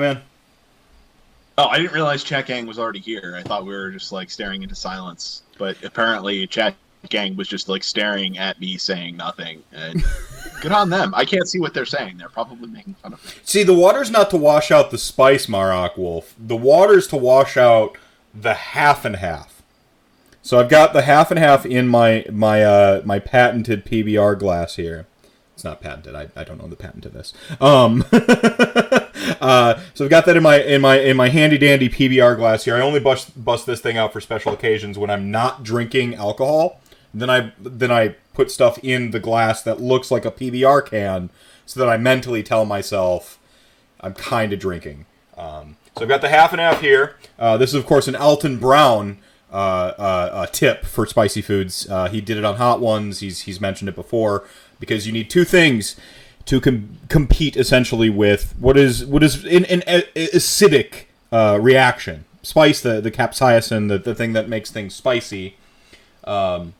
man? Oh, I didn't realize Chat Gang was already here. I thought we were just like staring into silence. But apparently, Chat Gang was just like staring at me, saying nothing. And good on them. I can't see what they're saying. They're probably making fun of me. See, the water's not to wash out the spice, Marok Wolf. The water's to wash out the half and half. So I've got the half and half in my my uh, my patented PBR glass here. It's not patented. I, I don't know the patent to this. Um, uh, so I've got that in my in my in my handy dandy PBR glass here. I only bust bust this thing out for special occasions when I'm not drinking alcohol. Then I then I put stuff in the glass that looks like a PBR can, so that I mentally tell myself I'm kind of drinking. Um, so I've got the half and half here. Uh, this is of course an Alton Brown uh, uh, tip for spicy foods. Uh, he did it on Hot Ones. He's he's mentioned it before because you need two things to com- compete essentially with what is what is an, an acidic uh, reaction. Spice, the the capsaicin, the, the thing that makes things spicy, um,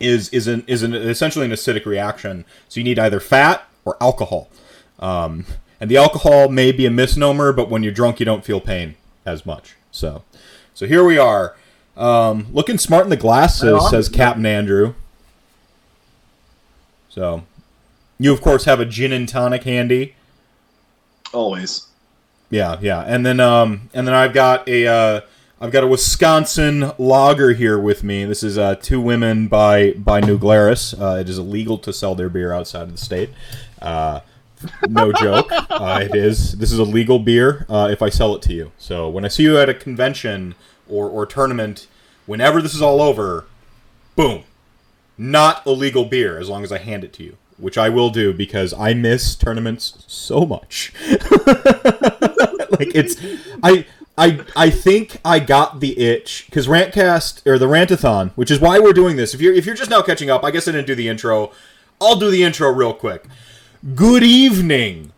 is is an is an essentially an acidic reaction. So you need either fat or alcohol. Um, and the alcohol may be a misnomer, but when you're drunk, you don't feel pain as much. So, so here we are, um, looking smart in the glasses, says Captain Andrew. So, you of course have a gin and tonic handy. Always. Yeah, yeah, and then um, and then I've got a uh, I've got a Wisconsin lager here with me. This is uh, two women by by New Glarus. Uh, it is illegal to sell their beer outside of the state. Uh, no joke. Uh, it is. This is a legal beer uh, if I sell it to you. So when I see you at a convention or, or tournament, whenever this is all over, boom, not illegal beer as long as I hand it to you, which I will do because I miss tournaments so much. like it's I. I, I think I got the itch because Rantcast or the Rantathon, which is why we're doing this. If you're if you're just now catching up, I guess I didn't do the intro. I'll do the intro real quick. Good evening,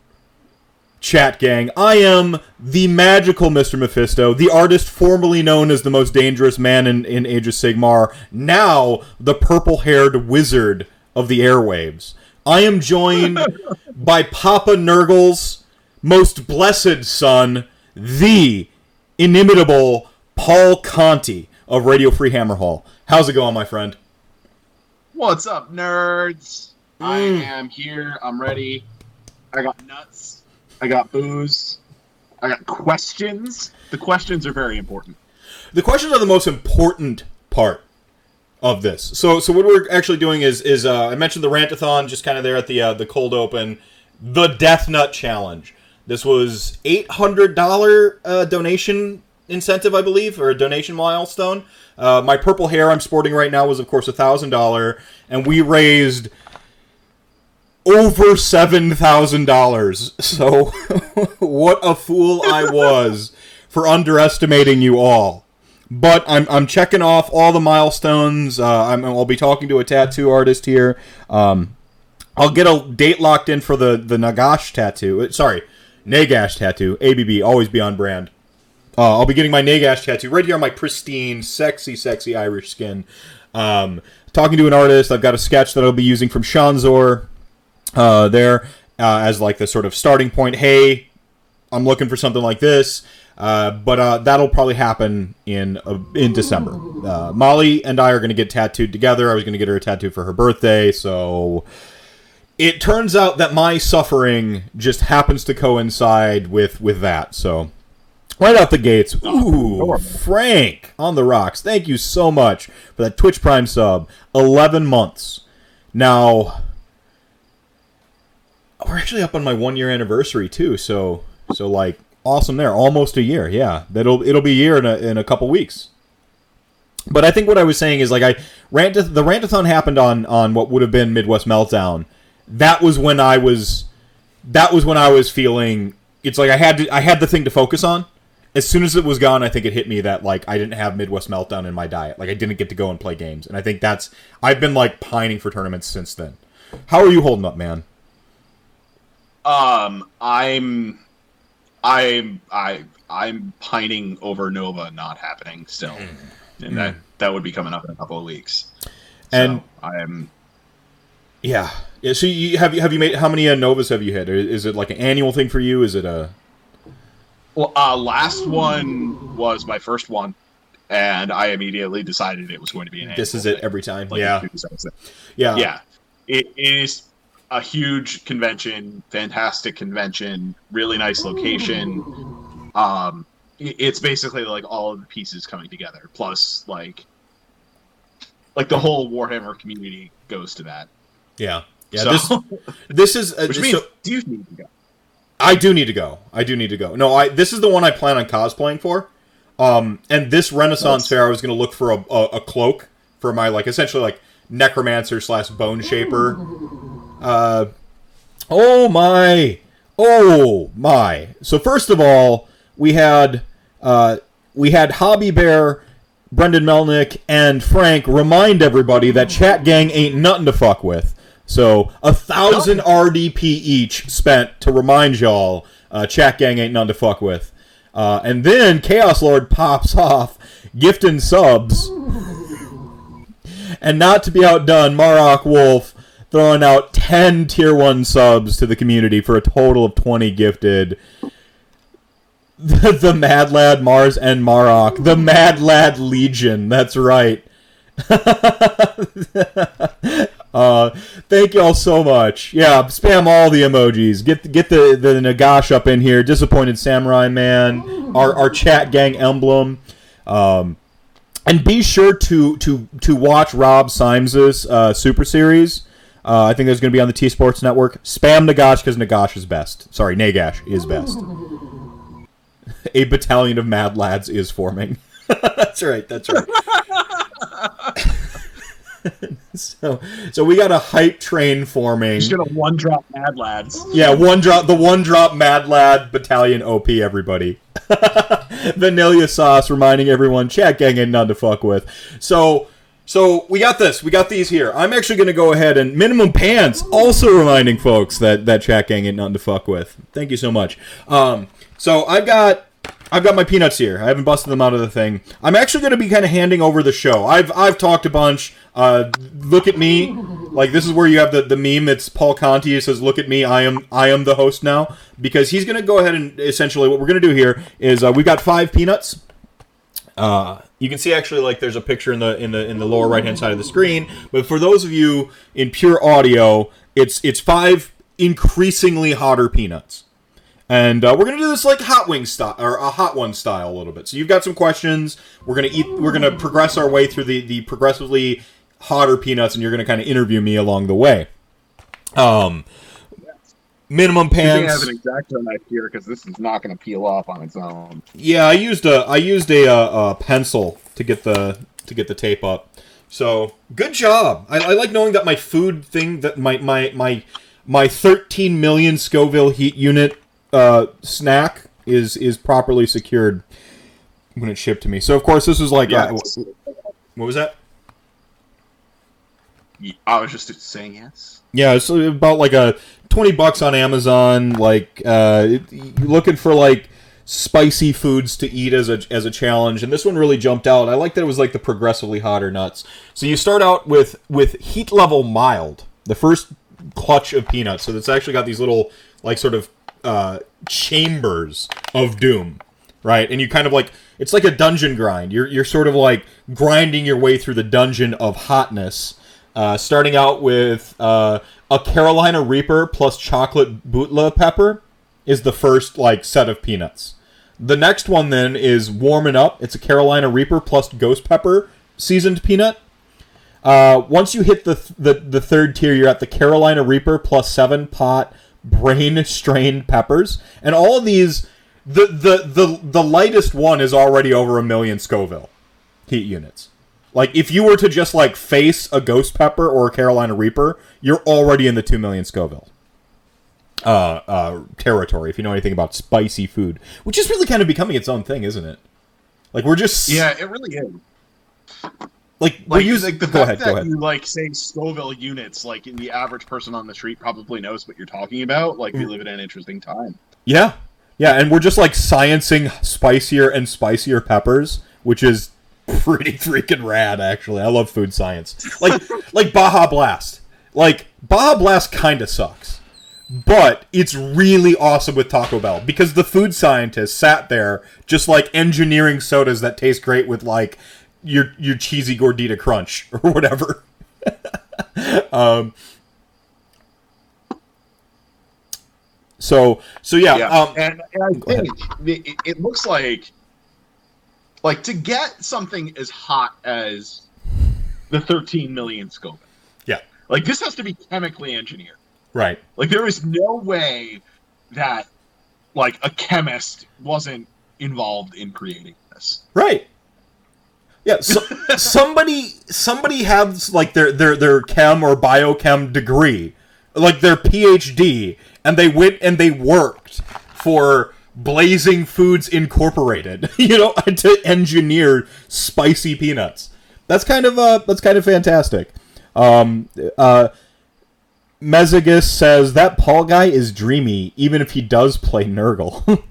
chat gang. I am the magical Mr. Mephisto, the artist formerly known as the most dangerous man in, in Age of Sigmar, now the purple haired wizard of the airwaves. I am joined by Papa Nurgle's most blessed son, the inimitable Paul Conti of Radio Free Hammer Hall. How's it going, my friend? What's up, nerds? Mm. I am here. I'm ready. I got nuts. I got booze. I got questions. The questions are very important. The questions are the most important part of this. So, so what we're actually doing is, is uh, I mentioned the rantathon just kind of there at the uh, the cold open, the Death Nut Challenge. This was eight hundred dollar uh, donation incentive, I believe, or a donation milestone. Uh, my purple hair I'm sporting right now was, of course, a thousand dollar, and we raised over seven thousand dollars. So, what a fool I was for underestimating you all. But I'm, I'm checking off all the milestones. Uh, i will be talking to a tattoo artist here. Um, I'll get a date locked in for the the Nagash tattoo. Uh, sorry, Nagash tattoo. ABB, always be on brand. Uh, I'll be getting my Nagash tattoo right here on my pristine, sexy, sexy Irish skin. Um, talking to an artist. I've got a sketch that I'll be using from Shanzor uh, there uh, as like the sort of starting point. Hey, I'm looking for something like this. Uh, but uh, that'll probably happen in uh, in December. Uh, Molly and I are going to get tattooed together. I was going to get her a tattoo for her birthday, so it turns out that my suffering just happens to coincide with with that. So right out the gates, ooh, Frank on the rocks. Thank you so much for that Twitch Prime sub. Eleven months now we're actually up on my one year anniversary too. So so like awesome there, almost a year. Yeah, that'll it'll be a year in a in a couple weeks. But I think what I was saying is like I rant the rantathon happened on on what would have been Midwest Meltdown. That was when I was that was when I was feeling it's like I had to I had the thing to focus on. As soon as it was gone, I think it hit me that like I didn't have Midwest Meltdown in my diet. Like I didn't get to go and play games. And I think that's I've been like pining for tournaments since then. How are you holding up, man? Um, I'm, I'm, I, I'm pining over Nova not happening still, mm. and that that would be coming up in a couple of weeks. So and I'm, yeah, yeah. So you have you have you made how many uh, Novas have you hit? Is it like an annual thing for you? Is it a Well, uh, last one was my first one, and I immediately decided it was going to be an. This is it thing, every time. like, yeah, as soon as I said it. yeah, yeah. It, it is a huge convention, fantastic convention, really nice location. Um, it's basically like all of the pieces coming together, plus like, like the whole Warhammer community goes to that. yeah, yeah. So- This this is uh, which means so, you need to go. I do need to go. I do need to go. No, I this is the one I plan on cosplaying for. Um, and this Renaissance Nice. fair, I was going to look for a, a, a cloak for my like essentially like necromancer slash bone shaper. Uh, oh my, oh my. So first of all, we had uh, we had Hobby Bear, Brendan Melnick, and Frank remind everybody that Chat Gang ain't nothing to fuck with. So a thousand RDP each spent to remind y'all uh, Chat Gang ain't nothing to fuck with. Uh, and then Chaos Lord pops off, gifting subs. and not to be outdone, Marok Wolf throwing out 10 tier 1 subs to the community for a total of 20 gifted. The, the Mad Lad Mars and Marok. The Mad Lad Legion. That's right. uh, thank y'all so much. Yeah, spam all the emojis. Get get the the Nagash up in here. Disappointed Samurai Man. Our our chat gang emblem. Um, and be sure to to to watch Rob Symes's uh, Super Series. Uh, I think there's going to be on the T Sports Network. Spam Nagash because Nagash is best. Sorry, Nagash is best. A battalion of mad lads is forming. that's right. That's right. so, so we got a hype train forming. Just gonna one drop Mad Lads. Yeah, one drop, the one drop Mad Lad Battalion OP, everybody. Vanilla sauce reminding everyone, chat gang ain't none to fuck with. So, so we got this. We got these here. I'm actually going to go ahead and minimum pants also reminding folks that that chat gang ain't nothing to fuck with. Thank you so much. Um, so I've got. I've got my peanuts here. I haven't busted them out of the thing. I'm actually going to be kind of handing over the show. I've I've talked a bunch. Uh, look at me. Like this is where you have the, the meme. It's Paul Conti. It says, "Look at me. I am I am the host now." Because he's going to go ahead and essentially what we're going to do here is uh, we've got five peanuts. Uh, you can see actually like there's a picture in the in the in the lower right hand side of the screen. But for those of you in pure audio, it's it's five increasingly hotter peanuts. And uh, we're gonna do this like hot wing style or a hot one style a little bit. So you've got some questions. We're gonna eat. We're gonna progress our way through the the progressively hotter peanuts, and you're gonna kind of interview me along the way. Um, minimum think I have an exacto knife here because this is not gonna peel off on its own. Yeah, I used a I used a, uh, a pencil to get the to get the tape up. So good job. I, I like knowing that my food thing that my my my my 13 million Scoville heat unit uh, snack is is properly secured when it's shipped to me. So of course this is like uh, what was that? I was just saying yes. Yeah, it's about like a twenty bucks on Amazon. Like, uh, looking for like spicy foods to eat as a as a challenge, and this one really jumped out. I like that it was like the progressively hotter nuts. So you start out with with heat level mild, the first clutch of peanuts. So it's actually got these little like sort of uh, chambers of doom, right? And you kind of like it's like a dungeon grind. You're you're sort of like grinding your way through the dungeon of hotness. Uh, starting out with uh, a Carolina Reaper plus chocolate Bhutlah pepper is the first like set of peanuts. The next one then is warming up. It's a Carolina Reaper plus ghost pepper seasoned peanut. Uh, once you hit the, the the third tier, you're at the Carolina Reaper plus seven pot brain strained peppers, and all of these. The, the the the lightest one is already over a million Scoville heat units. Like if you were to just like face a ghost pepper or a Carolina Reaper, you're already in the two million Scoville uh, uh, territory. If you know anything about spicy food, which is really kind of becoming its own thing, isn't it? Like we're just Yeah, it really is. like, we're Like, using. like the go fact ahead, that you like say Scoville units, like the average person on the street probably knows what you're talking about. Like Mm. we live in an interesting time. Yeah, yeah, and we're just like sciencing spicier and spicier peppers, which is pretty freaking rad. Actually, I love food science. Like like Baja Blast. Like Baja Blast kind of sucks, but it's really awesome with Taco Bell because the food scientist sat there just like engineering sodas that taste great with like your your cheesy gordita crunch or whatever. um, so so yeah, Yeah, Um, and, and I think it, it looks like, like to get something as hot as the 13 million Scoville. Yeah. like this has to be chemically engineered. right. Like there is no way that like a chemist wasn't involved in creating this. Right. Yeah, so, somebody somebody has like their their their chem or biochem degree, like their PhD, and they went and they worked for Blazing Foods Incorporated, you know, to engineer spicy peanuts. That's kind of uh that's kind of fantastic. Um uh Mezagus says that Paul guy is dreamy, even if he does play Nurgle.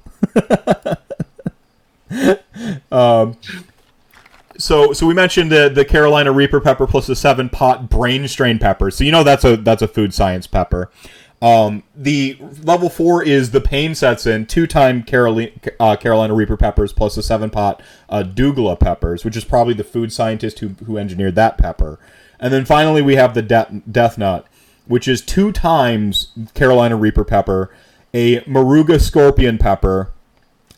um, so so we mentioned the the Carolina Reaper pepper plus the seven pot brain strain pepper. So you know that's a that's a food science pepper. Um, the level four is the pain sets in two time Carolina, uh, Carolina Reaper peppers plus the seven pot uh, Douglas peppers, which is probably the food scientist who who engineered that pepper. And then finally we have the de- Death Nut, which is two times Carolina Reaper pepper, a Moruga Scorpion pepper,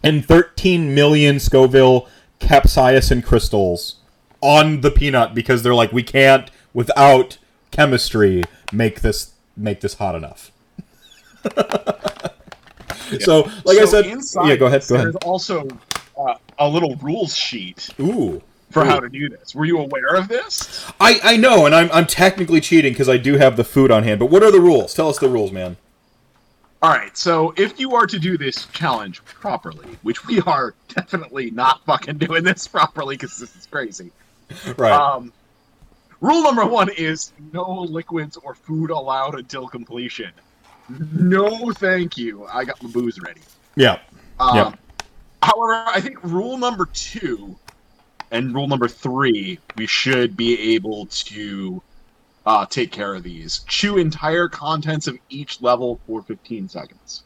and 13 million Scoville capsaicin crystals on the peanut because they're like we can't without chemistry make this make this hot enough. So, like I said, inside yeah, go ahead, go ahead. There's also uh, a little rules sheet Ooh, for Ooh. how to do this. Were you aware of this? I I know, and I'm I'm technically cheating because I do have the food on hand. But what are the rules? Tell us the rules, man. All right, so if you are to do this challenge properly, which we are definitely not fucking doing this properly because this is crazy. Right. Um, rule number one is no liquids or food allowed until completion. No, thank you. I got my booze ready. yeah. Um, Yeah. However, I think rule number two and rule number three, we should be able to uh, take care of these. Chew entire contents of each level for 15 seconds.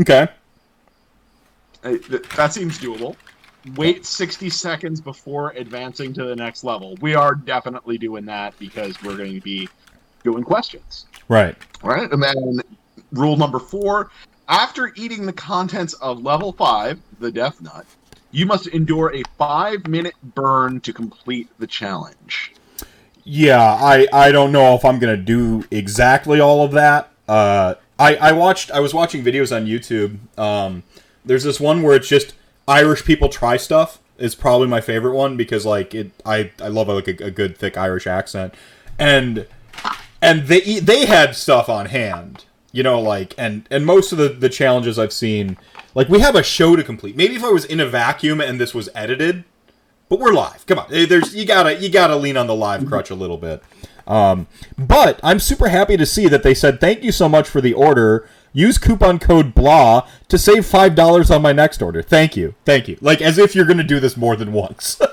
Okay. Uh, th- that seems doable. Wait 60 seconds before advancing to the next level. We are definitely doing that because we're going to be doing questions. Right. Right. and then rule number four: after eating the contents of level five, the Death Nut, you must endure a five-minute burn to complete the challenge. Yeah, I I don't know if I'm gonna do exactly all of that. Uh, I I watched I was watching videos on YouTube. Um, there's this one where it's just Irish people try stuff. It's probably my favorite one because like it I I love like a, a good thick Irish accent, and and they they had stuff on hand. You know, like and and most of the the challenges I've seen, like we have a show to complete. Maybe if I was in a vacuum and this was edited, but we're live. Come on, there's you gotta you gotta lean on the live crutch a little bit. Um, but I'm super happy to see that they said thank you so much for the order. Use coupon code BLAH to save five dollars on my next order. Thank you, thank you. Like as if you're gonna do this more than once.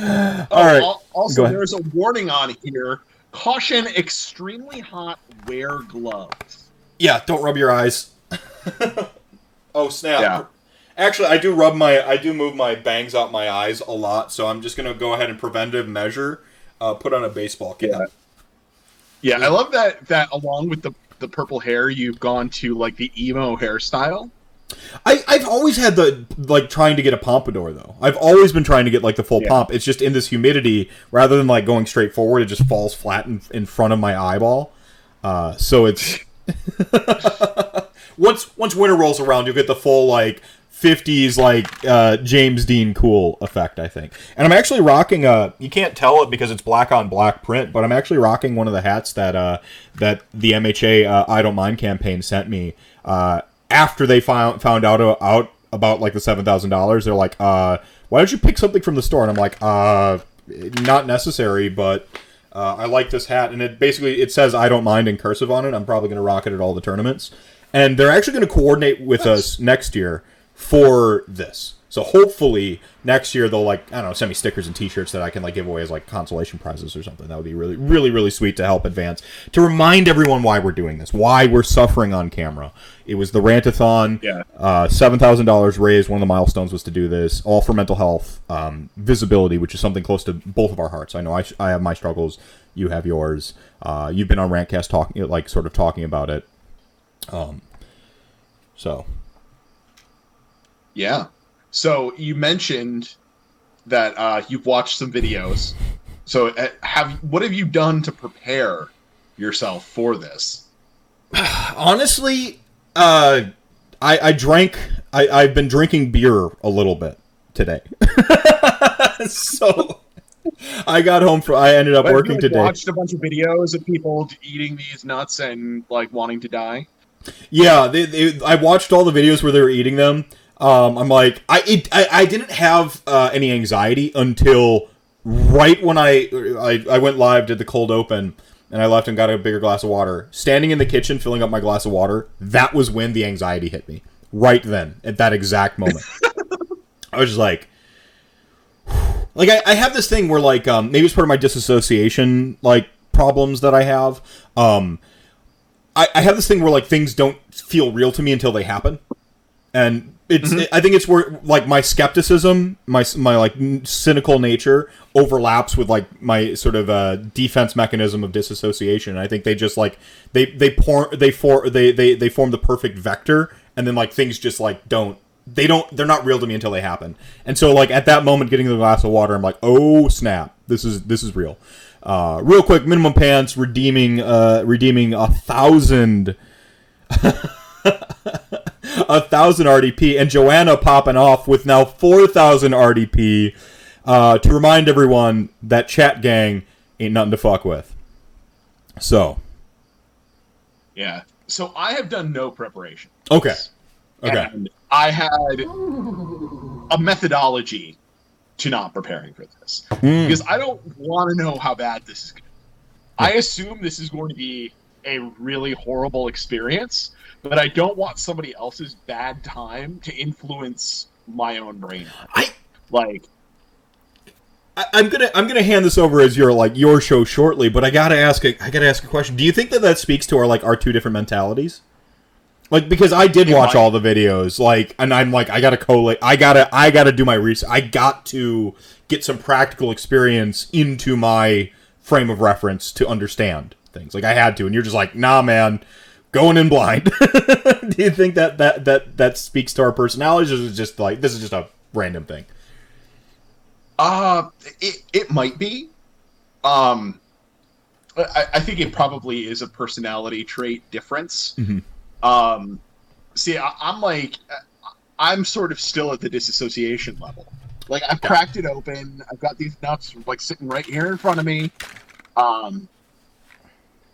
All right, Al- Also, there's a warning on here: caution, extremely hot. Wear gloves. yeah. Don't rub your eyes. oh snap! Yeah. Actually, I do rub my I do move my bangs out my eyes a lot, so I'm just gonna go ahead and preventive measure. Uh, put on a baseball cap. Yeah. Yeah, I love that. That along with the the purple hair, you've gone to like the emo hairstyle. I, I've always had the like trying to get a pompadour though. I've always been trying to get like the full Yeah. pomp. It's just in this humidity, rather than like going straight forward, it just falls flat in, in front of my eyeball. Uh, so it's once once winter rolls around, you'll get the full like '50s like uh, James Dean cool effect, I think. And I'm actually rocking a. You can't tell it because it's black on black print, but I'm actually rocking one of the hats that uh, that the MHA uh, I Don't Mind campaign sent me. Uh, after they found found out out about like the seven thousand dollars, they're like, uh, "Why don't you pick something from the store?" And I'm like, "Uh, not necessary, but uh, I like this hat." And it basically it says "I don't mind" in cursive on it. I'm probably gonna rock it at all the tournaments, and they're actually gonna coordinate with us next year for this. So hopefully next year they'll like I don't know send me stickers and T-shirts that I can like give away as like consolation prizes or something. That would be really really really sweet to help advance to remind everyone why we're doing this, why we're suffering on camera. It was the rantathon. Yeah. Uh, Seven thousand dollars raised. One of the milestones was to do this, all for mental health, um, visibility, which is something close to both of our hearts. I know I, I have my struggles. You have yours. Uh, you've been on Rantcast talking, like sort of talking about it. Um. So Yeah. So you mentioned that uh, you've watched some videos. So uh, have what have you done to prepare yourself for this? honestly, uh, I, I drank. I, I've been drinking beer a little bit today. so I got home from. I ended up But working you, like, today. Watched a bunch of videos of people eating these nuts and like wanting to die. Yeah, they, they, I watched all the videos where they were eating them. Um, I'm like, I, it, I I didn't have uh, any anxiety until right when I, I I went live, did the cold open, and I left and got a bigger glass of water. Standing in the kitchen, filling up my glass of water, that was when the anxiety hit me. Right then, at that exact moment, I was just like, like I, I have this thing where like um, maybe it's part of my disassociation like problems that I have. Um, I, I have this thing where like things don't feel real to me until they happen, and it's I think it's where like my skepticism, my my like cynical nature overlaps with like my sort of uh, defense mechanism of disassociation. I think they just like they they pour they for they they they form the perfect vector, and then like things just like don't they don't they're not real to me until they happen. And so like at that moment, getting the glass of water, I'm like, oh snap, this is this is real. Uh, real quick, minimum pants redeeming uh, redeeming a thousand a thousand RDP and Joanna popping off with now four thousand RDP uh, to remind everyone that chat gang ain't nothing to fuck with. So Yeah. So I have done no preparation. okay, okay, And I had a methodology to not preparing for this Mm. because I don't want to know how bad this is going to be. I assume this is going to be a really horrible experience, but I don't want somebody else's bad time to influence my own brain. I Like, I, I'm gonna I'm gonna hand this over as your like your show shortly, but I gotta ask a, I gotta ask a question. Do you think that that speaks to our like our two different mentalities? Like because I did watch all the videos, like, and I'm like I gotta collate, I gotta I gotta do my research. I got to get some practical experience into my frame of reference to understand things. Like I had to, and you're just like, nah, man, going in blind. do you think that that that that speaks to our personalities, or is it just like this is just a random thing? Uh, it, it might be. Um, I, I think it probably is a personality trait difference. Mhm. Um, see, I, I'm like, I'm sort of still at the disassociation level. Like, I've cracked it open. I've got these nuts like sitting right here in front of me. Um,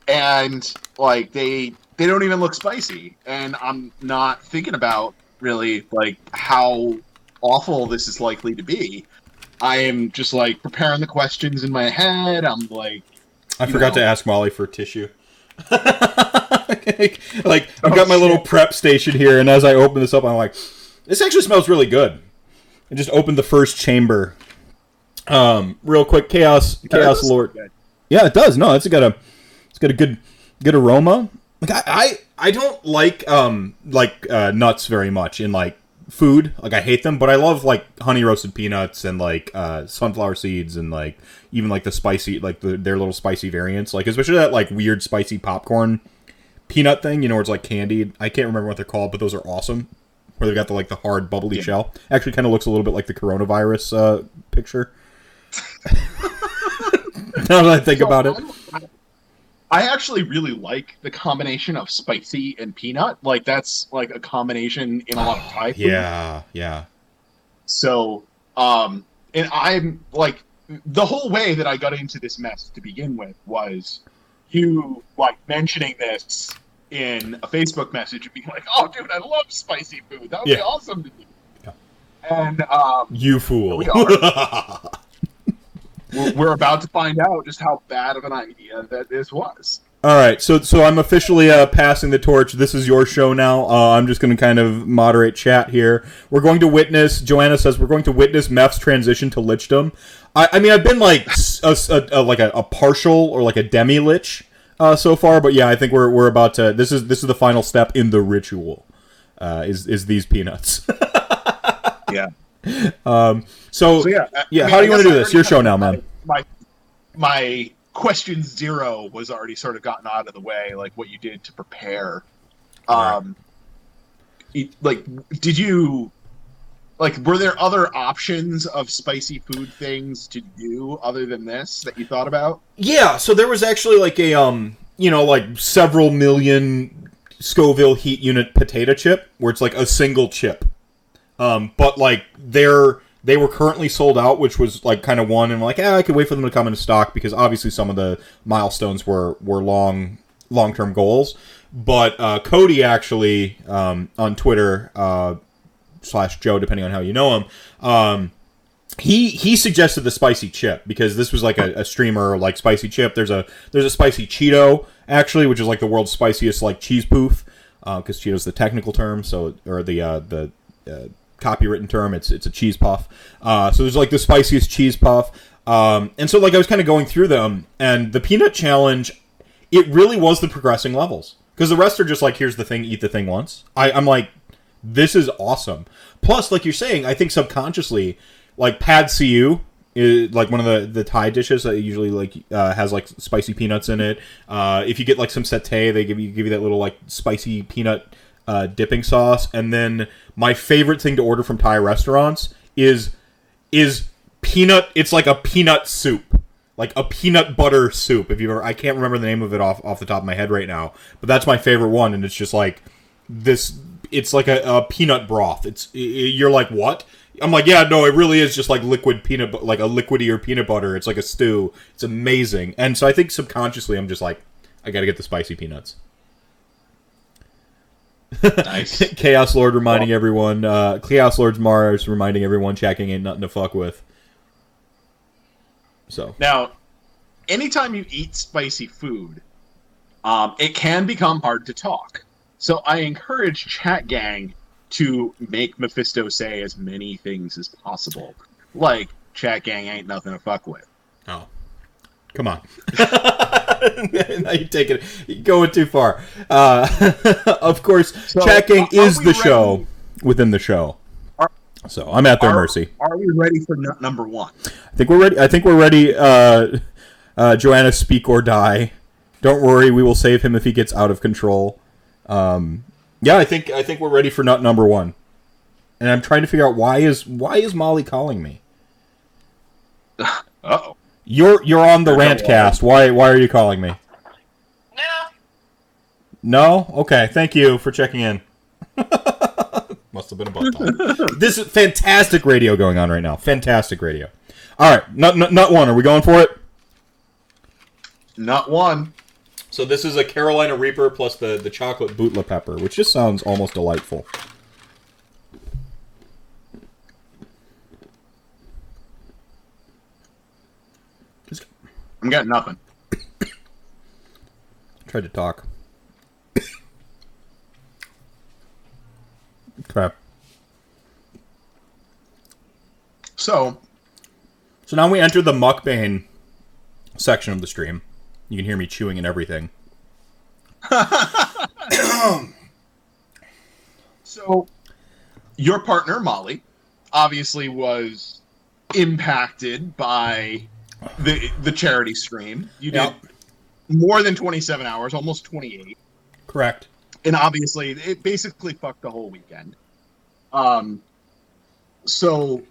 and like they they don't even look spicy, and I'm not thinking about really like how awful this is likely to be. I am just like preparing the questions in my head. I'm like, I forgot know. to ask Molly for tissue. like I've Oh, got my little prep station here, and as I open this up, I'm like, this actually smells really good. I just opened the first chamber. Um, real quick, chaos, chaos lord. good. Yeah, it does. No, it's got a, it's got a good, good aroma. Like I, I, I don't like um like uh, nuts very much in like food. Like I hate them, but I love like honey roasted peanuts and like uh, sunflower seeds and like even like the spicy like the, their little spicy variants. Like especially that like weird spicy popcorn peanut thing. You know, where it's like candied. I can't remember what they're called, but those are awesome. Where they've got the like the hard bubbly Yeah. shell. Actually, kind of looks a little bit like the coronavirus uh, picture. now that I think about it. I'm- actually really like the combination of spicy and peanut. Like that's like a combination in a lot of Thai food. Yeah, yeah. So, um, and I'm like, the whole way that I got into this mess to begin with was you like mentioning this in a Facebook message and being like, "Oh, dude, I love spicy food. That would be awesome to do." Yeah. And um, You fool. we are. we're, we're about to find out just how bad of an idea that this was. All right, so so I'm officially uh, passing the torch. This is your show now. Uh, I'm just going to kind of moderate chat here. We're going to witness. Joanna says we're going to witness Meph's transition to lichdom. I, I mean, I've been like a, a, a like a, a, partial or like a demi lich uh, so far, but yeah, I think we're, we're about to. This is this is the final step in the ritual. Uh, is is these peanuts? yeah. Um. So, so yeah. yeah. I mean, how do you want to do this? Your show now, man. My my question zero was already sort of gotten out of the way, like what you did to prepare. Um, right. like, did you like were there other options of spicy food things to do other than this that you thought about? Yeah, so there was actually like a um, you know, like several million Scoville heat unit potato chip where it's like a single chip. Um, but like they're they were currently sold out, which was like kind of one, and like, yeah, I could wait for them to come into stock because obviously some of the milestones were were long long term goals. But uh, Cody actually um, on Twitter uh, slash Joe, depending on how you know him, um, he he suggested the spicy chip because this was like a, a, streamer like spicy chip. There's a there's a spicy Cheeto actually, which is like the world's spiciest like cheese poof because uh, Cheeto's the technical term, so or the uh, the uh, copywritten term. It's it's a cheese puff. Uh, so there's like the spiciest cheese puff. Um, and so like I was kind of going through them, and the peanut challenge, it really was the progressing levels because the rest are just like here's the thing, eat the thing once. I, I'm like, this is awesome. Plus, like you're saying, I think subconsciously, like Pad See-Ew is like one of the the Thai dishes that usually like uh, has like spicy peanuts in it. Uh, if you get like some satay, they give you give you that little like spicy peanut uh, dipping sauce, and then my favorite thing to order from Thai restaurants is is peanut. It's like a peanut soup, like a peanut butter soup. If you ever, I can't remember the name of it off off the top of my head right now, but that's my favorite one, and it's just like this. It's like a, a peanut broth. It's it, you're like what? I'm like, yeah, no, it really is just like liquid peanut, like a liquidier peanut butter. It's like a stew. It's amazing, and so I think subconsciously I'm just like, I got to get the spicy peanuts. Nice. Chaos Lord reminding everyone. Uh, Chaos Lord's Mars reminding everyone chat gang ain't nothing to fuck with. So now, anytime you eat spicy food, um, it can become hard to talk. So I encourage Chat Gang to make Mephisto say as many things as possible, like Chat Gang ain't nothing to fuck with. Oh, come on. now you take it you're going too far. Uh, of course, so, checking is the ready? show within the show. Are, so I'm at their are, mercy. Are we ready for number one? I think we're ready. I think we're ready. Uh, uh, Joanna, speak or die. Don't worry, we will save him if he gets out of control. Um, yeah, I think I think we're ready for nut number one. And I'm trying to figure out why is why is Molly calling me? oh. You're you're on the rant cast. Why why are you calling me? No. No? Okay. Thank you for checking in. Must have been a butt This is fantastic radio going on right now. Fantastic radio. All right, not, not not one. Are we going for it? Not one. So this is a Carolina Reaper plus the the chocolate Bhutlah pepper, which just sounds almost delightful. I'm getting nothing. Tried to talk. Crap. So. So now we enter the mukbang section of the stream. You can hear me chewing and everything. so, your partner Molly obviously was impacted by the the charity stream. You did yep. more than 27 hours, almost 28. Correct. And obviously, it basically fucked the whole weekend. Um, so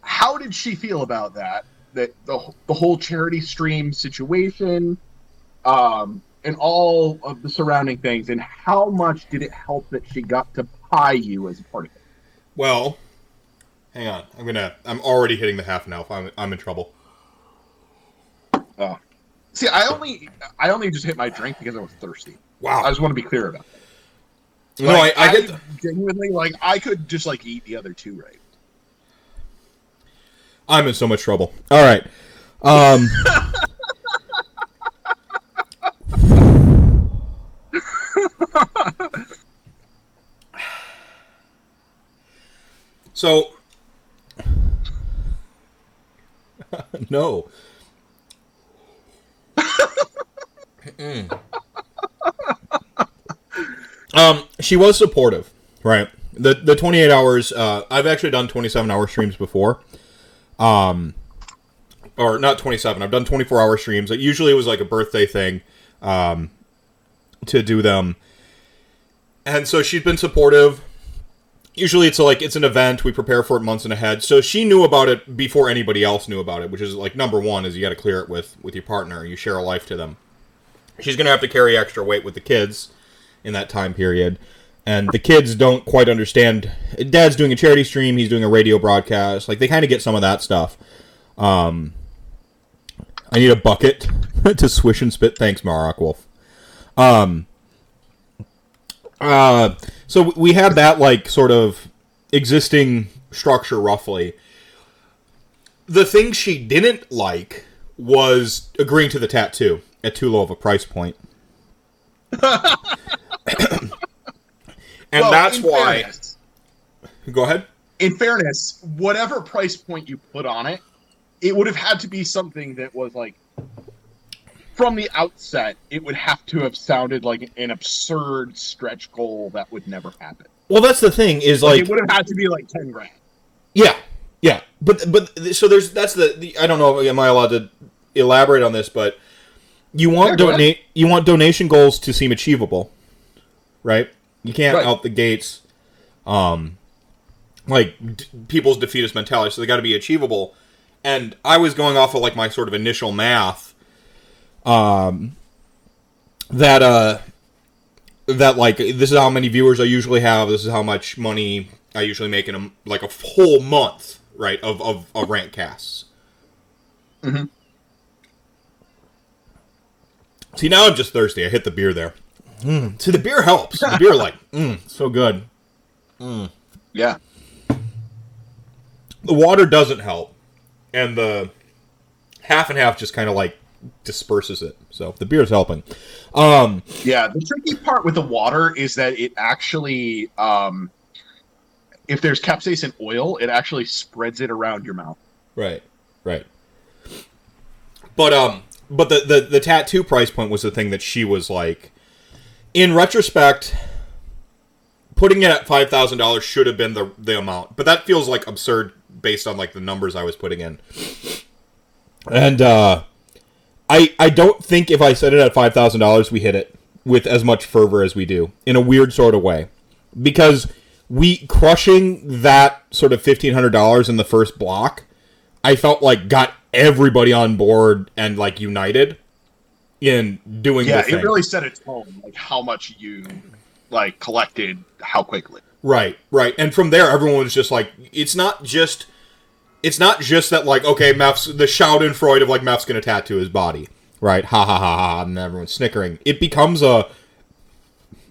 how did she feel about that? That the the whole charity stream situation, um, and all of the surrounding things, and how much did it help that she got to pie you as a part of it? Well, hang on. I'm gonna. I'm already hitting the half now. I'm I'm in trouble. Oh. See, I only I only just hit my drink because I was thirsty. Wow. I just want to be clear about that. No, I, I, get the... genuinely like I could just like eat the other two right. I'm in so much trouble. All right. Um so no. Um, she was supportive, right? The the 28 hours. Uh, I've actually done 27 hour streams before. Um, or not 27. I've done 24 hour streams. Usually it was like a birthday thing, um, to do them. And so she's been supportive usually it's like it's an event we prepare for it months in ahead. So she knew about it before anybody else knew about it which is like number one is you got to clear it with with your partner. You share a life to them. She's gonna have to carry extra weight with the kids in that time period. And the kids don't quite understand. Dad's doing a charity stream he's doing a radio broadcast like they kind of get some of that stuff. Um i need a bucket to swish and spit. Thanks marok wolf. Um uh, so we had that like sort of existing structure roughly. The thing she didn't like was agreeing to the tattoo at too low of a price point. and well, that's why. Fairness, go ahead. In fairness, whatever price point you put on it, it would have had to be something that was like from the outset, it would have to have sounded like an absurd stretch goal that would never happen. Well, that's the thing is like, like it would have had to be like ten grand. Yeah, yeah, but but so there's that's the, the I don't know am I allowed to elaborate on this, but you want yeah, donate you want donation goals to seem achievable, right? You can't right. out the gates, um, like d- people's defeatist mentality, so they got to be achievable. And I was going off of like my sort of initial math um, that uh, that like this is how many viewers I usually have. This is how much money I usually make in a, like a whole month, right? Of of, of rant casts. Mm-hmm. See now I'm just thirsty. I hit the beer there. Mm. See the beer helps. The beer like mm, so good. Mm. Yeah. The water doesn't help, and the half and half just kind of like disperses it. So the beer's helping. Um, yeah, the tricky part with the water is that it actually, um, if there's capsaicin oil, it actually spreads it around your mouth. Right, right. But um, but the the the tattoo price point was the thing that she was like. In retrospect, putting it at five thousand dollars should have been the the amount, but that feels like absurd based on like the numbers I was putting in. And uh I I don't think if I set it at five thousand dollars, we hit it with as much fervor as we do in a weird sort of way, because we crushing that sort of fifteen hundred dollars in the first block, I felt like got everybody on board and like united in doing. Yeah, it really set a tone, like how much you like collected, how quickly. Right, right, and from there, everyone was just like, it's not just it's not just that like okay, Meph's the Schadenfreude of like Meph's gonna tattoo his body, right? Ha ha ha ha, and everyone's snickering. It becomes a,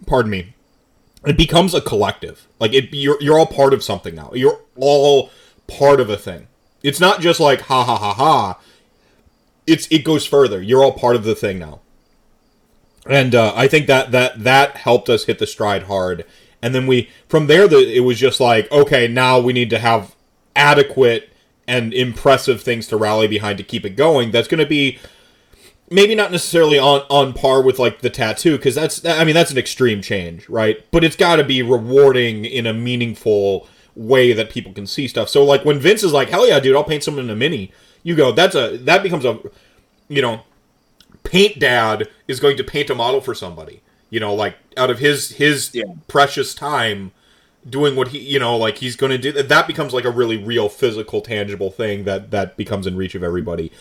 pardon me, it becomes a collective. Like it, you're you're all part of something now. You're all part of a thing. It's not just like ha ha ha ha. It's it goes further. You're all part of the thing now. And uh, I think that that that helped us hit the stride hard. And then we from there, the, it was just like okay, now we need to have adequate and impressive things to rally behind to keep it going, that's going to be maybe not necessarily on on par with like the tattoo because that's I mean that's an extreme change, right? But it's got to be rewarding in a meaningful way that people can see stuff. So like when Vince is like, "Hell yeah, dude, I'll paint someone in a mini," you go, "That's a that becomes a you know." Paint Dad is going to paint a model for somebody, you know, like out of his his yeah. precious time doing what he you know like he's going to do that becomes like a really real physical tangible thing that that becomes in reach of everybody.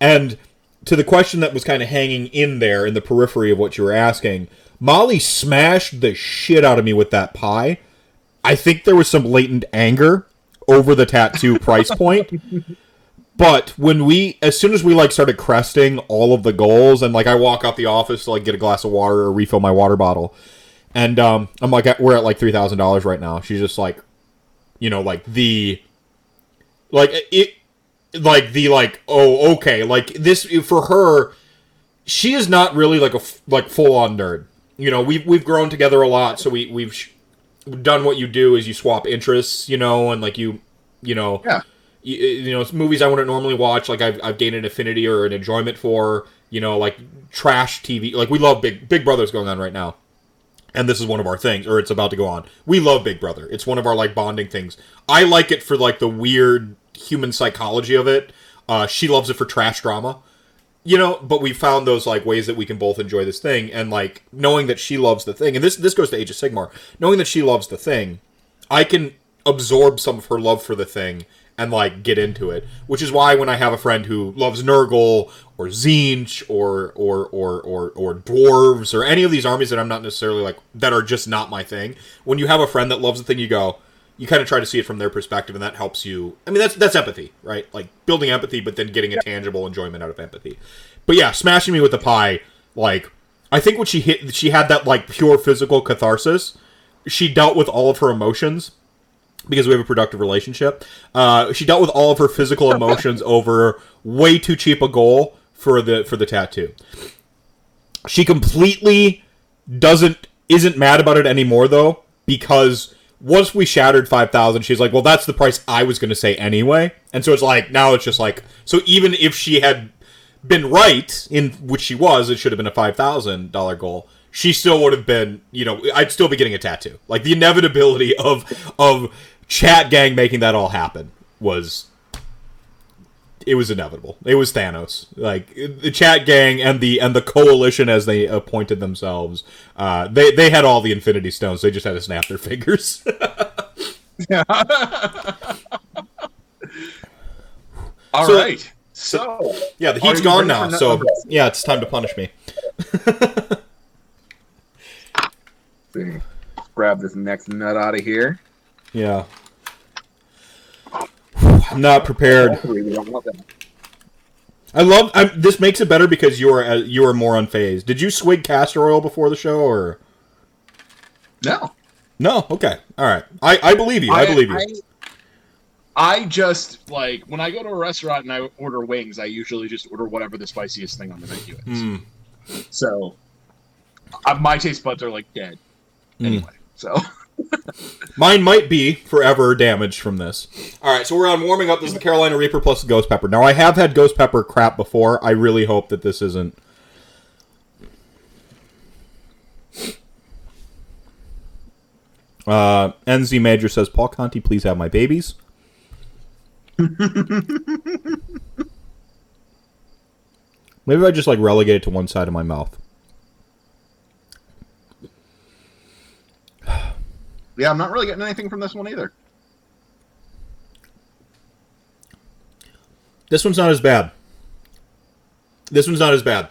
And to the question that was kind of hanging in there in the periphery of what you were asking molly smashed the shit out of me with that pie. I think there was some latent anger over the tattoo price point. But when we as soon as we like started cresting all of the goals and like i walk out the office to like get a glass of water or refill my water bottle and um, I'm like, we're at like three thousand dollars right now. She's just like, you know, like the, like it, like the like, oh, okay, like this for her. She is not really like a like full on nerd. you know we've we've grown together a lot, so we we've done what you do is you swap interests, you know, and like you you know Yeah. you, you know it's movies I wouldn't normally watch, like I've I've gained an affinity or an enjoyment for, you know, like trash TV, like we love Big Big Brother's going on right now and this is one of our things or it's about to go on. We love big brother. It's one of our like bonding things. I like it for like the weird human psychology of it. Uh, she loves it for trash drama. You know but we found those like ways that we can both enjoy this thing and like knowing that she loves the thing and this this goes to age of sigmar knowing that she loves the thing i can absorb some of her love for the thing and like get into it. Which is why when i have a friend who loves nurgle or Tzeentch or or or or or dwarves or any of these armies that i'm not necessarily like that are just not my thing when you have a friend that loves the thing you go you kind of try to see it from their perspective and that helps you. I mean that's that's empathy right? Like building empathy but then getting a tangible enjoyment out of empathy. But yeah smashing me with the pie like i think when she hit she had that like pure physical catharsis she dealt with all of her emotions because we have a productive relationship. Uh, she dealt with all of her physical emotions over way too cheap a goal for the for the tattoo. She completely doesn't isn't mad about it anymore though because once we shattered 5000 she's like well that's the price i was going to say anyway and so it's like now it's just like so even if she had been right in which she was it should have been a $5000 goal she still would have been you know i'd still be getting a tattoo like the inevitability of of chat gang making that all happen was it was inevitable. It was Thanos. Like the chat gang and the and the coalition as they appointed themselves. Uh, they they had all the Infinity Stones. They just had to snap their fingers. All So- right. So, yeah, the heat's gone now. So numbers? yeah, it's time to punish me. grab this next nut out of here. Yeah. I'm not prepared. Hopefully we don't want that. I love. i this makes it better because you are uh, you are more unfazed. Did you swig castor oil before the show or No. no? Okay, all right. I, I believe you. I, believe you. I, I just like when I go to a restaurant and I order wings, I usually just order whatever the spiciest thing on the menu is. Hmm. So uh, my taste buds are like dead Hmm. anyway. So Mine might be forever damaged from this. All right, so we're on warming up. This is the Carolina Reaper plus the Ghost Pepper. Now, I have had Ghost Pepper crap before. I really hope that this isn't. Uh, NZ Major says, Paul Conti, please have my babies. Maybe I just like relegate it to one side of my mouth. Yeah, I'm not really getting anything from this one either. This one's not as bad. This one's not as bad.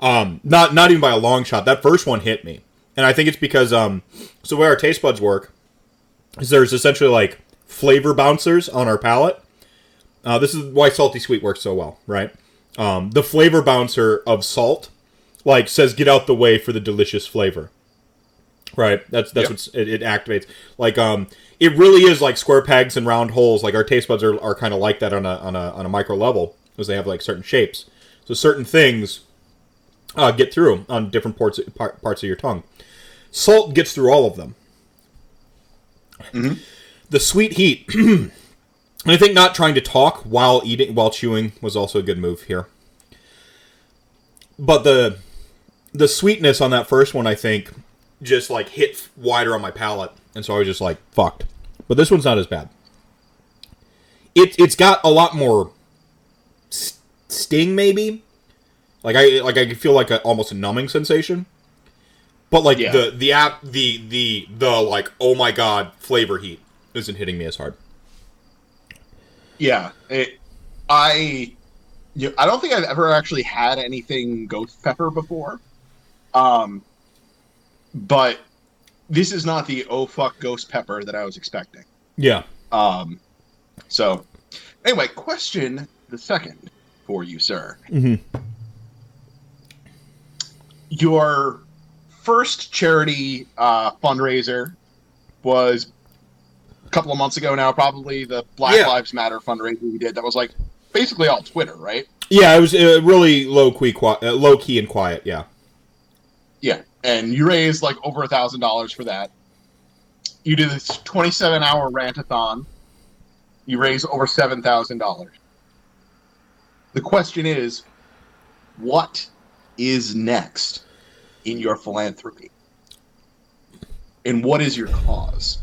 Um, not not even by a long shot. That first one hit me, and I think it's because um, so the way our taste buds work is there's essentially like flavor bouncers on our palate. Uh, this is why salty sweet works so well, right? Um, the flavor bouncer of salt, like says, "Get out the way for the delicious flavor." Right. That's that's Yep. what it, it activates. Like um, it really is like square pegs and round holes. Like our taste buds are, are kind of like that on a on a on a micro level because they have like certain shapes. So certain things uh, get through on different parts par- parts of your tongue. Salt gets through all of them. The sweet heat. and I think not trying to talk while eating while chewing was also a good move here. But the the sweetness on that first one, I think, just like hit wider on my palate, and so I was just like fucked. But this one's not as bad. It it's got a lot more s- sting, maybe. Like I like I feel like a, almost a numbing sensation. But like Yeah. the the app the the the like oh my god flavor heat isn't hitting me as hard. Yeah, it, I, you, I don't think I've ever actually had anything ghost pepper before, um, but this is not the oh fuck ghost pepper that I was expecting. Yeah. Um, so anyway, question the second for you, sir. Mhm. Your first charity uh, fundraiser was a couple of months ago now, probably the Black Yeah. Lives Matter fundraiser we did. That was like basically all Twitter, right? Yeah, it was uh, really low key, qui- uh, low key and quiet. Yeah. Yeah, and you raised like over a thousand dollars for that. You did this 27 hour rantathon. You raised over seven thousand dollars. The question is, what is next in your philanthropy? And what is your cause?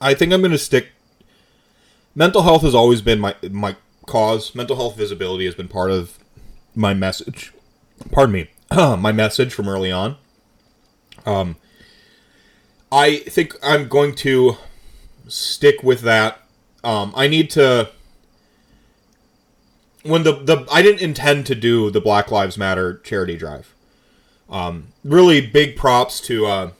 I think I'm going to stick. Mental health has always been my my cause. Mental health visibility has been part of my message. Pardon me, my message from early on. Um, I think I'm going to stick with that. Um, I need to. When the the I didn't intend to do the Black Lives Matter charity drive. Um, really big props to uh,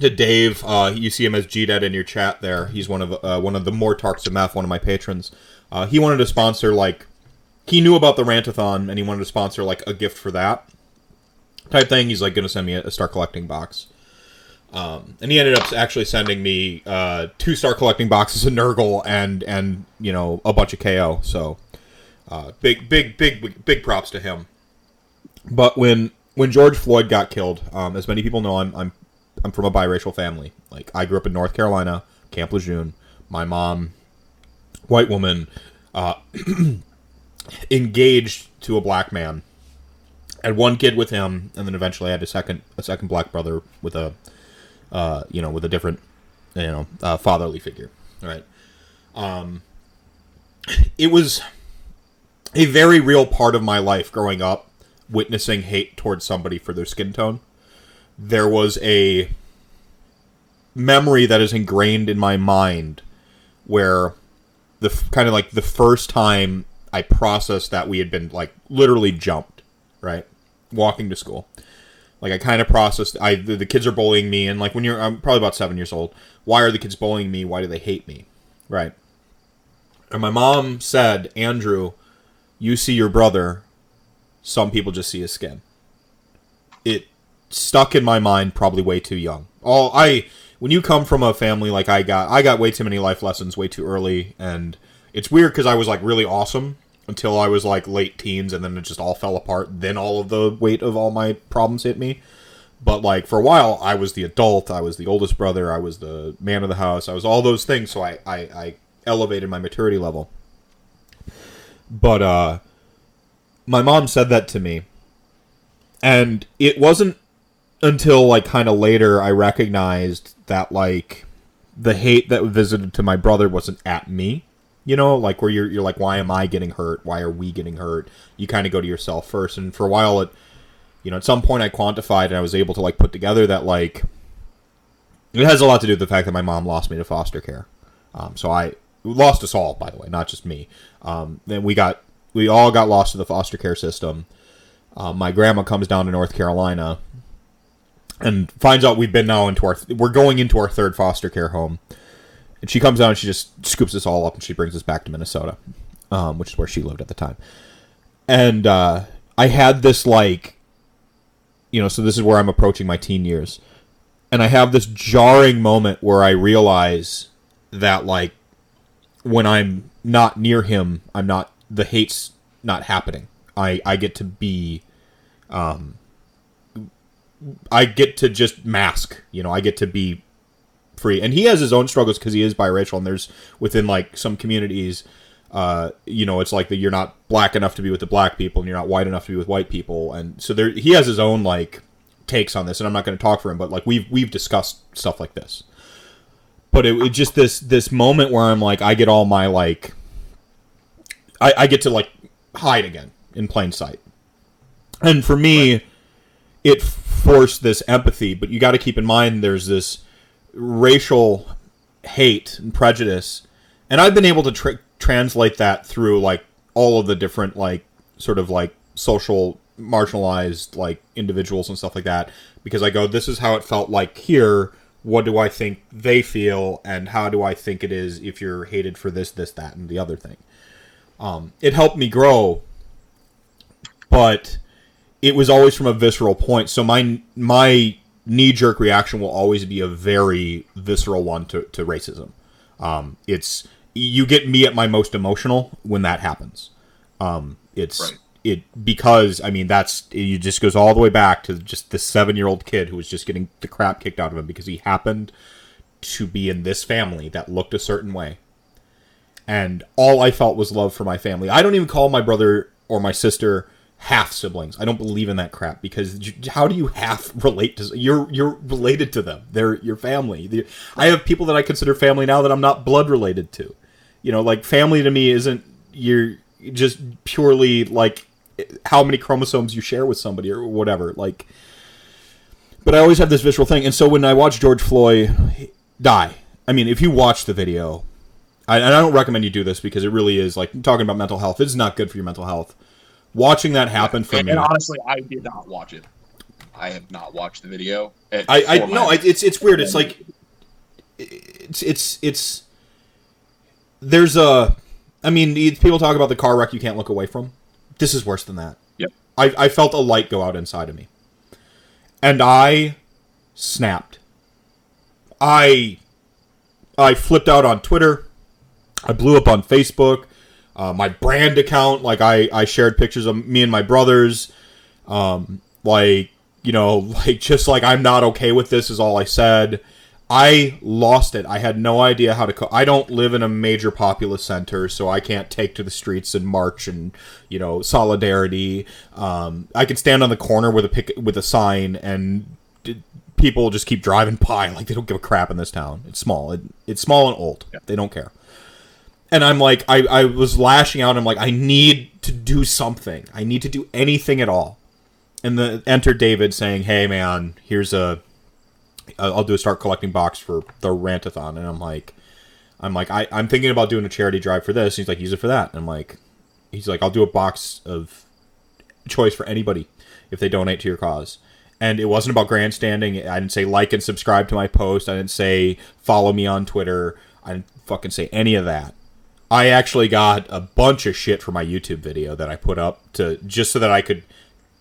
to Dave. Uh, you see him as G Dead in your chat there. He's one of uh, one of the more Tarks of Math, one of my patrons. Uh, he wanted to sponsor like he knew about the Rantathon and he wanted to sponsor like a gift for that type thing. He's like going to send me a, a Start Collecting box. Um, and he ended up actually sending me uh, two Start Collecting boxes of Nurgle and and you know a bunch of KO. So uh, big big big big props to him. But when when George Floyd got killed, um, as many people know, I'm I'm I'm from a biracial family. Like I grew up in North Carolina, Camp Lejeune. My mom, white woman, uh, engaged to a black man. Had one kid with him, and then eventually had a second a second black brother with a, uh, you know, with a different, you know, uh, fatherly figure. Right. Um, it was a very real part of my life growing up, witnessing hate towards somebody for their skin tone. There was a memory that is ingrained in my mind where the kind of like the first time I processed that we had been like literally jumped, right? Walking to school. Like I kind of processed I the, the kids are bullying me and like when you're I'm probably about 7 years old, why are the kids bullying me? Why do they hate me? Right? And my mom said, "Andrew, you see your brother, some people just see his skin." It stuck in my mind probably way too young. All I when you come from a family like I got, I got way too many life lessons way too early, and it's weird because I was like really awesome until I was like late teens, and then it just all fell apart. Then all of the weight of all my problems hit me. But like for a while, I was the adult, I was the oldest brother, I was the man of the house, I was all those things. So I I, I elevated my maturity level. But uh, my mom said that to me, and it wasn't until like kind of later I recognized that like the hate that visited to my brother wasn't at me. You know, like where you're you're like, why am I getting hurt? Why are we getting hurt? You kind of go to yourself first, and for a while, it, you know, at some point I quantified and I was able to like put together that like, it has a lot to do with the fact that my mom lost me to foster care. Um, so I lost us all, by the way, not just me. Um, then we got we all got lost to the foster care system. Uh, my grandma comes down to North Carolina and finds out we've been now into our we're going into our third foster care home. And she comes down and she just scoops us all up and she brings us back to Minnesota, um, which is where she lived at the time. And uh, I had this like, you know, so this is where I'm approaching my teen years, and I have this jarring moment where I realize that like when I'm not near him, I'm not the hate's not happening. I I get to be, um, I get to just mask. You know, I get to be free. And he has his own struggles because he is biracial, and there's within like some communities, uh, you know, it's like that you're not black enough to be with the black people, and you're not white enough to be with white people, and so there he has his own like takes on this. And I'm not going to talk for him, but like we've we've discussed stuff like this. But it, it just this this moment where I'm like, I get all my like, I, I get to like hide again in plain sight, and for me. Right it forced this empathy, but you got to keep in mind there's this racial hate and prejudice, and I've been able to tra- translate that through like all of the different like sort of like social marginalized like individuals and stuff like that because I go this is how it felt like here. What do I think they feel? And how do I think it is if you're hated for this this that and the other thing? Um, it helped me grow but it was always from a visceral point. So my my knee jerk reaction will always be a very visceral one to, to racism. Um, it's you get me at my most emotional when that happens. Um, it's right. it because I mean that's it just goes all the way back to just the seven year old kid who was just getting the crap kicked out of him because he happened to be in this family that looked a certain way. And all I felt was love for my family. I don't even call my brother or my sister half siblings. I don't believe in that crap because how do you half relate to you're you're related to them. They're your family. The- I have people that I consider family now that I'm not blood related to. You know, like family to me isn't you're just purely like how many chromosomes you share with somebody or whatever. Like but I always have this visceral thing. And so when I watch George Floyd die, I mean, if you watch the video, I, and I don't recommend you do this because it really is like talking about mental health. It's not good for your mental health. Watching that happen for and, me, and honestly, I did not watch it. I have not watched the video. I, I no, I, it's it's weird. It's like it's it's it's there's a. I mean, people talk about the car wreck you can't look away from. This is worse than that. Yep. I I felt a light go out inside of me, and I snapped. I I flipped out on Twitter. I blew up on Facebook. Uh, my brand account, like I, I shared pictures of me and my brothers. Um, like you know, like just like I'm not okay with this is all I said. I lost it. I had no idea how to. Co- I don't live in a major populous center, so I can't take to the streets and march and you know solidarity. Um, I can stand on the corner with a pick with a sign and d- people just keep driving by like they don't give a crap in this town. It's small. It, it's small and old. They don't care. And I'm like, I, I was lashing out. I'm like, I need to do something. I need to do anything at all. And the enter David saying, "Hey man, here's a, I'll do a start collecting box for the rantathon." And I'm like, I'm like, I, I'm thinking about doing a charity drive for this. And He's like, use it for that. And I'm like, he's like, I'll do a box of choice for anybody if they donate to your cause. And it wasn't about grandstanding. I didn't say like and subscribe to my post. I didn't say follow me on Twitter. I didn't fucking say any of that. I actually got a bunch of shit for my YouTube video that I put up to just so that I could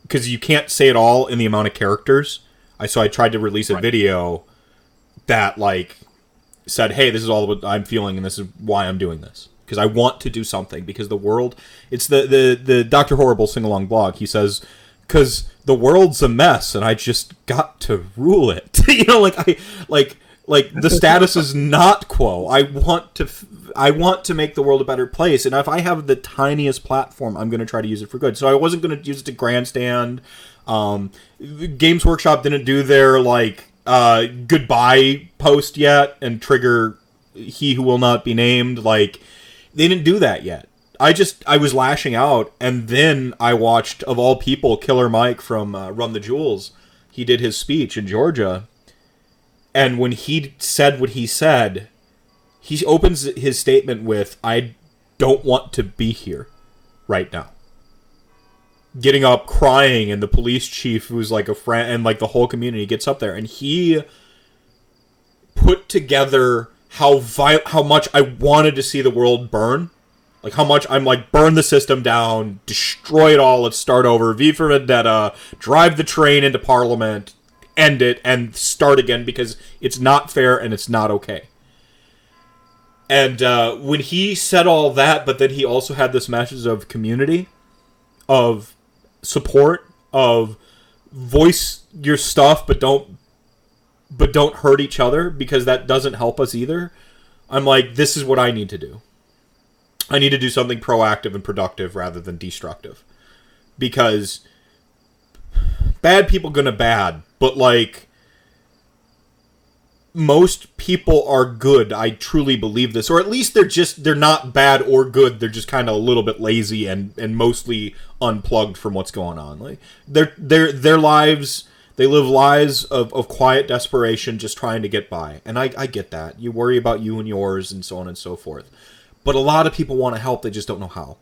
because you can't say it all in the amount of characters. I so I tried to release a Right. video that like said, "Hey, this is all what I'm feeling, and this is why I'm doing this." Because I want to do something. Because the world, it's the the the Doctor Horrible sing along blog. He says, "Because the world's a mess, and I just got to rule it." you know, like I like like the status is not quo. I want to. I want to make the world a better place, and if I have the tiniest platform, I'm going to try to use it for good. So I wasn't going to use it to grandstand. Um, Games Workshop didn't do their like uh, goodbye post yet and trigger he who will not be named. Like they didn't do that yet. I just I was lashing out, and then I watched of all people Killer Mike from uh, Run the Jewels. He did his speech in Georgia, and when he said what he said, he opens his statement with "I don't want to be here right now." Getting up, crying, and the police chief, who's like a friend, and like the whole community gets up there, and he put together how vi- how much I wanted to see the world burn. Like how much I'm like burn the system down, destroy it all, let's start over, V for Vendetta, drive the train into Parliament, end it, and start again because it's not fair and it's not okay. And uh, when he said all that, but then he also had this message of community, of support, of voice your stuff, but don't but don't hurt each other because that doesn't help us either. I'm like, this is what I need to do. I need to do something proactive and productive rather than destructive. Because bad people gonna bad, but like most people are good. I truly believe this. Or at least they're just they're not bad or good. They're just kind of a little bit lazy and and mostly unplugged from what's going on. Like their their their lives they live lives of, of quiet desperation just trying to get by. And I, I get that. You worry about you and yours and so on and so forth. But a lot of people want to help, they just don't know how.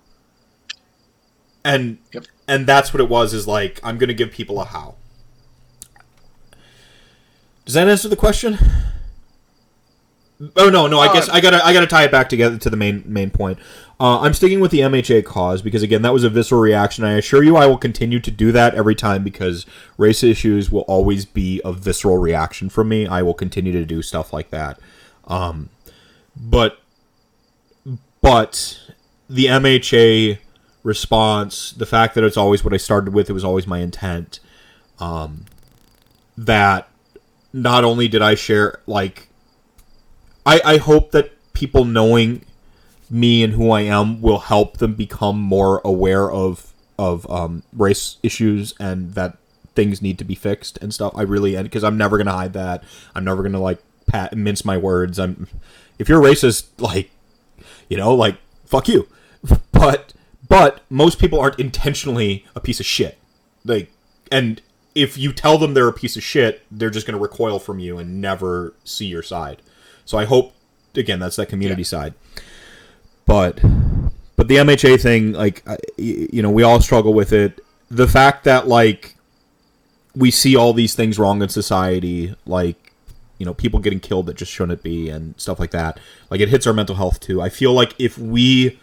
And Yep. and that's what it was is like I'm gonna give people a how. Does that answer the question? Oh no, no. I Uh, guess I gotta I gotta tie it back together to the main main point. Uh, I'm sticking with the MHA cause because again that was a visceral reaction. I assure you, I will continue to do that every time because race issues will always be a visceral reaction from me. I will continue to do stuff like that. Um, but but the MHA response, the fact that it's always what I started with, it was always my intent. Um, that not only did I share, like, I, I hope that people knowing me and who I am will help them become more aware of of um, race issues and that things need to be fixed and stuff. I really because I'm never gonna hide that. I'm never gonna like pat mince my words. I'm if you're racist, like you know, like fuck you. But but most people aren't intentionally a piece of shit. Like and if you tell them they're a piece of shit, they're just gonna recoil from you and never see your side. So I hope again that's that community yeah. side. But but the MHA thing, like you know, we all struggle with it. The fact that like we see all these things wrong in society, like you know, people getting killed that just shouldn't be, and stuff like that. Like it hits our mental health too. I feel like if we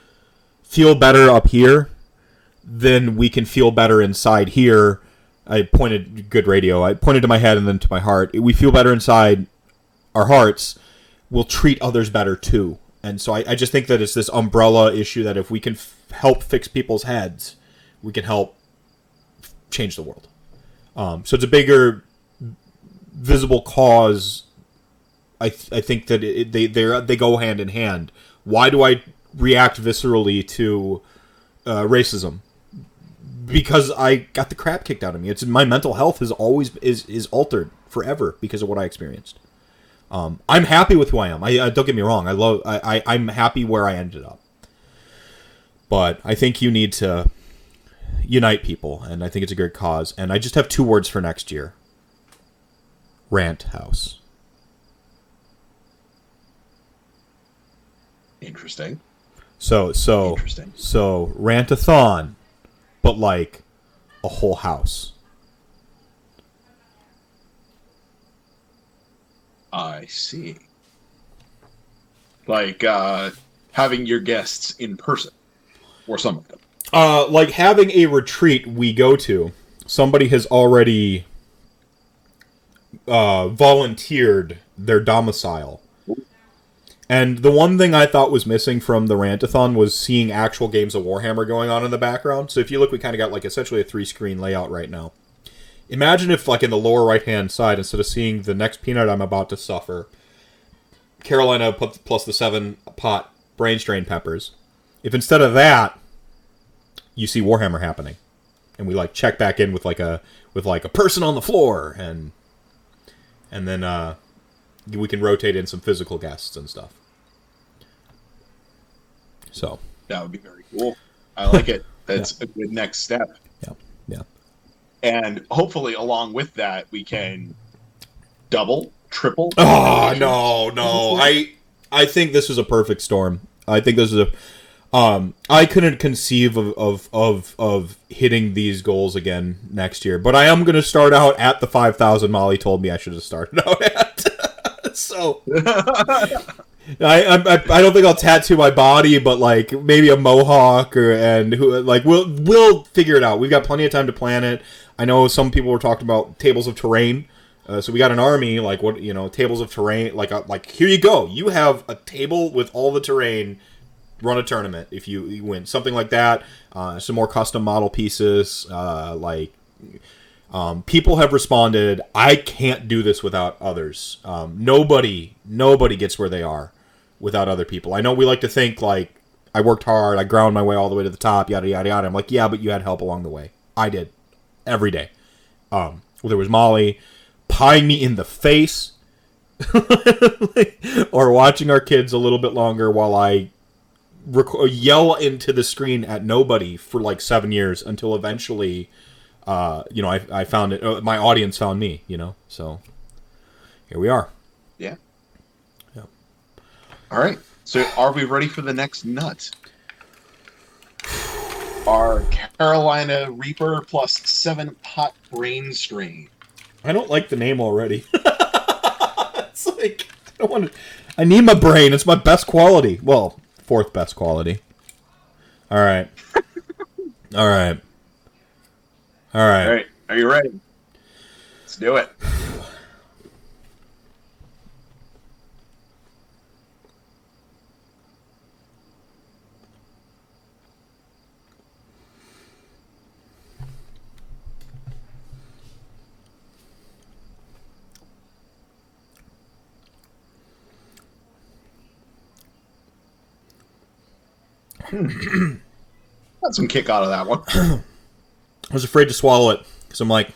feel better up here, then we can feel better inside here. I pointed good radio. I pointed to my head and then to my heart. We feel better inside our hearts. We'll treat others better too and so I, I just think that it's this umbrella issue that if we can f- help fix people's heads, we can help f- change the world. Um, so it's a bigger visible cause. I, th- I think that it, they they they go hand in hand. Why do I react viscerally to uh, racism? Because I got the crap kicked out of me. It's my mental health is always is is altered forever because of what I experienced. Um, I'm happy with who I am. I, uh, don't get me wrong. I love. I, I I'm happy where I ended up. But I think you need to unite people, and I think it's a good cause. And I just have two words for next year. Rant house. Interesting. So so Interesting. so rantathon, but like a whole house. I see. Like uh, having your guests in person, or some of them. Uh, like having a retreat we go to. Somebody has already uh, volunteered their domicile. And the one thing I thought was missing from the Rantathon was seeing actual games of Warhammer going on in the background. So if you look, we kind of got like essentially a three screen layout right now. Imagine if, like, in the lower right hand side, instead of seeing the next peanut I'm about to suffer, Carolina plus the seven pot brain strain peppers, if instead of that, you see Warhammer happening, and we like check back in with like a with like a person on the floor, and and then uh, we can rotate in some physical guests and stuff. So that would be very cool. I like it. That's yeah. a good next step. Yeah, yeah and hopefully along with that we can double, triple. Oh no, no! I I think this is a perfect storm. I think this is a. Um, I couldn't conceive of, of, of, of hitting these goals again next year, but I am going to start out at the 5,000 Molly told me I should have started out at. so, I, I, I don't think I'll tattoo my body, but like maybe a mohawk or and who like we'll we'll figure it out. We've got plenty of time to plan it. I know some people were talking about tables of terrain. Uh, so we got an army, like what you know, tables of terrain. Like a, uh, like here you go. You have a table with all the terrain. Run a tournament if you, you win something like that. Uh, some more custom model pieces. Uh, like um, people have responded. I can't do this without others. Um, nobody nobody gets where they are without other people. I know we like to think like I worked hard. I ground my way all the way to the top. Yada yada yada. I'm like yeah, but you had help along the way. I did every day. Um, there was Molly pieing me in the face, or watching our kids a little bit longer while I rec- yell into the screen at nobody for like seven years until eventually, uh, you know, I, I found it. Uh, my audience found me. You know, so here we are. Yeah. Yeah. All right. So, are we ready for the next nut? our Carolina Reaper plus seven pot brain strain. I don't like the name already. it's like I don't want to. I need my brain. It's my best quality. Well, fourth best quality. All right. All right. All right. All right. Are you ready? Let's do it. Hmm. Got some kick out of that one. I was afraid to swallow it because I'm like,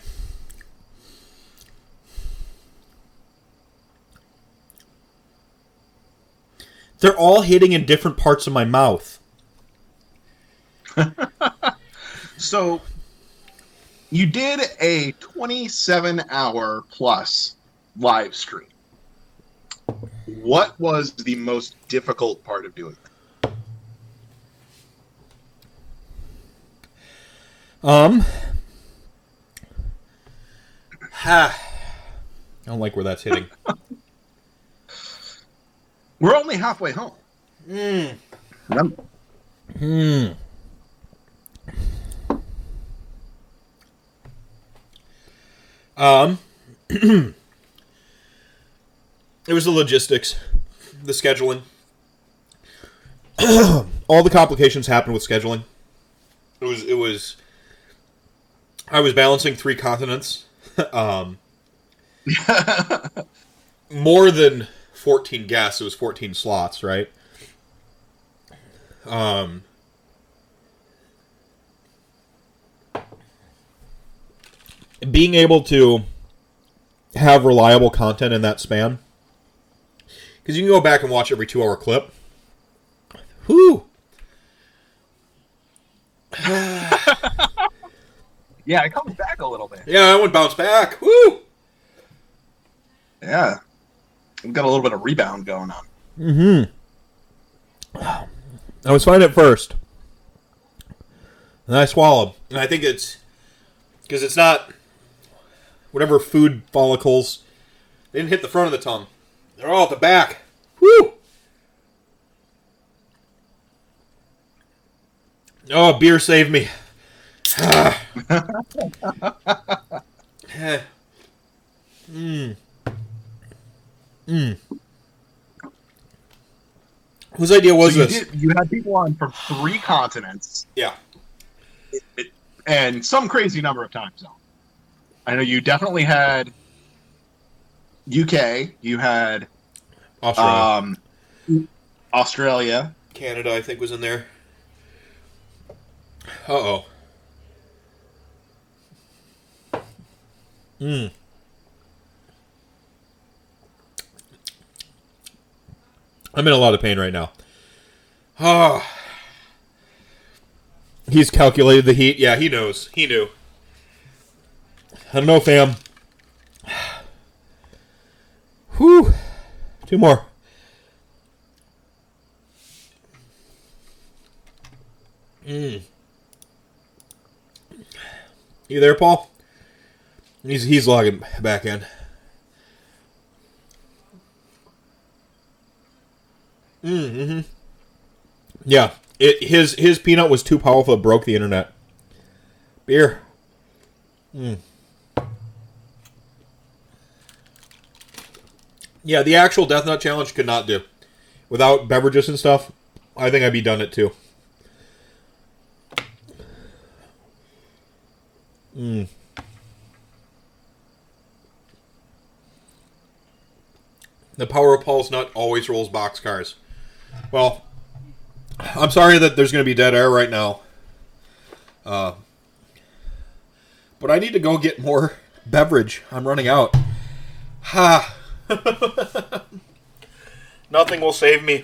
they're all hitting in different parts of my mouth. So, you did a 27 hour plus live stream. What was the most difficult part of doing it? Um, ha. I don't like where that's hitting. We're only halfway home. Hmm. Hmm. Um, it was the logistics, the scheduling. All the complications happened with scheduling. It was it was. I was balancing three continents, um, more than fourteen guests. It was fourteen slots, right? Um, being able to have reliable content in that span, because you can go back and watch every two-hour clip. Whoo! Yeah, it comes back a little bit. Yeah, I would bounce back. Woo! Yeah. We've got a little bit of rebound going on. Mm-hmm. I was fine at first. And I swallowed. And I think it's because it's not whatever food follicles they didn't hit the front of the tongue. They're all at the back. Woo! Oh, beer saved me. Mm. Mm. Whose idea was So you, this? did, you had people on from three continents Yeah. and some crazy number of time zones. I know you definitely had UK, you had Australia. um, Australia, Canada, I think, was in there. Uh oh. Hmm. I'm in a lot of pain right now. Ah. He's calculated the heat. Yeah, he knows. He knew. I don't know, fam. Whew. Two more. Mm. You there, Paul? He's he's logging back in. Mm-hmm. Yeah, it his his peanut was too powerful. It broke the internet. Beer. Mm. Yeah, the actual Death Nut challenge could not do. Without beverages and stuff, I think I'd be done it too. Mm. The power of Paul's nut always rolls boxcars. Well, I'm sorry that there's going to be dead air right now. Uh, but I need to go get more beverage. I'm running out. Ha. Nothing will save me.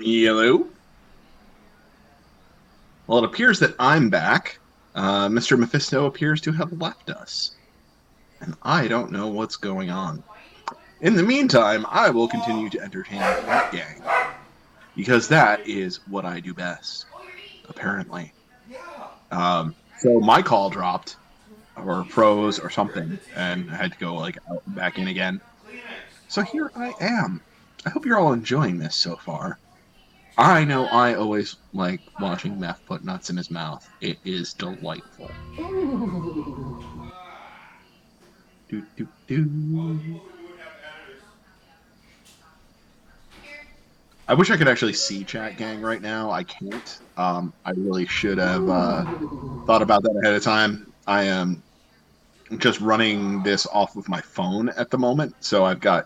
Hello. Well, it appears that I'm back. Uh, Mr. Mephisto appears to have left us. And I don't know what's going on. In the meantime, I will continue to entertain that gang. Because that is what I do best, apparently. Um, so my call dropped, or froze, or something, and I had to go like out back in again. So here I am. I hope you're all enjoying this so far. I know I always like watching Meth put nuts in his mouth. It is delightful. Do, do, do. I wish I could actually see Chat Gang right now. I can't. Um, I really should have uh, thought about that ahead of time. I am just running this off of my phone at the moment, so I've got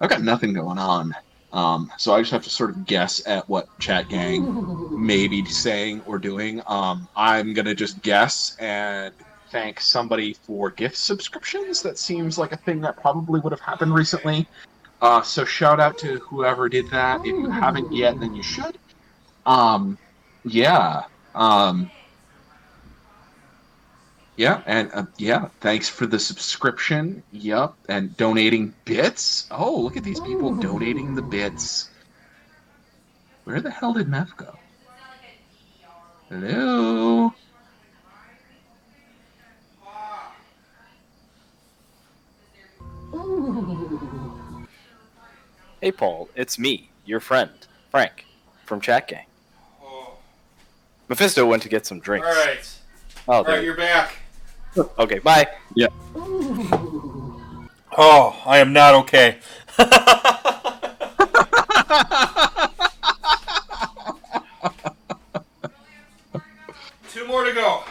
I've got nothing going on. Um, so I just have to sort of guess at what Chat Gang may be saying or doing. Um, I'm gonna just guess and thank somebody for gift subscriptions. That seems like a thing that probably would have happened recently. Uh, so shout out to whoever did that. If you haven't yet, then you should. Um, yeah. Um, yeah, and uh, yeah, thanks for the subscription. Yep, and donating bits. Oh, look at these people donating the bits. Where the hell did Meth go? Hello. Hey, Paul, it's me, your friend, Frank, from Chat Gang. Mephisto went to get some drinks. All right. Oh, All there- right, you're back. okay, bye. Yeah. Oh, I am not okay. Two more to go.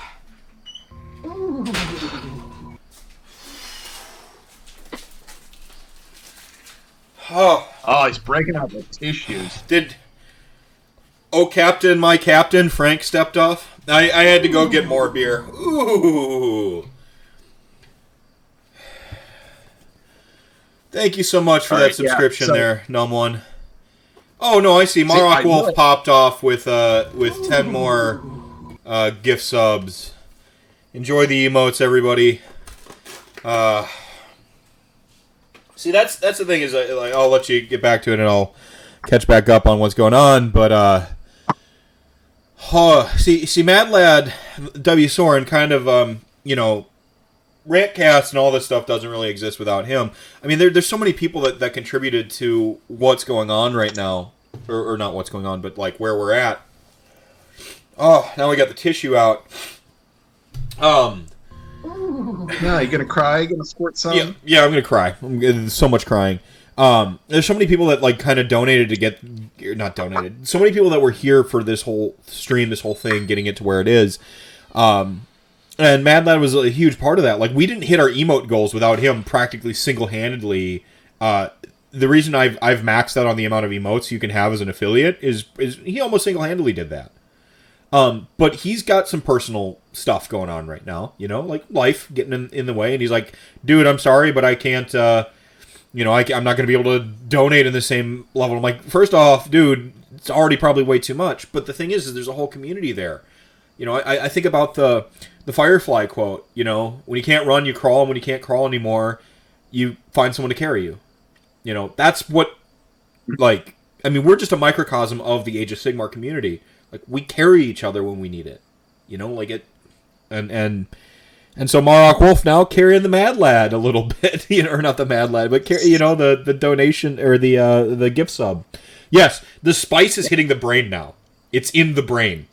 Oh, Oh, he's breaking out the tissues. did oh captain, my captain Frank stepped off? I I had to go get more beer. Ooh. Thank you so much for All that right, yeah, subscription so- there, Num One. Oh no, I see. I Marok Wolf popped off with uh with ten more uh, gift subs. Enjoy the emotes, everybody. Uh, see, that's that's the thing is uh, like I'll let you get back to it and I'll catch back up on what's going on. But uh, huh, see, see, Mad Lad W Soren kind of um you know Rantcast and all this stuff doesn't really exist without him. I mean, there, there's so many people that, that contributed to what's going on right now, or, or not what's going on, but like where we're at. Oh, now we got the tissue out. Um, Yeah, you gonna cry? You gonna squirt some? yeah, yeah, I'm gonna cry. I'm, so much crying. Um, there's so many people that like kind of donated to get, not donated. So many people that were here for this whole stream, this whole thing, getting it to where it is. Um, and Mad Lad was a huge part of that. Like we didn't hit our emote goals without him practically single handedly. Uh, the reason I've I've maxed out on the amount of emotes you can have as an affiliate is is he almost single handedly did that. Um, but he's got some personal stuff going on right now, you know, like life getting in, in the way, and he's like, "Dude, I'm sorry, but I can't." Uh, you know, I, am not going to be able to donate in the same level. I'm like, first off, dude, it's already probably way too much. But the thing is, is there's a whole community there. You know, I, I think about the the Firefly quote. You know, when you can't run, you crawl, and when you can't crawl anymore, you find someone to carry you. You know, that's what. Like, I mean, we're just a microcosm of the Age of Sigmar community. Like, we carry each other when we need it. You know, like it, and and and so Marok Wolf now carrying the Mad Lad a little bit, you know, or not the Mad Lad, but you know the the donation or the uh, the gift sub. Yes, the spice is hitting the brain now. It's in the brain.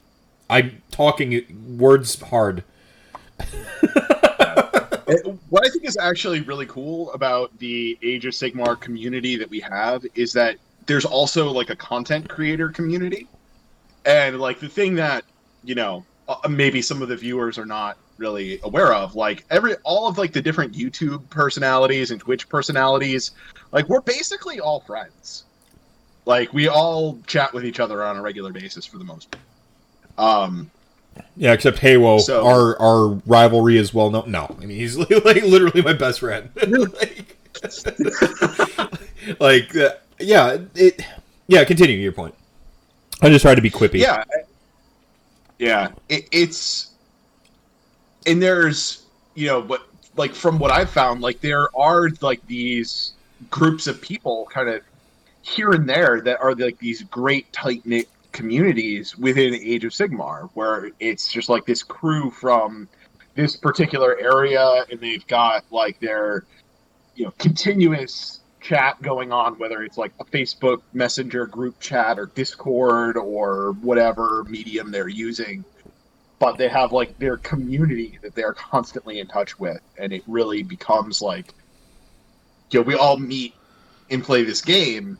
I'm talking words hard. What I think is actually really cool about the Age of Sigmar community that we have is that there's also like a content creator community, and like the thing that you know uh, maybe some of the viewers are not really aware of, like every all of like the different YouTube personalities and Twitch personalities, like we're basically all friends. Like we all chat with each other on a regular basis for the most part. Um, Yeah, except Haywo, So- our our rivalry is well known. No, I mean he's like literally my best friend. like, like uh, yeah, it. Yeah, continue your point. I just tried to be quippy. Yeah, yeah. It, it's and there's you know, but like from what I've found, like there are like these groups of people kind of here and there that are like these great tight knit communities within Age of Sigmar, where it's just like this crew from this particular area, and they've got like their you know continuous chat going on, whether it's like a Facebook Messenger group chat or Discord or whatever medium they're using. But they have like their community that they're constantly in touch with, and it really becomes like, you know, we all meet and play this game,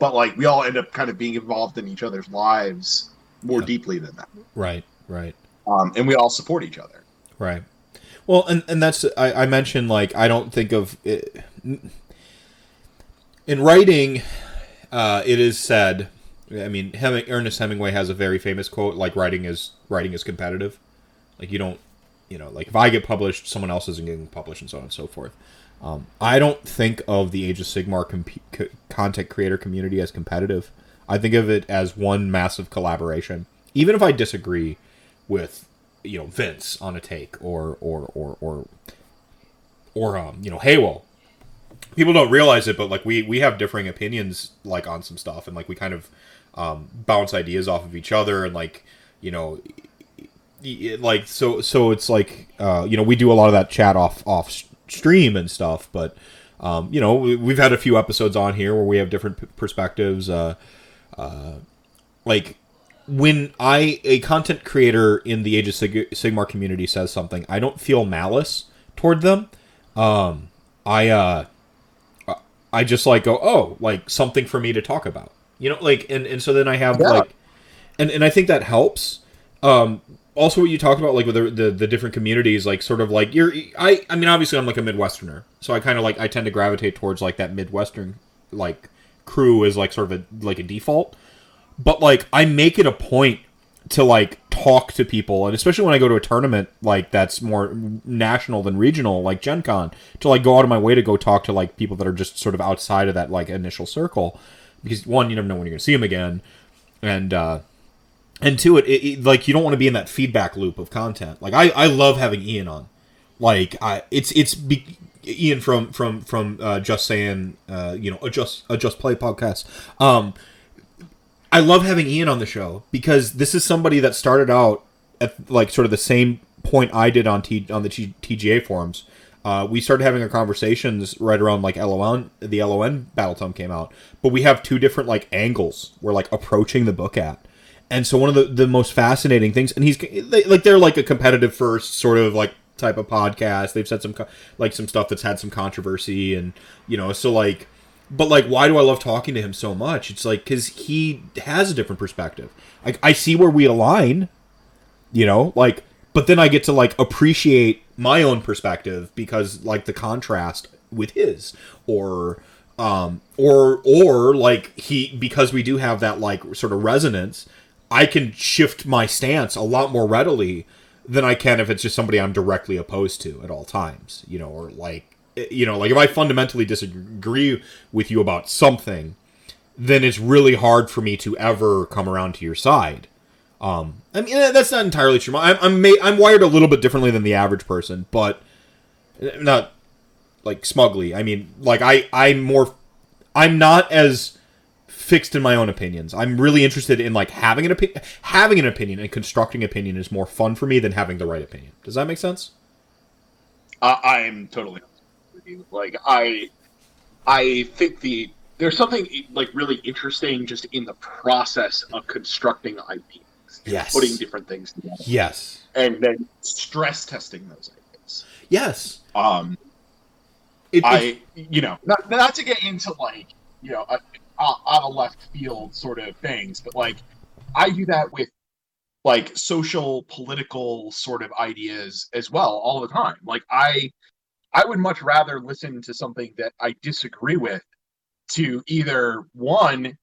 but like we all end up kind of being involved in each other's lives more Yeah. deeply than that, Right. Right. um, and we all support each other. Right. Well, and and that's I, I mentioned like I don't think of it, in writing. Uh, it is said. I mean, Ernest Hemingway has a very famous quote like writing is writing is competitive. Like you don't, you know, like if I get published, someone else isn't getting published, and so on and so forth. Um, I don't think of the Age of Sigmar comp- co- content creator community as competitive. I think of it as one massive collaboration. Even if I disagree with you know Vince on a take or or or or or um you know Haywell. People don't realize it, but like we we have differing opinions like on some stuff, and like we kind of um, bounce ideas off of each other, and like you know, like so so it's like uh, you know we do a lot of that chat off off stream and stuff, but um, you know we, we've had a few episodes on here where we have different perspectives. Uh, uh, like when I a content creator in the Age of Sig- Sigmar community says something, I don't feel malice toward them. Um, I uh, I just like go, oh, like something for me to talk about, you know, like, and and so then I have Yeah. like, and and I think that helps. Um, also, what you talk about, like with the, the the different communities, like sort of like you're, I I mean, obviously I'm like a Midwesterner, so I kind of like I tend to gravitate towards like that Midwestern like crew is like sort of a like a default but like I make it a point to like talk to people, and especially when I go to a tournament like that's more national than regional, like Gen Con, to like go out of my way to go talk to like people that are just sort of outside of that like initial circle, because one, you never know when you're gonna see them again, and uh, and two, it, it, it like you don't want to be in that feedback loop of content. Like I I love having Ian on, like I it's it's. Be, Ian from from from uh, just saying uh, you know a just a just play podcast um I love having Ian on the show because this is somebody that started out at like sort of the same point I did on T on the T- TGA forums. Uh, we started having our conversations right around like LON the LON Battle Tome came out, but we have two different like angles we're like approaching the book at. And so one of the, the most fascinating things, and he's they, like they're like a competitive first sort of like type of podcast. They've said some like some stuff that's had some controversy, and you know, so like but like why do i love talking to him so much it's like because he has a different perspective like i see where we align you know like but then i get to like appreciate my own perspective because like the contrast with his or um or or like he because we do have that like sort of resonance i can shift my stance a lot more readily than i can if it's just somebody i'm directly opposed to at all times you know or like you know like if i fundamentally disagree with you about something then it's really hard for me to ever come around to your side um i mean that's not entirely true. I'm i'm, ma- I'm wired a little bit differently than the average person but not like smugly. I mean like i i'm more i'm not as fixed in my own opinions. I'm really interested in like having an opinion having an opinion and constructing opinion is more fun for me than having the right opinion. Does that make sense? I'm totally with you. Like I, I think the there's something like really interesting just in the process of constructing ideas, Yes. putting different things together, yes and then stress testing those ideas. yes Um, It- I, you know, not, not to get into like, you know, a, a, out of left field sort of things, but like, I do that with like social, political sort of ideas as well all the time. Like, I, I would much rather listen to something that I disagree with to either one,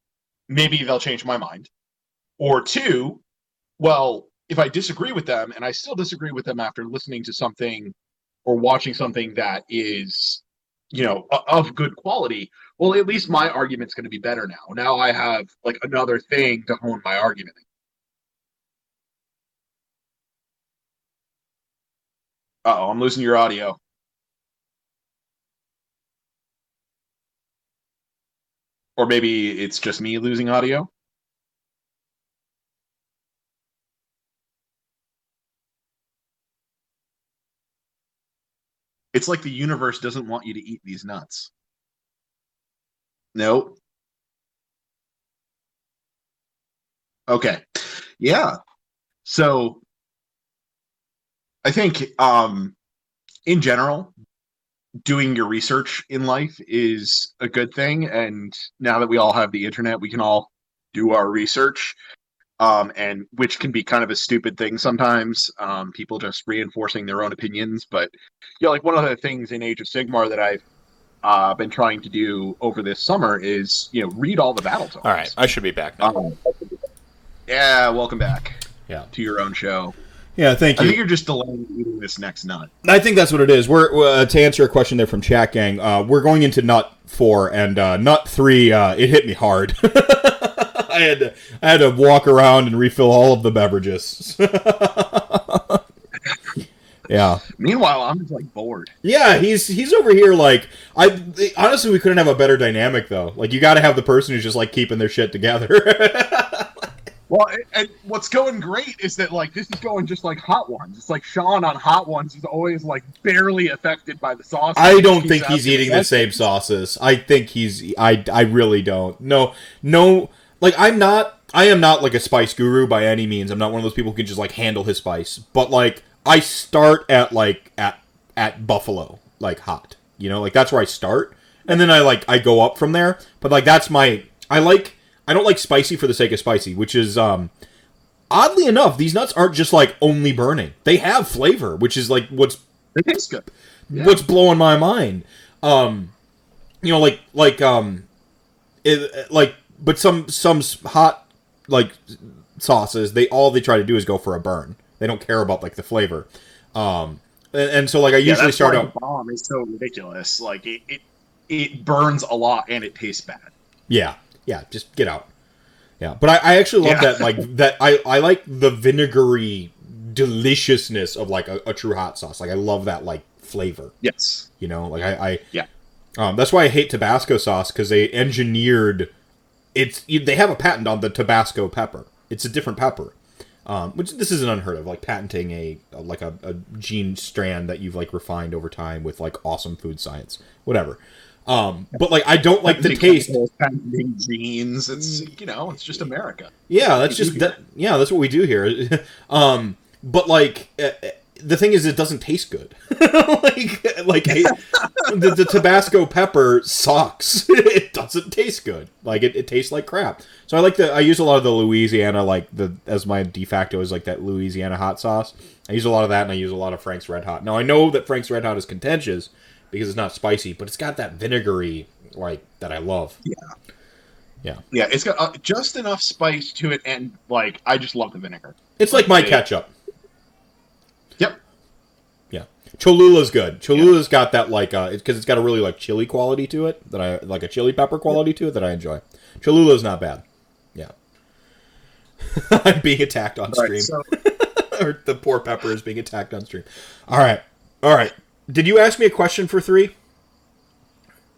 maybe they'll change my mind, or two, well, if I disagree with them and I still disagree with them after listening to something or watching something that is you know of good quality well, at least my argument's going to be better now. Now I have like another thing to hone my argument. oh, I'm losing your audio. Or maybe it's just me losing audio. It's like the universe doesn't want you to eat these nuts. Nope. Okay. Yeah. So I think um in general doing your research in life is a good thing and now that we all have the internet we can all do our research um and which can be kind of a stupid thing sometimes um people just reinforcing their own opinions but yeah like one of the things in Age of Sigmar that I've uh, been trying to do over this summer is you know read all the battle tomes. All right, I should be back now. Um, yeah, welcome back. Yeah. to your own show. Yeah, thank I you. think you're just delaying eating this next nut. I think that's what it is. We're uh, to answer a question there from Chat Gang. Uh, we're going into nut four and uh, nut three. Uh, it hit me hard. I had to, I had to walk around and refill all of the beverages. yeah, Meanwhile, I'm just like bored. yeah. He's he's over here like I honestly we couldn't have a better dynamic though. Like you got to have the person who's just like keeping their shit together. Well, and- what's going great is that like this is going just like Hot Ones. It's like Sean on Hot Ones is always like barely affected by the sauce. I don't Keeps think he's eating the same sauces. I think he's I I really don't. No, no like I'm not I am not like a spice guru by any means. I'm not one of those people who can just like handle his spice. But like I start at like at at buffalo, like hot. You know, like that's where I start. And then I like I go up from there. But like that's my I like I don't like spicy for the sake of spicy, which is um oddly enough, these nuts aren't just like only burning. They have flavor, which is like what's It tastes good. Yeah. what's blowing my mind. Um, you know, like like um, it, like but some some hot like sauces, they all they try to do is go for a burn. They don't care about like the flavor. Um, and, and so like I Yeah, usually that's start out. the bomb is so ridiculous. Like it, it, it burns a lot and it tastes bad. Yeah, yeah, just get out. Yeah, but I, I actually love Yeah. that like that. I I like the vinegary deliciousness of like a, a true hot sauce. Like I love that like flavor. Yes. You know, like I, I Yeah. Um, that's why I hate Tabasco sauce because they engineered it's. They have a patent on the Tabasco pepper. It's a different pepper, um, which this isn't unheard of. Like patenting a, a like a, a gene strand that you've like refined over time with like awesome food science, whatever. Um, but like I don't like the taste. Patenting genes. It's you know, it's just America. Yeah, that's just that. Yeah, that's what we do here. um, but like uh, uh, the thing is, it doesn't taste good. like like it- the, the Tabasco pepper sucks. it doesn't taste good. Like it, it tastes like crap. So I like the I use a lot of the Louisiana like the as my de facto is like that Louisiana hot sauce. I use a lot of that, and I use a lot of Frank's Red Hot. Now I know that Frank's Red Hot is contentious because it's not spicy, but it's got that vinegary like that I love. Yeah, Yeah. Yeah, it's got uh, just enough spice to it, and like I just love the vinegar. It's like my Okay. ketchup. Yep. Yeah, Cholula's good. Cholula's got that like uh, because it's got a really like chili quality to it that I like a chili pepper quality to it that I enjoy. Cholula's not bad. Yeah, I'm being attacked on stream, right, so or the poor pepper is being attacked on stream. All right, all right. Did you ask me a question for three?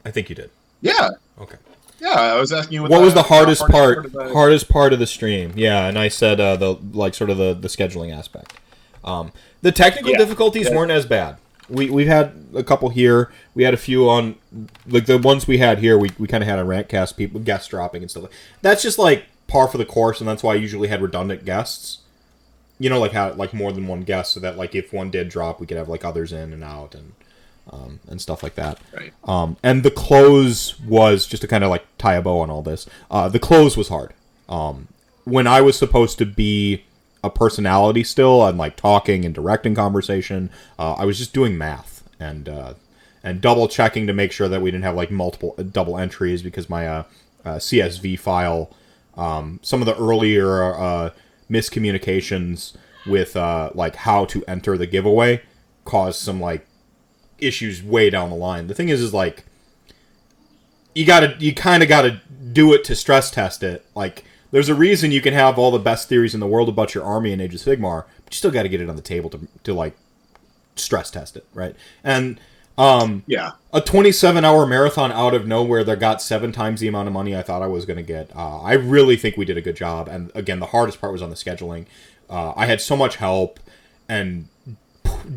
I think you did. yeah, Okay. yeah. I was asking you What was the hardest part? of the- Hardest part of the stream? Yeah, and I said uh, the like sort of the the scheduling aspect. Um, the technical Yeah. difficulties Yeah. weren't as bad. We we've had a couple here. We had a few on like the ones we had here. We, we kind of had a on Rantcast people guest dropping and stuff. like That's just like par for the course, and that's why I usually had redundant guests. You know, like how like more than one guest, so that like if one did drop, we could have like others in and out and um, and stuff like that. Right. Um, and the close was just to kind of like tie a bow on all this. Uh, the close was hard. Um, when I was supposed to be a personality still and like talking and directing conversation, uh, I was just doing math and uh, and double checking to make sure that we didn't have like multiple uh, double entries because my uh, uh, CSV file, um, some of the earlier uh, miscommunications with uh, like how to enter the giveaway caused some like issues way down the line. The thing is, is like you gotta you kind of gotta do it to stress test it. Like there's a reason you can have all the best theories in the world about your army in Age of Sigmar, but you still got to get it on the table to to like stress test it, right? And um, Yeah. a 27 hour marathon out of nowhere that got seven times the amount of money I thought I was going to get. Uh, I really think we did a good job. And again, the hardest part was on the scheduling. Uh, I had so much help and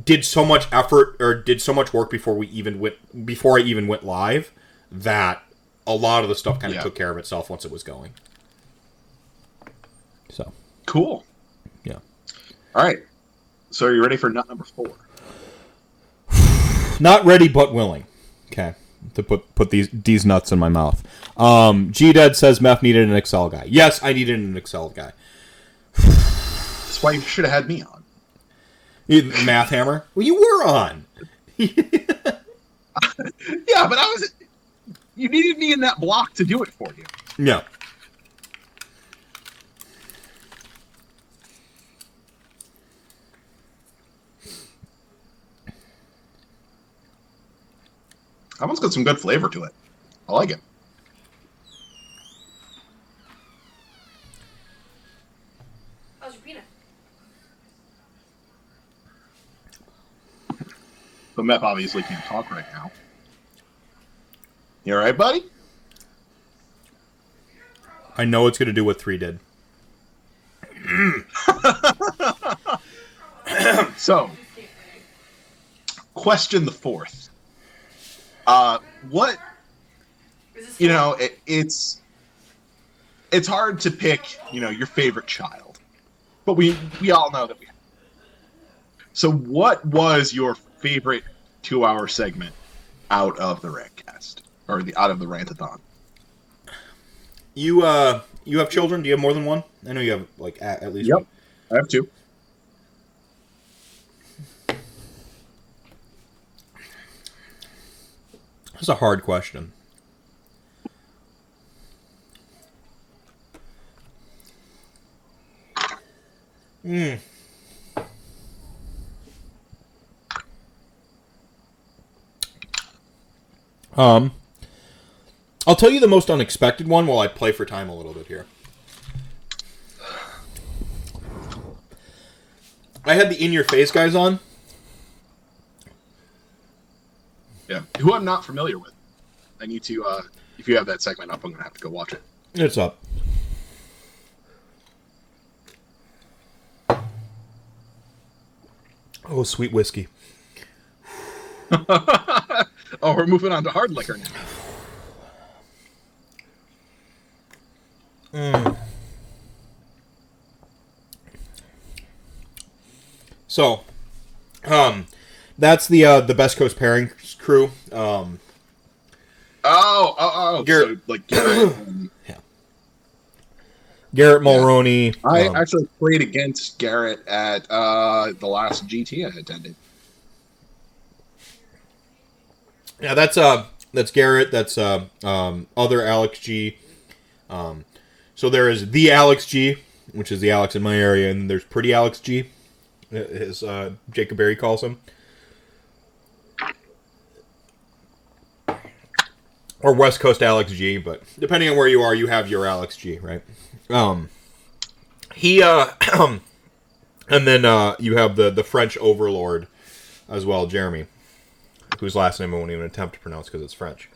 did so much effort or did so much work before we even went before I even went live that a lot of the stuff kind of Yeah. took care of itself once it was going. Cool. yeah, All right. So are you ready for nut number four? not ready but willing. Okay, to put put these these nuts in my mouth. Um, G Dead says Meth needed an Excel guy. Yes, I needed an Excel guy. That's why you should have had me on. You- Math Hammer. Well, you were on. Yeah, but I was. You needed me in that block to do it for you. Yeah. That one's got some good flavor to it. I like it. How's your peanut? But Mep obviously can't talk right now. You all right, buddy? I know it's going to do what 3 did. So, question the fourth. Uh, what Is this you know? It, it's it's hard to pick. You know, your favorite child, but we we all know that we. Have. So, what was your favorite two-hour segment out of the Rantcast or the out of the Rantathon? You uh you have children? Do you have more than one? I know you have like at, at least Yep. one. I have two. That's a hard question. Hmm. Um, I'll tell you the most unexpected one while I play for time a little bit here. I had the in your face guys on. Yeah, who I'm not familiar with. I need to. uh If you have that segment up, I'm gonna have to go watch it. It's up. Oh, sweet whiskey. oh, we're moving on to hard liquor now. So, um, that's the uh, the Best Coast pairing crew. Um, Oh, oh, oh. Garrett- So, like, Garrett, um, Garrett Mulroney. I um, actually played against Garrett at uh, the last GT I attended. yeah, that's uh, that's Garrett. That's uh, um, other Alex G. Um, so there is the Alex G, which is the Alex in my area, and there's Pretty Alex G, as uh, Jacob Berry calls him. Or West Coast Alex G, but depending on where you are, you have your Alex G, right? Um, he uh, and then uh, you have the the French overlord as well, Jeremy, whose last name I won't even attempt to pronounce because it's French.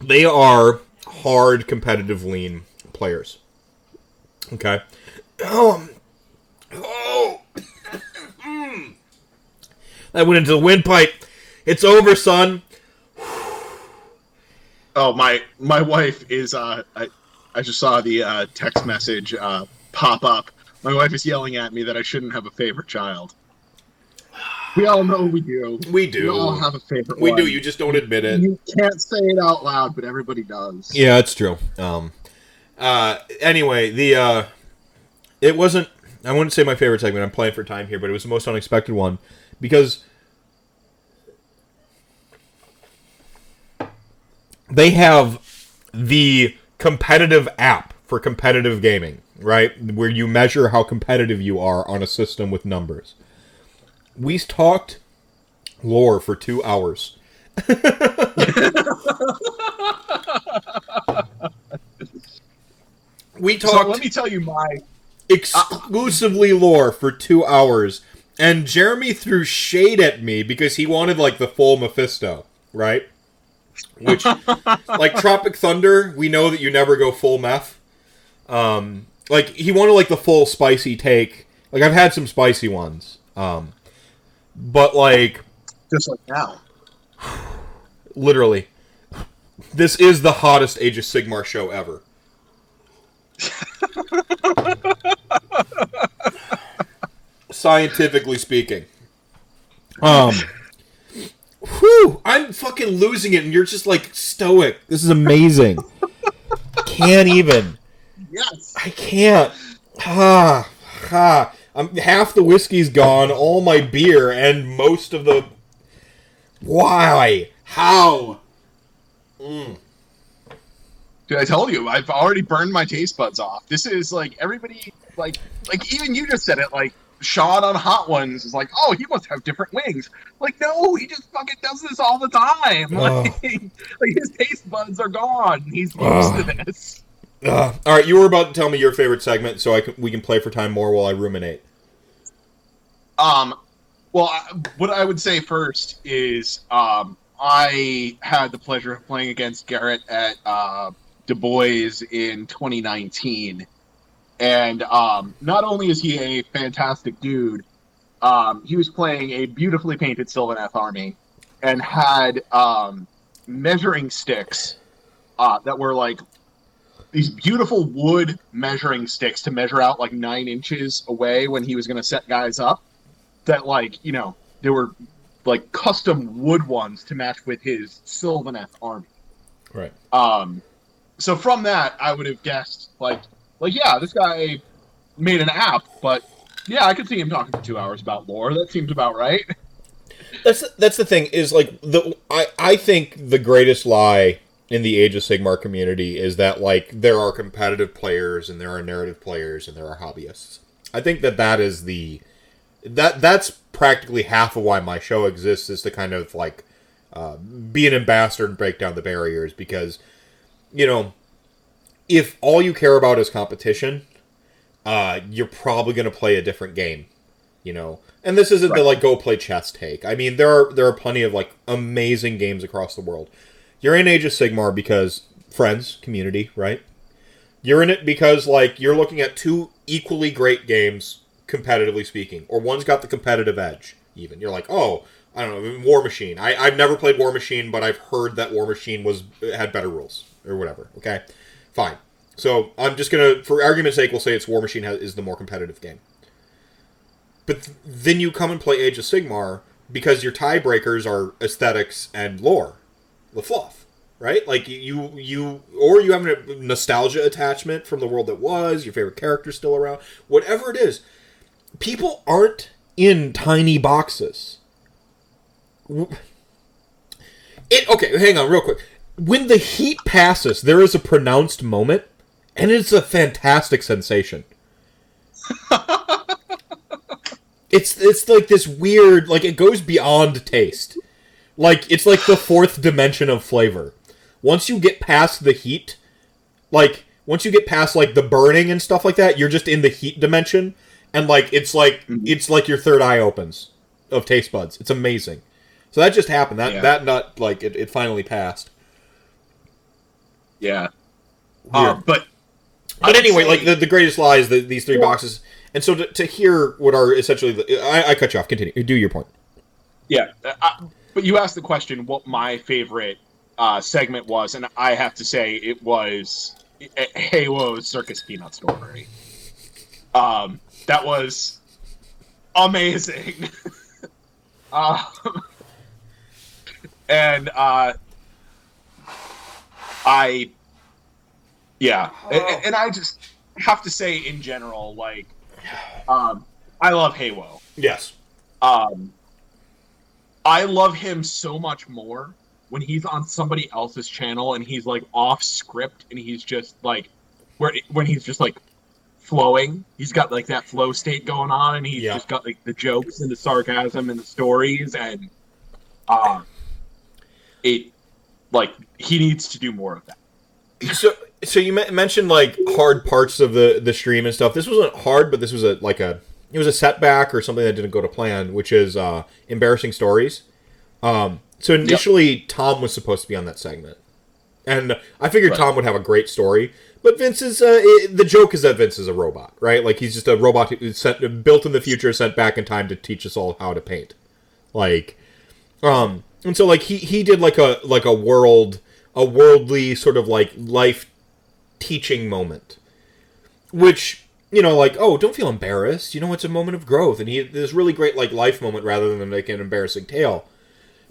They are hard competitive lean players. Okay. Um. Oh. I went into the windpipe. It's over, son. Oh, my my wife is. Uh, I I just saw the uh, text message uh, pop up. My wife is yelling at me that I shouldn't have a favorite child. We all know we do. We do. We all have a favorite. We one. do. You just don't admit it. You can't say it out loud, but everybody does. Yeah, it's true. Um, uh, anyway, the uh, it wasn't. I wouldn't say my favorite segment. I'm playing for time here, but it was the most unexpected one because they have the competitive app for competitive gaming, right? Where you measure how competitive you are on a system with numbers. We talked lore for two hours. we So talked let me tell you my uh, exclusively lore for two hours, and Jeremy threw shade at me because he wanted like the full Mephisto, right? Which, like Tropic Thunder, we know that you never go full meth. Um, like he wanted like the full spicy take. Like I've had some spicy ones, um, but like just like now. literally, this is the hottest Age of Sigmar show ever. Scientifically speaking. Um Whew, I'm fucking losing it and you're just like stoic. This is amazing. can't even. Yes. I can't. Ha ha. I'm half the whiskey's gone, all my beer, and most of the Why? How? Mm. Dude, I told you, I've already burned my taste buds off. This is like everybody, like, like even you just said it. Like Sean on Hot Ones is like, oh, he must have different wings. Like, no, he just fucking does this all the time. Oh. Like, like his taste buds are gone. He's used Oh. to this. Uh, all right, you were about to tell me your favorite segment, so I can, we can play for time more while I ruminate. Um, well, I, what I would say first is, um, I had the pleasure of playing against Garrett at uh, Du Bois in 2019, and um, not only is he a fantastic dude, um, he was playing a beautifully painted Sylvaneth army, and had um, measuring sticks uh, that were like these beautiful wood measuring sticks to measure out like nine inches away when he was going to set guys up that like you know they were like custom wood ones to match with his Sylvaneth army. Right. Um, so from that, I would have guessed like like yeah, this guy made an app, but yeah, I could see him talking for two hours about lore. That seems about right. That's that's the thing is like the I I think the greatest lie in the Age of Sigmar community is that like there are competitive players and there are narrative players and there are hobbyists. I think that that is the that that's practically half of why my show exists is to kind of like uh, be an ambassador and break down the barriers because you know if all you care about is competition uh, you're probably going to play a different game you know? And this isn't the like go play chess take. I mean there are there are plenty of like amazing games across the world. You're in age of sigmar because friends community right? You're in it because like you're looking at two equally great games competitively speaking or one's got the competitive edge even. You're like oh i don't know Warmachine. I, i've never played Warmachine but i've heard that Warmachine was had better rules or whatever okay fine so i'm just gonna for argument's sake we'll say it's Warmachine is the more competitive game but th- then you come and play Age of Sigmar because your tiebreakers are aesthetics and lore, the fluff, right? Like you, you, or you have a nostalgia attachment from the world that was, your favorite character's still around, whatever it is. People aren't in tiny boxes. It okay. Hang on, real quick. When the heat passes, there is a pronounced moment, and it's a fantastic sensation. it's it's like this weird like it goes beyond taste. Like it's like the fourth dimension of flavor. Once you get past the heat like once you get past like the burning and stuff like that you're just in the heat dimension and like it's like mm-hmm. it's like your third eye opens of taste buds. It's amazing. So that just happened. That Yeah. that nut like it, it finally passed Yeah. Uh, but But anyway, say- like the, the greatest lie is the, these three Well- boxes. And so to, to hear what are essentially the, I, I cut you off. Continue. Do your point. Yeah, uh, I, but you asked the question what my favorite uh, segment was, and I have to say it was Halo's Circus Peanut Story. Um, that was amazing. um, and uh, I, yeah, and, and I just have to say in general, like, um, I love Halo Yes. um I love him so much more when he's on somebody else's channel and he's like off script and he's just like where when he's just like flowing. He's got like that flow state going on and he's Yeah. just got like the jokes and the sarcasm and the stories and Um, it like he needs to do more of that. So, so you mentioned like hard parts of the the stream and stuff. This wasn't hard, but this was a like a it was a setback or something that didn't go to plan, which is uh, embarrassing stories. Um, so initially, Tom was supposed to be on that segment, and I figured Right. Tom would have a great story. But Vince is uh, it, the joke is that Vince is a robot, right? Like he's just a robot sent, built in the future, sent back in time to teach us all how to paint. Like, um, and so like he he did like a like a world a worldly sort of like life teaching moment, which you know like oh don't feel embarrassed you know it's a moment of growth and he this really great like life moment rather than like an embarrassing tale.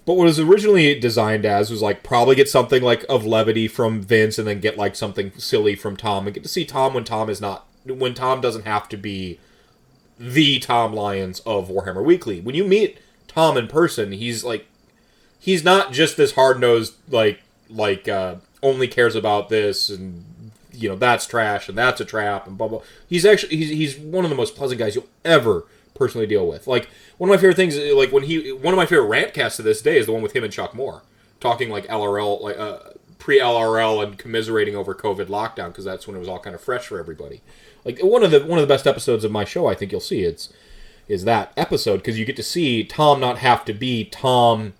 But what was originally designed as was like probably get something like of levity from Vince and then get like something silly from Tom and get to see Tom when Tom is not when Tom doesn't have to be the Tom Lyons of Warhammer Weekly. When you meet Tom in person, he's like he's not just this hard nosed like like uh, only cares about this and you know that's trash and that's a trap and blah blah. He's actually he's he's one of the most pleasant guys you'll ever personally deal with. Like one of my favorite things, like when he one of my favorite rant casts to this day is the one with him and Chuck Moore talking like LRL like uh, pre LRL and commiserating over COVID lockdown because that's when it was all kind of fresh for everybody. Like one of the one of the best episodes of my show, I think you'll see it's is that episode because you get to see Tom not have to be Tom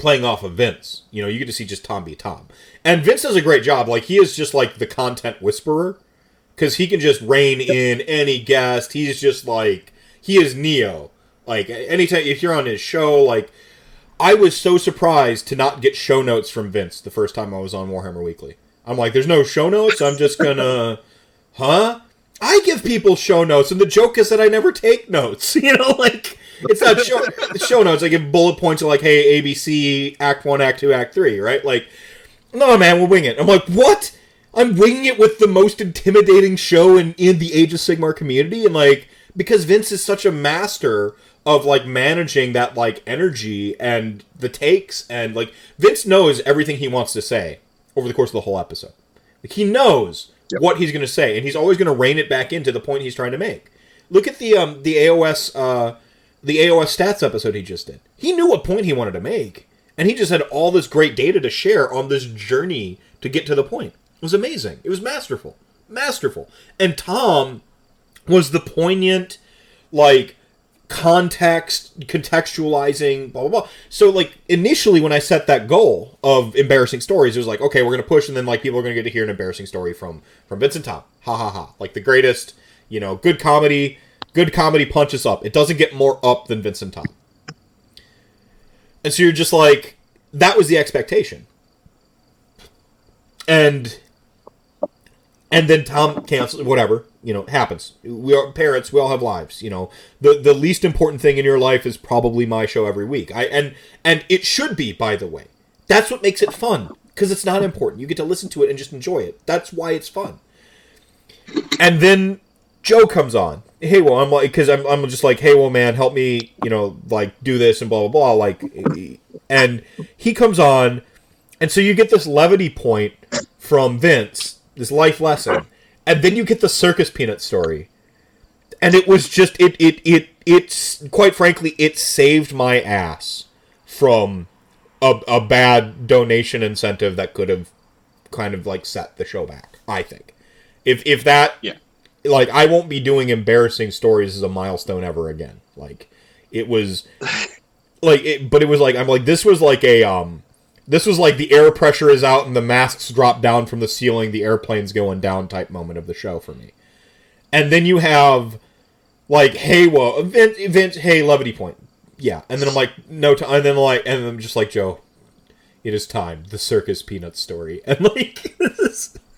playing off of Vince. You know, you get to see just Tom be Tom. And Vince does a great job. Like he is just like the content whisperer because he can just rein in any guest. He's just like he is Neo. Like anytime if you're on his show, like I was so surprised to not get show notes from Vince the first time I was on Warhammer Weekly. I'm like, there's no show notes. I'm just gonna, huh? I give people show notes, and the joke is that I never take notes. You know, like it's not show, show notes. I give bullet points of like, hey, ABC, Act One, Act Two, Act Three, right? Like, no, man, we'll wing it. I'm like, what? I'm winging it with the most intimidating show in in the Age of Sigmar community, and like because Vince is such a master of like managing that like energy and the takes and like Vince knows everything he wants to say over the course of the whole episode. Like he knows Yep. what he's going to say, and he's always going to rein it back into the point he's trying to make. Look at the um the AOS uh the AOS stats episode he just did. He knew what point he wanted to make, and he just had all this great data to share on this journey to get to the point. It was amazing. It was masterful, masterful. And Tom was the poignant, like context contextualizing blah blah blah so like initially when i set that goal of embarrassing stories it was like okay we're gonna push and then like people are gonna get to hear an embarrassing story from from vincent tom ha ha ha like the greatest you know good comedy good comedy punches up it doesn't get more up than vincent tom and so you're just like that was the expectation and and then Tom cancels whatever you know happens. We are parents. We all have lives. You know the the least important thing in your life is probably my show every week. I and and it should be by the way. That's what makes it fun because it's not important. You get to listen to it and just enjoy it. That's why it's fun. And then Joe comes on. Hey, well, I'm like, because I'm, I'm just like, hey, well, man, help me, you know, like do this and blah blah blah. Like, and he comes on, and so you get this levity point from Vince, this life lesson, and then you get the circus peanut story, and it was just it it it it's quite frankly it saved my ass from a, a bad donation incentive that could have kind of like set the show back. I think if if that Yeah. Like I won't be doing embarrassing stories as a milestone ever again. Like it was like it, but it was like I'm like this was like a um this was like the air pressure is out and the masks drop down from the ceiling, the airplane's going down type moment of the show for me. And then you have like hey whoa Vince, Vince hey levity point. Yeah. And then I'm like no time and then like and I'm just like Joe it is time the circus peanut story and like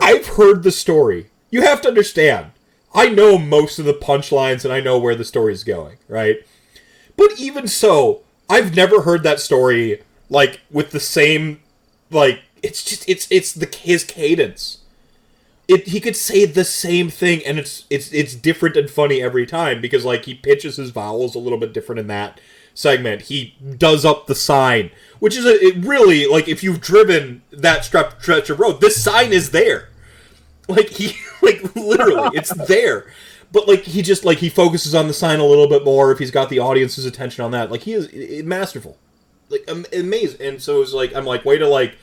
I've heard the story. You have to understand. I know most of the punchlines and I know where the story's going, right? But even so, I've never heard that story like with the same like it's just it's it's the his cadence. It he could say the same thing and it's it's it's different and funny every time because like he pitches his vowels a little bit different in that segment. He does up the sign, which is a it really like if you've driven that stretch of road, this sign is there. Like he like literally it's there. but like he just like he focuses on the sign a little bit more if he's got the audience's attention on that. Like he is i- i- masterful, like amazing. And so it's like I'm like way to like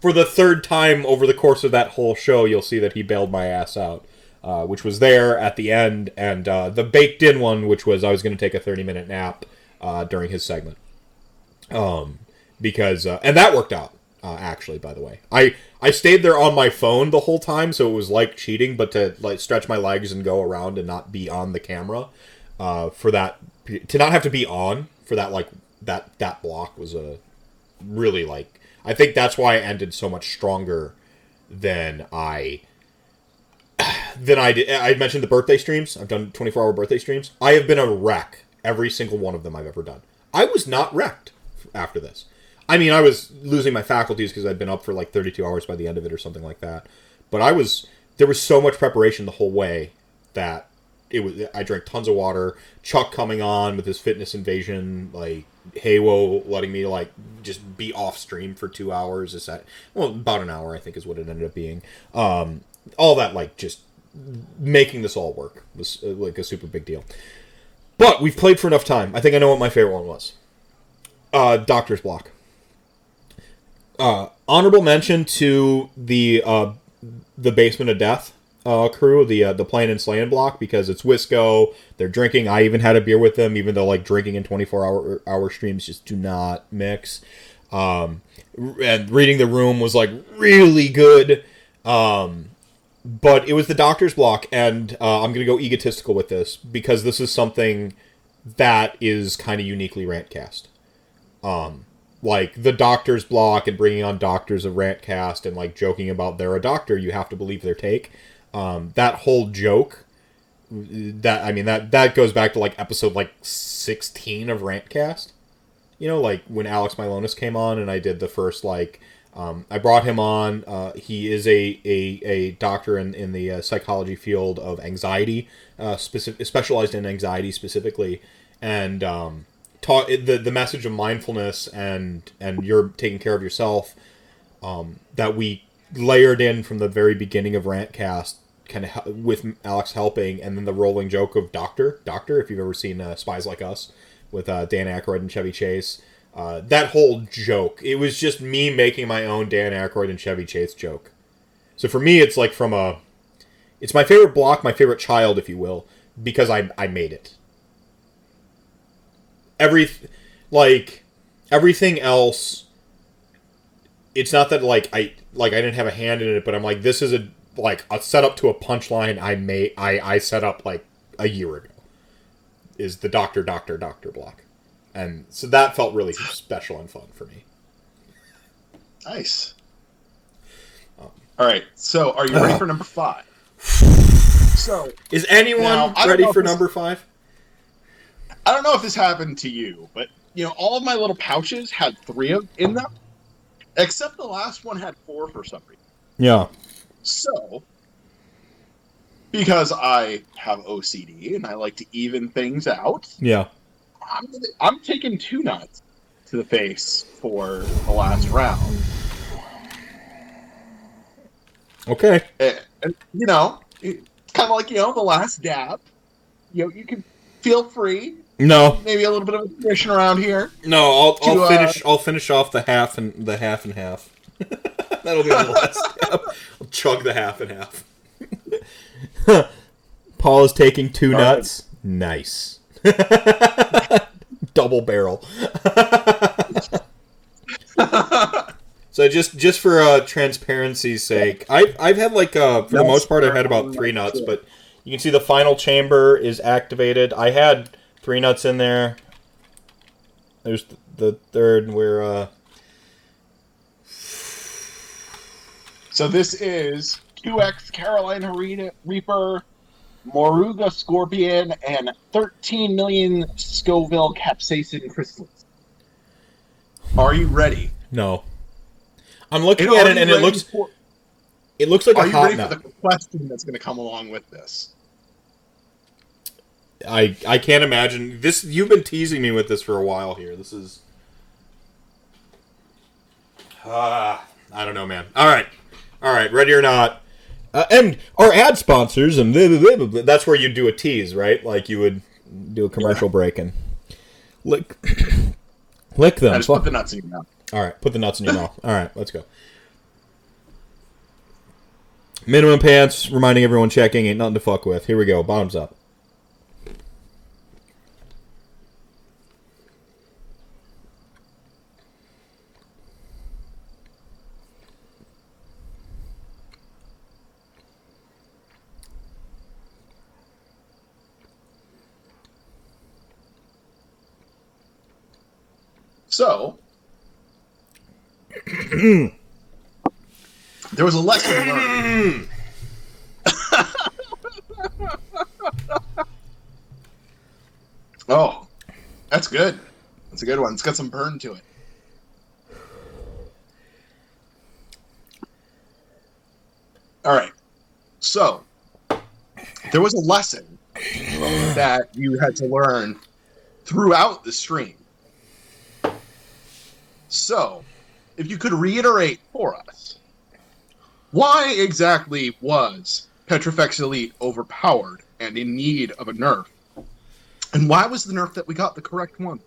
for the third time over the course of that whole show, you'll see that he bailed my ass out, uh, which was there at the end, and uh, the baked in one, which was I was going to take a 30 minute nap uh, during his segment, um, because uh, and that worked out uh, actually. By the way, I I stayed there on my phone the whole time, so it was like cheating, but to like stretch my legs and go around and not be on the camera uh, for that to not have to be on for that like that that block was a really like I think that's why I ended so much stronger than I than I did. I mentioned the birthday streams. I've done 24 hour birthday streams. I have been a wreck every single one of them I've ever done. I was not wrecked after this. I mean, I was losing my faculties because I'd been up for like 32 hours by the end of it or something like that. But I was there was so much preparation the whole way that it was. I drank tons of water. Chuck coming on with his fitness invasion, like Haywo letting me like just be off stream for two hours. Is that well about an hour? I think is what it ended up being. Um, all that like just making this all work was uh, like a super big deal. But we've played for enough time. I think I know what my favorite one was. Uh, Doctor's Block. Uh, honorable mention to the uh, the Basement of Death uh, crew, the uh, the Playing and Slaying block, because it's Wisco. They're drinking. I even had a beer with them, even though like drinking in twenty four hour hour streams just do not mix. Um, and reading the room was like really good. Um, but it was the doctor's block, and uh, I'm gonna go egotistical with this because this is something that is kind of uniquely rantcast. Um, like the doctor's block and bringing on doctors of rantcast and like joking about they're a doctor, you have to believe their take. Um, that whole joke, that I mean that that goes back to like episode like 16 of rantcast. You know, like when Alex Milonis came on and I did the first like um, I brought him on. Uh, he is a, a, a doctor in, in the uh, psychology field of anxiety, uh, specific, specialized in anxiety specifically, and um, taught the the message of mindfulness and and you're taking care of yourself. Um, that we layered in from the very beginning of Rantcast, kind of with Alex helping, and then the rolling joke of Doctor Doctor. If you've ever seen uh, Spies Like Us with uh, Dan Aykroyd and Chevy Chase. Uh, that whole joke, it was just me making my own Dan Aykroyd and Chevy Chase joke. So for me, it's like from a, it's my favorite block, my favorite child, if you will, because I I made it. Every, like, everything else. It's not that like I like I didn't have a hand in it, but I'm like this is a like a setup to a punchline I made I I set up like a year ago. Is the Doctor Doctor Doctor block and so that felt really special and fun for me. Nice. Um, All right. So, are you ready for number five? So, Is anyone Now, ready for this- number five? I don't know if this happened to you, but you know, all of my little pouches had three of in them, except the last one had four for some reason. Yeah. So, because I have OCD and I like to even things out, Yeah. I'm, I'm taking two nuts to the face for the last round. Okay. And, and, you know, it's kind of like you know the last dab. You know, you can feel free. No, Maybe a little bit of a tradition around here. no. I'll, I'll To, uh, finish. I'll finish off the half and the half and half. That'll be the last step. I'll chug the half and half. Paul is taking two All right. nuts. Nice. Double barrel. So just just for uh, transparency's sake, I've I've had like uh, for the most part I've had about three nuts, but you can see the final chamber is activated. I had three nuts in there. There's the third where uh, So this is QX Carolina Re- Reaper, Moruga Scorpion, and 13 million Scoville capsaicin crystals. Are you ready? no. I'm looking And at it and it looks for- it looks like are a you hot ready nut. for the question that's going to come along with this? I I can't imagine this. You've been teasing me with this for a while here. This is. Ah, I don't know, man. All right, all right. Ready or not? Uh, and our ad sponsors and blah, blah, blah, that's where you do a tease, right? Like you would do a commercial break and lick lick them. I just put the nuts in your mouth. All right, put the nuts in your mouth. All right, let's go. Minimum pants, reminding everyone checking ain't nothing to fuck with. Here we go. Bottoms up. So, there was a lesson learned. oh, that's good. That's a good one. It's got some burn to it. All right. So, there was a lesson that you had to learn throughout the stream. So, if you could reiterate for us, why exactly was Petrifex Elite overpowered and in need of a nerf? And why was the nerf that we got the correct one?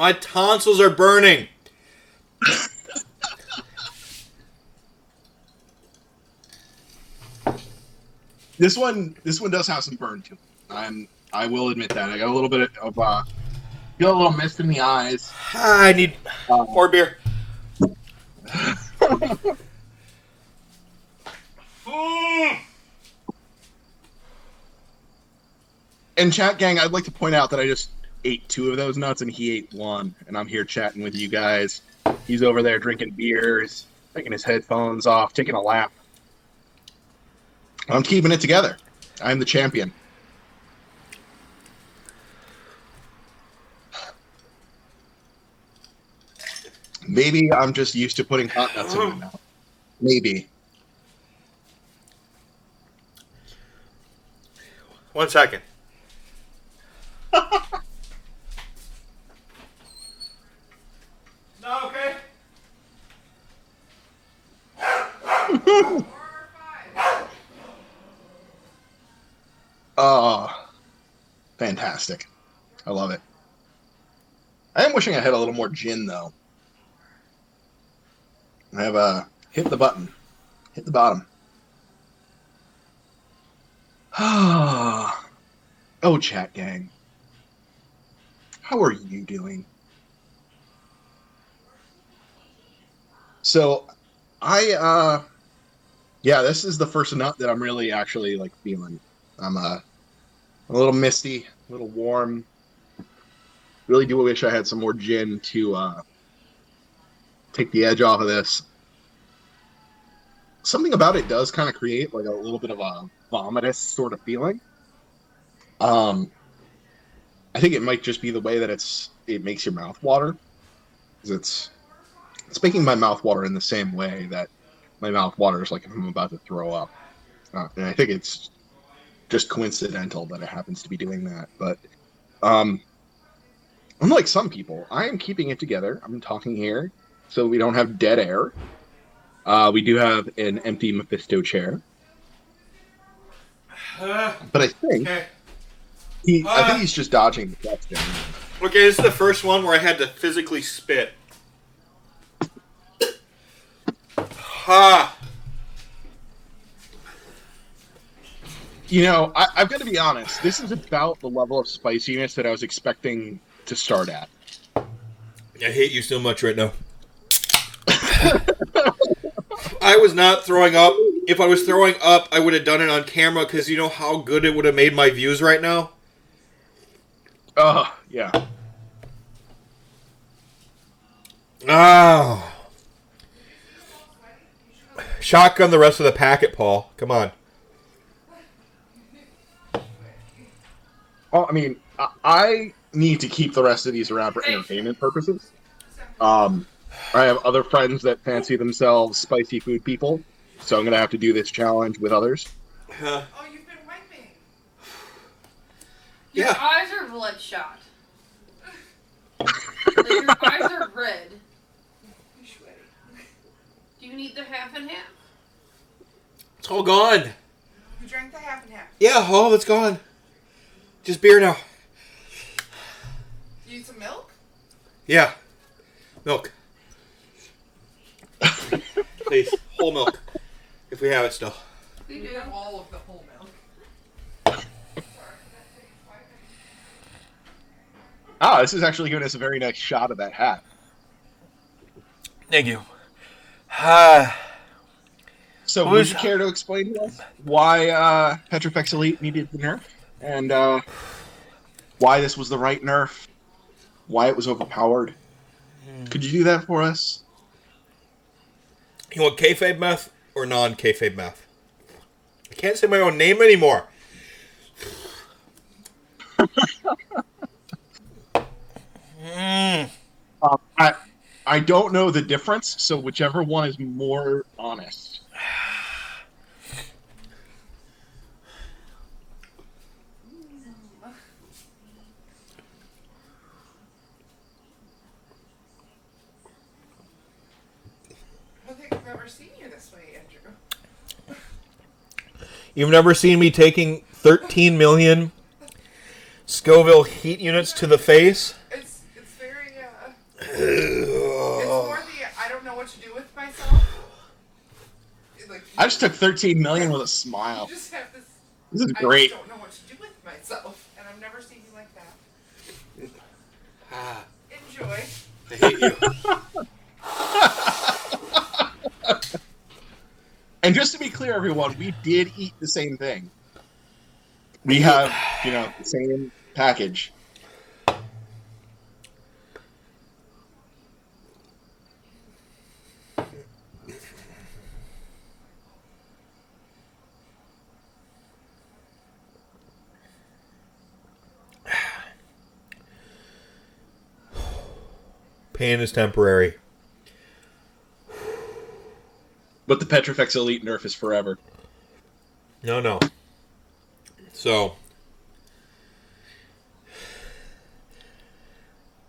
My tonsils are burning. This one, this one does have some burn to it. I'm, I will admit that. I got a little bit of, uh, got a little mist in the eyes. I need Um, more beer. And chat gang, I'd like to point out that I just ate two of those nuts and he ate one, and I'm here chatting with you guys. He's over there drinking beers, taking his headphones off, taking a lap. I'm keeping it together. I'm the champion. Maybe I'm just used to putting hot nuts in my mouth. Maybe. One second. no, okay. Oh, fantastic. I love it. I am wishing I had a little more gin, though. I have a hit the button, hit the bottom. oh, chat gang. How are you doing? So, I, uh, yeah, this is the first nut that I'm really actually like feeling. I'm, uh, a little misty, a little warm. Really do wish I had some more gin to uh, take the edge off of this. Something about it does kind of create like a little bit of a vomitous sort of feeling. Um, I think it might just be the way that it's it makes your mouth water. It's it's making my mouth water in the same way that my mouth waters like if I'm about to throw up. Uh, and I think it's just coincidental that it happens to be doing that. But um, unlike some people, I am keeping it together. I'm talking here so we don't have dead air. Uh, we do have an empty Mephisto chair, but I think okay. he, I Uh. think he's just dodging the question. Okay, this is the first one where I had to physically spit. Ha! You know, I, I've got to be honest. This is about the level of spiciness that I was expecting to start at. I hate you so much right now. I was not throwing up. If I was throwing up, I would have done it on camera because you know how good it would have made my views right now? Oh, yeah. Ah. Shotgun the rest of the packet, Paul. Come on. Well, I mean, I, I need to keep the rest of these around for entertainment purposes. Um, I have other friends that fancy themselves spicy food people, so I'm gonna have to do this challenge with others. Oh, you've been wiping. Your Yeah. eyes are bloodshot. like your eyes are red. You're sweaty. Do you need the half and half? it's all gone. You drank the half and half. Yeah, all of it's gone. Just beer now. You need some milk? Yeah. Milk. Please, whole milk. If we have it still. We do. all of the whole milk. Ah, this is actually giving us a very nice shot of that hat. Thank you. Ah. So, Who's- would you care to explain to us why uh, Petrifex Elite needed the nerf, and uh, why this was the right nerf, why it was overpowered? Could you do that for us? You want kayfabe math or non kayfabe math? I can't say my own name anymore. Mm. Um, I I don't know the difference, so whichever one is more honest. I don't think I've ever seen you this way, Andrew. You've never seen me taking 13 million Scoville heat units to the face? It's it's very uh it's more the I don't know what to do with myself. Like I just took 13 million with a smile. you just have this This is I great. just don't know what to do with myself. And I've never seen you like that. Ah, Enjoy. I hate you. And just to be clear, everyone, we did eat the same thing. We have, you know, the same package. Pain is temporary. But the Petrifex Elite nerf is forever. No, no. So.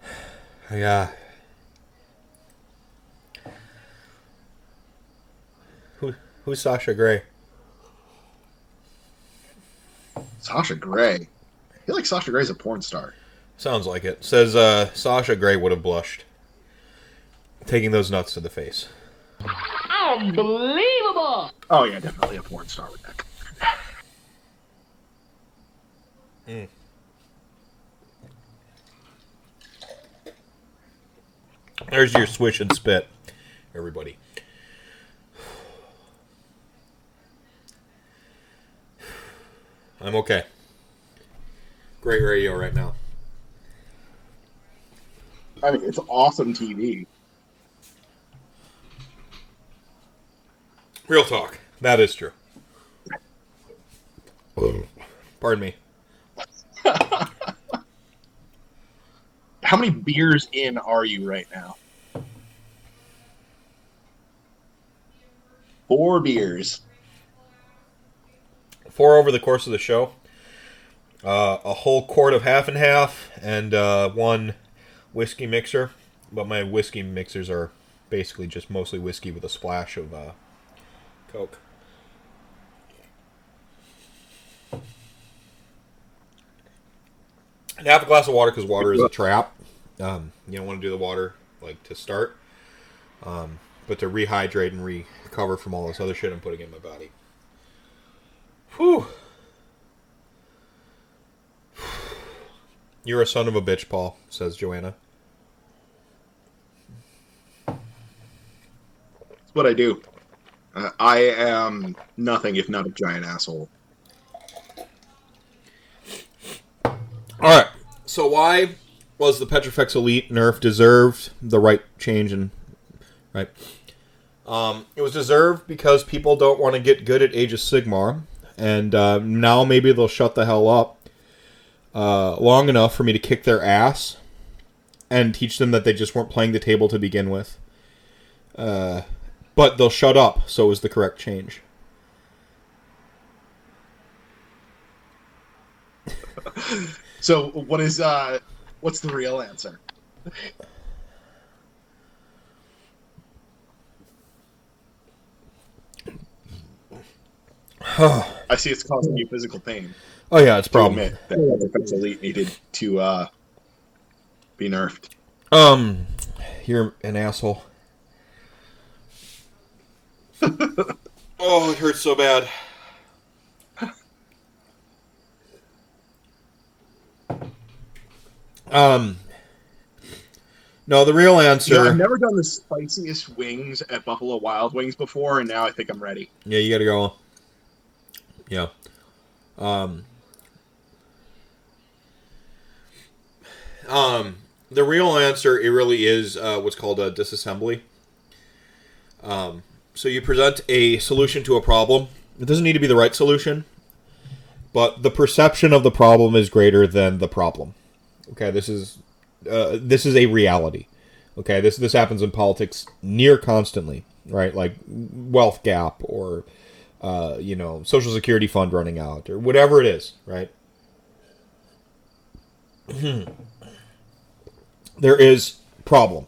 Yeah. Who, who's Sasha Grey? Sasha Grey. I feel like Sasha Grey's a porn star. Sounds like it. Says uh, Sasha Grey would have blushed. Taking those nuts to the face. Oh yeah, definitely a porn star with that. Eh. There's your swish and spit, everybody. I'm okay. Great radio right now. I mean, it's awesome TV. Real talk. That is true. Pardon me. How many beers in are you right now? Four beers. Four over the course of the show. Uh, a whole quart of half and half, and uh, one whiskey mixer. But my whiskey mixers are basically just mostly whiskey with a splash of uh, Coke. And half a glass of water because water is a trap. Um, you don't want to do the water like to start, um, but to rehydrate and recover from all this other shit I'm putting in my body. Whew. You're a son of a bitch, Paul, says Joanna. That's what I do. Uh, I am nothing if not a giant asshole. Alright, so why was the Petrifex Elite nerf deserved the right change and right? Um, it was deserved because people don't want to get good at Age of Sigmar, and uh, now maybe they'll shut the hell up uh, long enough for me to kick their ass and teach them that they just weren't playing the table to begin with. Uh, but they'll shut up, so is the correct change. So what is uh what's the real answer? I see it's causing you physical pain. Oh yeah, it's a To problem. admit that Elite needed to uh be nerfed. Um, you're an asshole. oh, it hurts so bad. Um, no, the real answer. You know, I've never done the spiciest wings at Buffalo Wild Wings before, and now I think I'm ready. Yeah, you gotta go. Yeah. Um. Um. The real answer, it really is uh, what's called a disassembly. Um. So you present a solution to a problem. It doesn't need to be the right solution, but the perception of the problem is greater than the problem. Okay, this is uh, this is a reality. Okay, this this happens in politics near constantly, right? Like wealth gap or uh, you know social security fund running out or whatever it is, right? there is problem,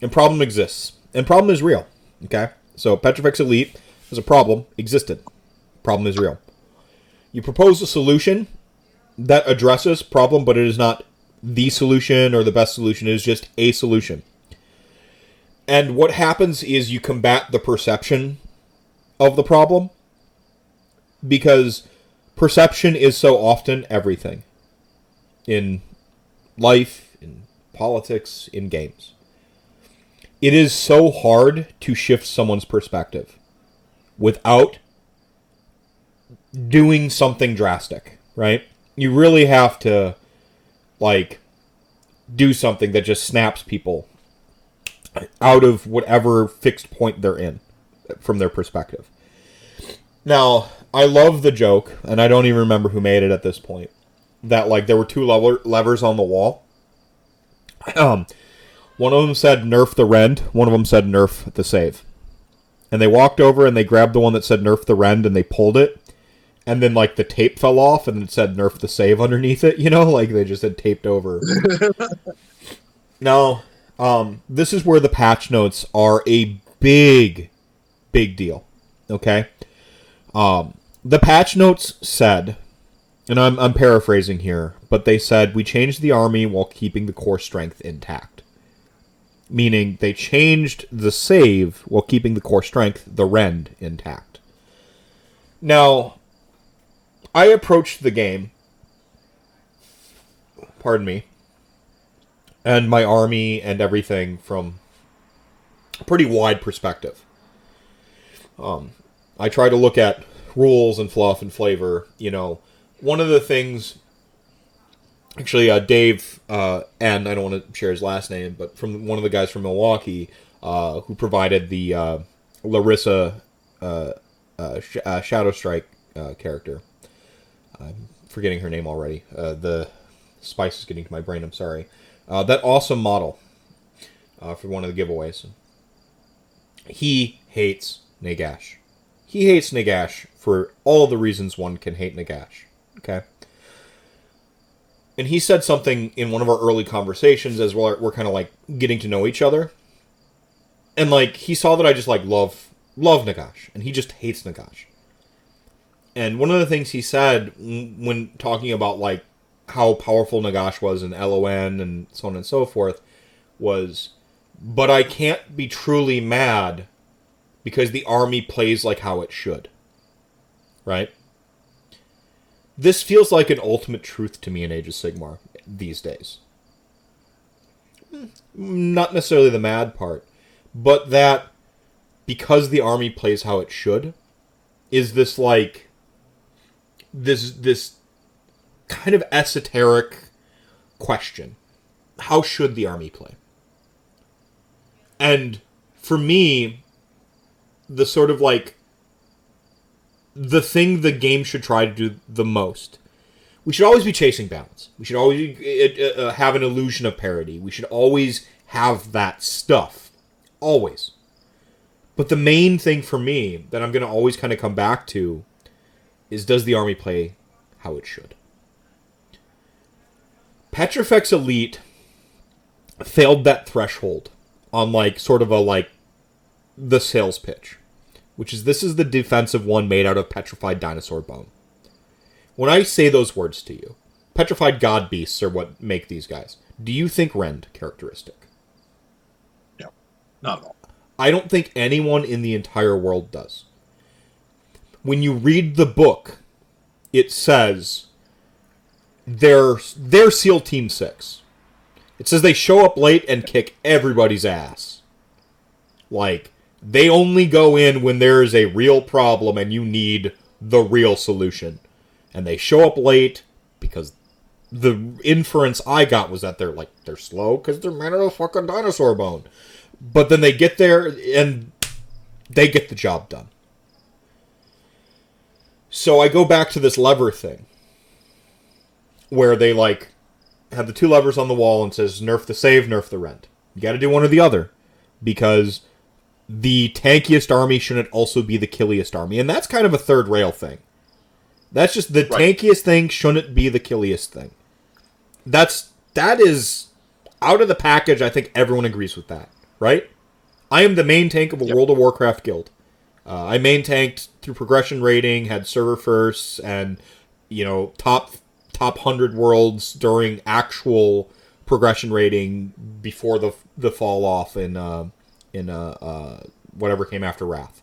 and problem exists, and problem is real. Okay, so Petrifex Elite as a problem existed. Problem is real. You propose a solution that addresses problem, but it is not the solution or the best solution. It is just a solution. And what happens is you combat the perception of the problem because perception is so often everything in life, in politics, in games. It is so hard to shift someone's perspective without doing something drastic, right? You really have to like do something that just snaps people out of whatever fixed point they're in from their perspective. Now, I love the joke, and I don't even remember who made it at this point. That like there were two lever- levers on the wall. Um, one of them said "nerf the rend," one of them said "nerf the save," and they walked over and they grabbed the one that said "nerf the rend" and they pulled it, and then like the tape fell off and it said "nerf the save" underneath it. You know, like they just had taped over. now, um, this is where the patch notes are a big, big deal. Okay. Um, the patch notes said, and I'm, I'm paraphrasing here, but they said we changed the army while keeping the core strength intact. Meaning they changed the save while keeping the core strength, the rend, intact. Now, I approached the game, pardon me, and my army and everything from a pretty wide perspective. Um, I try to look at rules and fluff and flavor. You know, one of the things, actually, uh, Dave uh, and I don't want to share his last name, but from one of the guys from Milwaukee uh, who provided the uh, Larissa uh, uh, Sh- Shadow Strike character. I'm forgetting her name already. The spice is getting to my brain. I'm sorry. That awesome model for one of the giveaways. He hates Nagash. He hates Nagash for all the reasons one can hate Nagash. Okay. And he said something in one of our early conversations as well. We're kind of like getting to know each other. And like he saw that I just like love love Nagash, and he just hates Nagash. And one of the things he said when talking about like how powerful Nagash was in LON and so on and so forth was, but I can't be truly mad because the army plays like how it should. Right? This feels like an ultimate truth to me in Age of Sigmar these days. Not necessarily the mad part, but that because the army plays how it should, is this like this this kind of esoteric question. How should the army play? And for me, the sort of like the thing the game should try to do the most. We should always be chasing balance. We should always uh, uh, have an illusion of parity. We should always have that stuff. Always. But the main thing for me that I'm going to always kind of come back to is does the army play how it should? Petrifex Elite failed that threshold on like sort of a like the sales pitch, which is this is the defensive one made out of petrified dinosaur bone. When I say those words to you, petrified god beasts are what make these guys. Do you think rend characteristic? No, not at all. I don't think anyone in the entire world does. When you read the book, it says they're they're SEAL Team Six. It says they show up late and kick everybody's ass. Like they only go in when there is a real problem and you need the real solution. And they show up late because the inference I got was that they're like they're slow because they're made out of fucking dinosaur bone. But then they get there and they get the job done. So I go back to this lever thing where they like have the two levers on the wall and says nerf the save, nerf the rend. You got to do one or the other because the tankiest army shouldn't also be the killiest army, and that's kind of a third rail thing. That's just the Right. tankiest thing shouldn't be the killiest thing. That's that is out of the package. I think everyone agrees with that, right? I am the main tank of a Yep. World of Warcraft guild. Uh, I main tanked through progression rating, had server firsts, and you know top top hundred worlds during actual progression rating before the the fall off in uh, in uh, uh, whatever came after Wrath,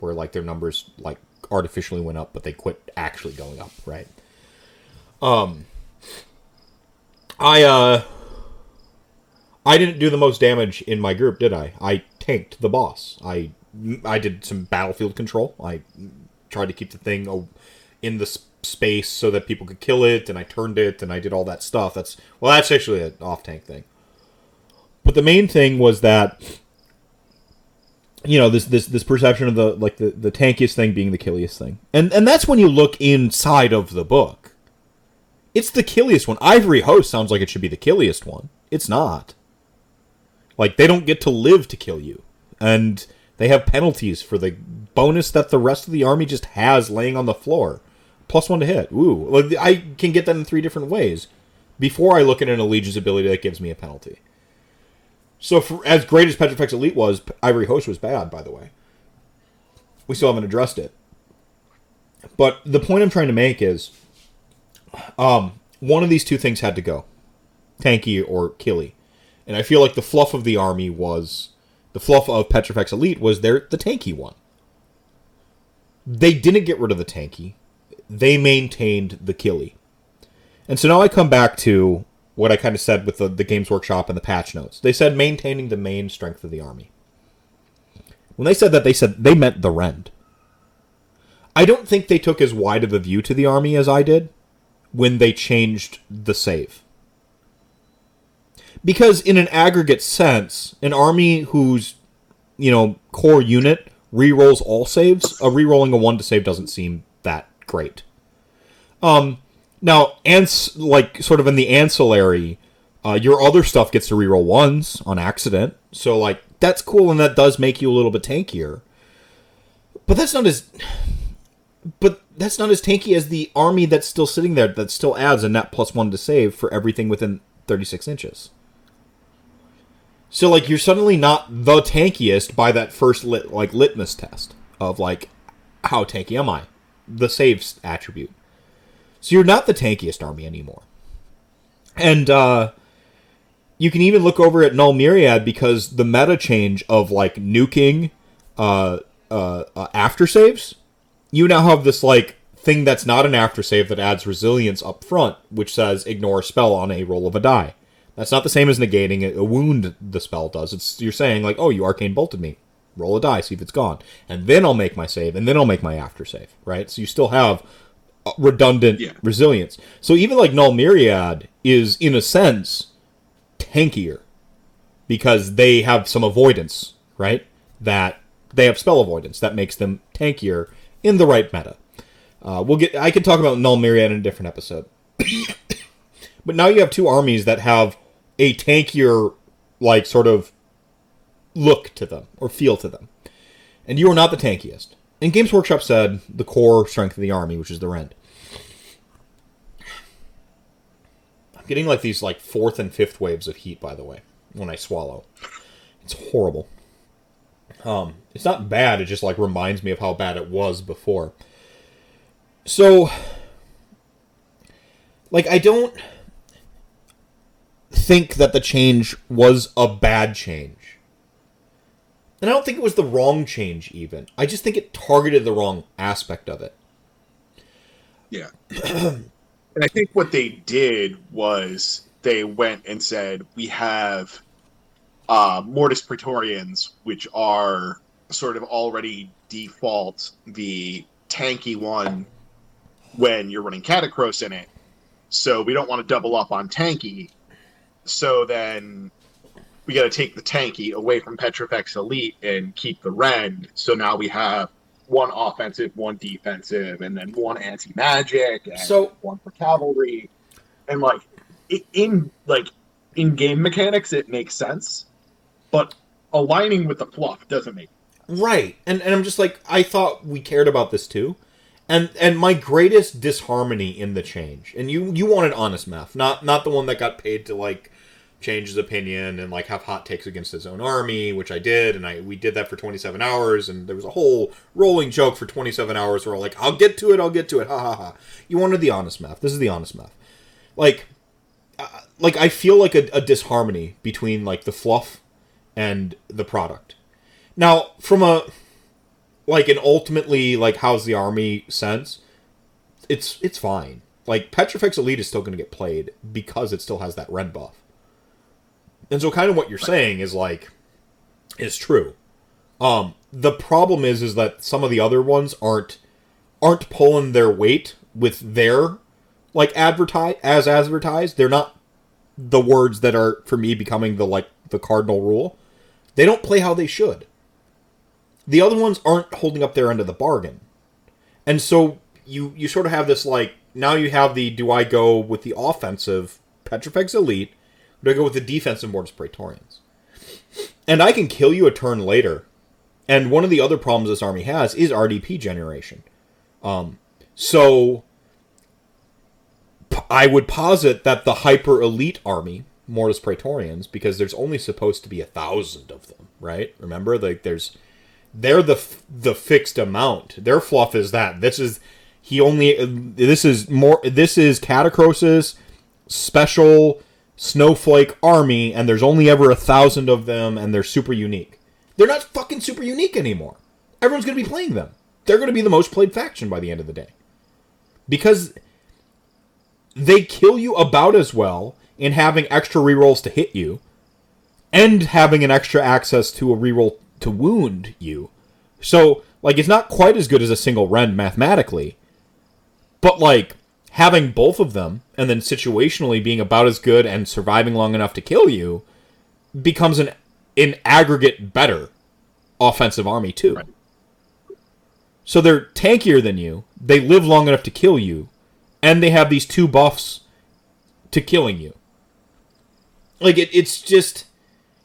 where like their numbers like artificially went up, but they quit actually going up, right? Um, I uh, I didn't do the most damage in my group, did I? I tanked the boss. I I did some battlefield control. I tried to keep the thing in the space so that people could kill it, and I turned it, and I did all that stuff. That's well, that's actually an off tank thing. But the main thing was that you know this this this perception of the like the the tankiest thing being the killiest thing, and and that's when you look inside of the book. It's the killiest one. Ivory Host sounds like it should be the killiest one. It's not. Like they don't get to live to kill you, and they have penalties for the bonus that the rest of the army just has laying on the floor. Plus one to hit. Ooh, like I can get that in three different ways before I look at an allegiance ability that gives me a penalty. So, for, as great as Petrifex Elite was, Ivory Host was bad. By the way, we still haven't addressed it. But the point I'm trying to make is, um, one of these two things had to go, tanky or killy, and I feel like the fluff of the army was the fluff of Petrifex Elite was their the tanky one. They didn't get rid of the tanky; they maintained the killy. And so now I come back to what I kind of said with the, the Games Workshop and the patch notes. They said maintaining the main strength of the army. When they said that, they said they meant the rend. I don't think they took as wide of a view to the army as I did when they changed the save. Because in an aggregate sense, an army whose you know core unit re-rolls all saves, a re-rolling a one to save doesn't seem that great. Um, now, ants like sort of in the ancillary, uh, your other stuff gets to reroll ones on accident, so like that's cool, and that does make you a little bit tankier. But that's not as, but that's not as tanky as the army that's still sitting there that still adds a net plus one to save for everything within thirty six inches. So like you're suddenly not the tankiest by that first lit like litmus test of like how tanky am I, the saves attribute. So you're not the tankiest army anymore. And uh you can even look over at Null Myriad because the meta change of like nuking uh uh, uh after saves, you now have this like thing that's not an after save that adds resilience up front, which says ignore a spell on a roll of a die. That's not the same as negating a- wound the spell does. It's you're saying like, oh, you arcane bolted me. Roll a die, see if it's gone, and then I'll make my save, and then I'll make my after save. Right, so you still have redundant Yeah. resilience. So even like Null Myriad is in a sense tankier because they have some avoidance, right? That they have spell avoidance that makes them tankier in the right meta. Uh, we'll get. I can talk about Null Myriad in a different episode. but now you have two armies that have a tankier, like sort of look to them or feel to them. and you are not the tankiest. And Games Workshop said the core strength of the army, which is the rend. Getting like these like fourth and fifth waves of heat, by the way, when I swallow. It's horrible. Um, it's not bad. It just like reminds me of how bad it was before. So, like, I don't think that the change was a bad change. And I don't think it was the wrong change, even. I just think it targeted the wrong aspect of it. Yeah. I think what they did was they went and said, we have uh, Mortis Praetorians, which are sort of already default the tanky one when you're running Katakros in it. So we don't want to double up on tanky. So then we got to take the tanky away from Petrifex Elite and keep the Rend. So now we have one offensive, one defensive, and then one anti magic, So- one for cavalry, and like in like in game mechanics, it makes sense, but aligning with the fluff doesn't make. sense. Right. And and I'm just like I thought we cared about this too. And and my greatest disharmony in the change. And you you wanted honest math, not not the one that got paid to like change his opinion and like have hot takes against his own army, which I did and I we did that for 27 hours and there was a whole rolling joke for 27 hours where like I'll get to it, I'll get to it. Ha ha ha. You wanted the honest math. This is the honest math. Like uh, like I feel like a, a disharmony between like the fluff and the product. Now, from a like an ultimately like how's the army sense, it's it's fine. Like Petrifex Elite is still going to get played because it still has that red buff. And so, kind of what you're saying is like is true. Um, the problem is is that some of the other ones aren't aren't pulling their weight with their like advertise as advertised. They're not the words that are for me becoming the like the cardinal rule. They don't play how they should. The other ones aren't holding up their end of the bargain. And so you you sort of have this like now you have the do I go with the offensive Petrifex Elite do I go with the defensive Mortis Praetorians? And I can kill you a turn later. And one of the other problems this army has is RDP generation. Um, so I would posit that the hyper elite army, Mortis Praetorians, because there's only supposed to be a thousand of them, right? Remember, like there's they're the the fixed amount. Their fluff is that this is he only this is more this is Katakros's special snowflake army, and there's only ever a thousand of them, and they're super unique. They're not fucking super unique anymore. Everyone's gonna be playing them. They're gonna be the most played faction by the end of the day because they kill you about as well in having extra rerolls to hit you and having an extra access to a reroll to wound you. So, like, it's not quite as good as a single rend mathematically, but like having both of them and then situationally being about as good and surviving long enough to kill you becomes an an aggregate better offensive army too. Right. So they're tankier than you. They live long enough to kill you, and they have these two buffs to killing you. Like it, it's just,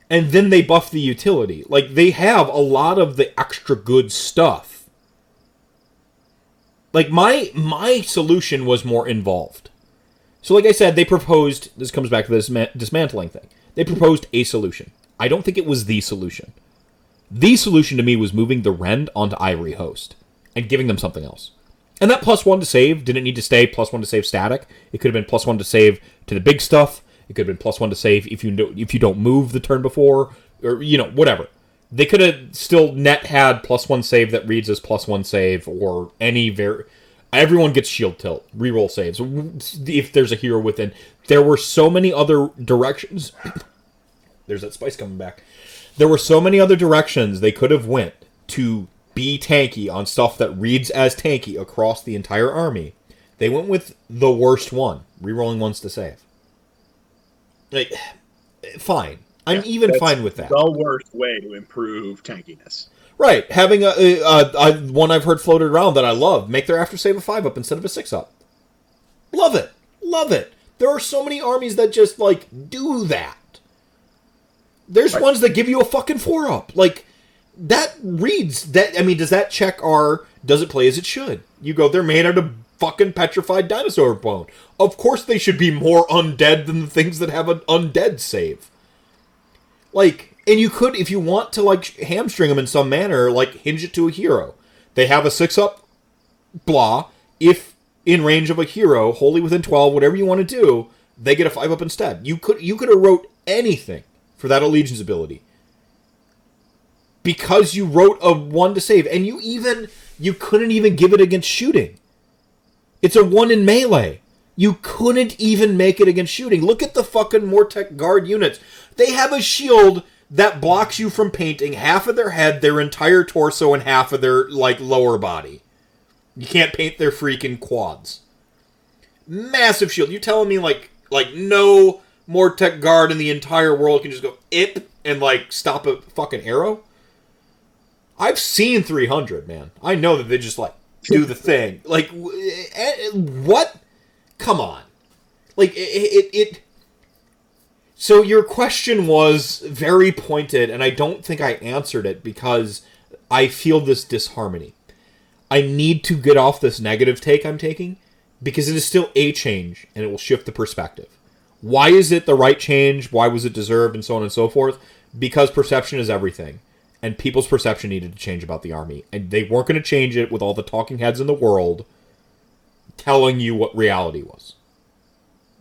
and then they buff the utility. Like they have a lot of the extra good stuff. Like my my solution was more involved. So like I said, they proposed. This comes back to this dismantling thing. They proposed a solution. I don't think it was the solution. The solution to me was moving the Rend onto Ivory Host and giving them something else. And that plus one to save didn't need to stay plus one to save static. It could have been plus one to save to the big stuff. It could have been plus one to save if you if you don't move the turn before, or you know whatever. They could have still net had plus one save that reads as plus one save or any very. Everyone gets shield tilt, reroll saves if there's a hero within. There were so many other directions. there's that spice coming back. There were so many other directions they could have went to be tanky on stuff that reads as tanky across the entire army. They went with the worst one, rerolling ones to save. Like, fine. I'm even fine with that. The worst way to improve tankiness. Right, having a, a, a, one I've heard floated around that I love, make their after save a five up instead of a six up. Love it, love it. There are so many armies that just like do that. There's Right. ones that give you a fucking four up. Like that reads that. I mean, does that check our? Does it play as it should? You go, they're made out of fucking petrified dinosaur bone. Of course, they should be more undead than the things that have an undead save. Like, and you could, if you want to, like hamstring them in some manner, like hinge it to a hero. They have a six up, blah. If in range of a hero, wholly within twelve, whatever you want to do, they get a five up instead. You could you could have wrote anything for that allegiance ability because you wrote a one to save, and you even you couldn't even give it against shooting. It's a one in melee. You couldn't even make it against shooting. Look at the fucking Mortek guard units. They have a shield that blocks you from painting half of their head, their entire torso, and half of their like lower body. You can't paint their freaking quads. Massive shield. You telling me like like no more tech guard in the entire world can just go ip and like stop a fucking arrow? I've seen 300, man. I know that they just like do the thing. Like eh, what? Come on. Like it, it it So your question was very pointed and I don't think I answered it because I feel this disharmony. I need to get off this negative take I'm taking because it is still a change and it will shift the perspective. Why is it the right change? Why was it deserved? And so on and so forth. Because perception is everything. And people's perception needed to change about the army. And they weren't going to change it with all the talking heads in the world telling you what reality was.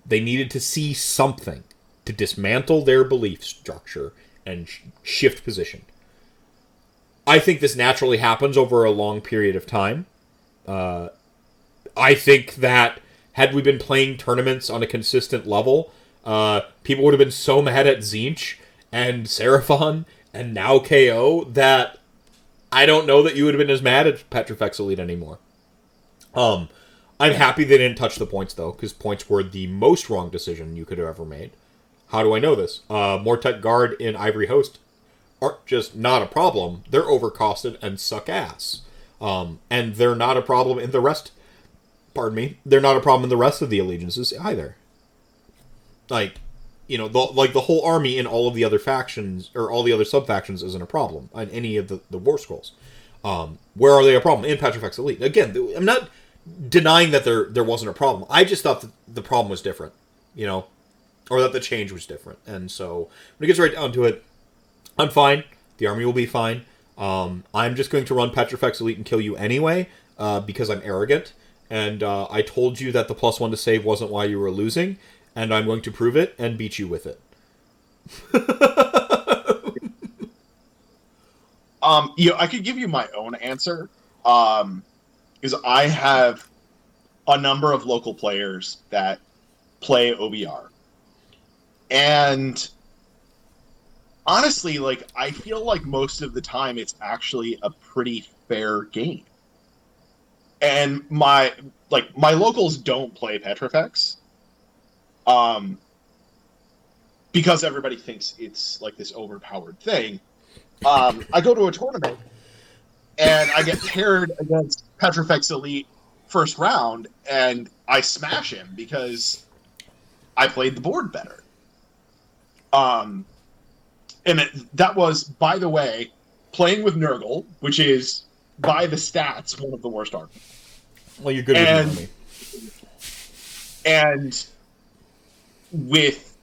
They needed to see something to dismantle their belief structure and sh- shift position. I think this naturally happens over a long period of time. Uh, I think that had we been playing tournaments on a consistent level, uh, people would have been so mad at Tzeentch and Seraphon and now KO that I don't know that you would have been as mad at Petrifex Elite anymore. Um, I'm happy they didn't touch the points though, because points were the most wrong decision you could have ever made. How do I know this? Uh, Mortek Guard in Ivory Host aren't just not a problem; they're overcosted and suck ass. Um, and they're not a problem in the rest. Pardon me. They're not a problem in the rest of the allegiances either. Like, you know, the, like the whole army in all of the other factions or all the other sub factions isn't a problem on any of the the war scrolls. Um, where are they a problem in Petrifex Elite? Again, I'm not denying that there there wasn't a problem. I just thought that the problem was different, you know, or that the change was different. And so when it gets right down to it, I'm fine. The army will be fine. Um, I'm just going to run Petrifex Elite and kill you anyway uh, because I'm arrogant. And uh, I told you that the plus one to save wasn't why you were losing, and I'm going to prove it and beat you with it. Um, you know, I could give you my own answer. Um, is I have a number of local players that play OBR, and honestly, like I feel like most of the time it's actually a pretty fair game. And my like my locals don't play Petrifex, um, because everybody thinks it's like this overpowered thing um, I go to a tournament and I get paired against Petrifex Elite first round, and I smash him because I played the board better. Um, and it, that was, by the way, playing with Nurgle, which is by the stats one of the worst armies. Well, you're good And- with me. and with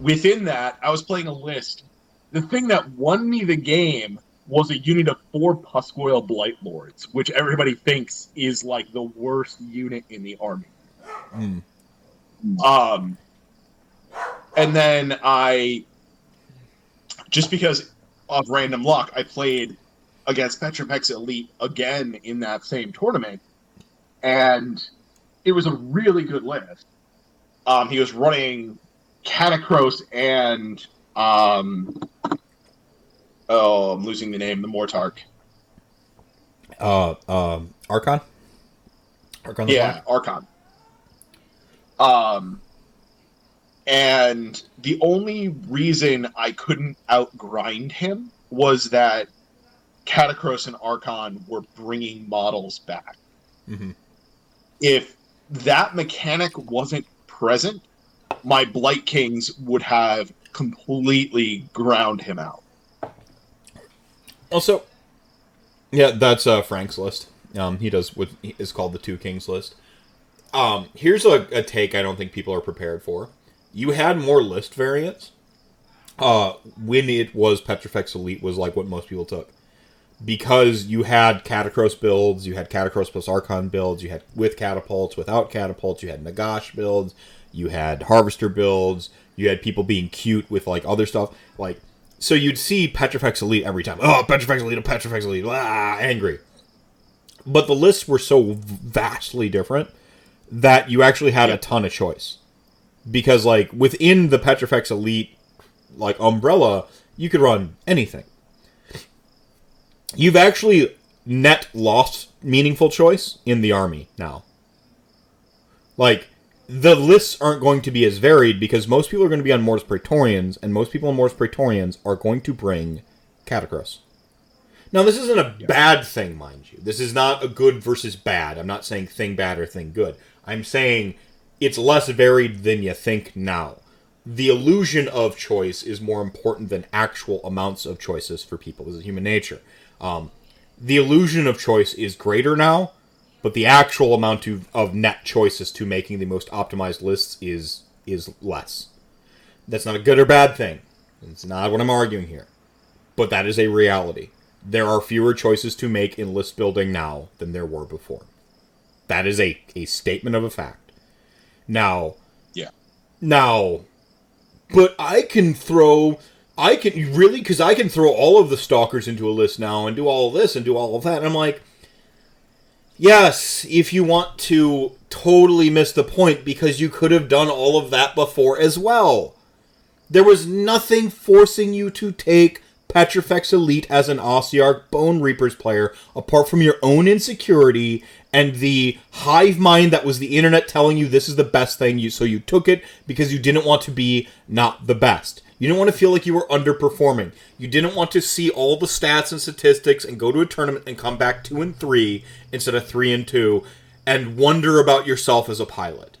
within that, I was playing a list. The thing that won me the game was a unit of four Pusgoyle Blight Lords, which everybody thinks is like the worst unit in the army. Mm. Um, and then I, just because of random luck, I played against Petrifex Elite again in that same tournament, and it was a really good list. Um, he was running Katakros and um, oh, I'm losing the name, the Mortarch. Uh, um, Arkhan. Arkhan. yeah, Arkhan. Um, and the only reason I couldn't outgrind him was that Katakros and Arkhan were bringing models back. Mhm. If that mechanic wasn't present, my Blight Kings would have completely ground him out. Also, Yeah, that's uh, Frank's list. Um, he does what is called the Two Kings list. Um, here's a, a take I don't think people are prepared for. You had more list variants uh, when it was Petrifex Elite was like what most people took. Because you had Katakros builds, you had Katakros plus Arkhan builds, you had with catapults, without catapults, you had Nagash builds, you had Harvester builds, you had people being cute with like other stuff. Like so you'd see Petrifex Elite every time. Oh, Petrifex Elite, Petrifex Elite, ah, angry. But the lists were so vastly different that you actually had a ton of choice. Because like within the Petrifex Elite like umbrella, you could run anything. You've actually net lost meaningful choice in the army now. Like the lists aren't going to be as varied because most people are going to be on Mortis Praetorians, and most people on Mortis Praetorians are going to bring Katakros. Now, this isn't a bad thing, mind you. This is not a good versus bad. I'm not saying thing bad or thing good. I'm saying it's less varied than you think now. The illusion of choice is more important than actual amounts of choices for people. This is human nature. Um, the illusion of choice is greater now, but the actual amount of, of net choices to making the most optimized lists is is less. That's not a good or bad thing. It's not what I'm arguing here. But that is a reality. There are fewer choices to make in list building now than there were before. That is a, a statement of a fact. Now, Yeah. now, but I can throw, I can really, because I can throw all of the stalkers into a list now and do all of this and do all of that. And I'm like, yes, if you want to totally miss the point because you could have done all of that before as well. There was nothing forcing you to take Petrifex Elite as an Ossiarch Bone Reapers player apart from your own insecurity and the hive mind that was the internet telling you this is the best thing you so you took it because you didn't want to be not the best. You didn't want to feel like you were underperforming. You didn't want to see all the stats and statistics and go to a tournament and come back 2 and 3 instead of 3 and 2 and wonder about yourself as a pilot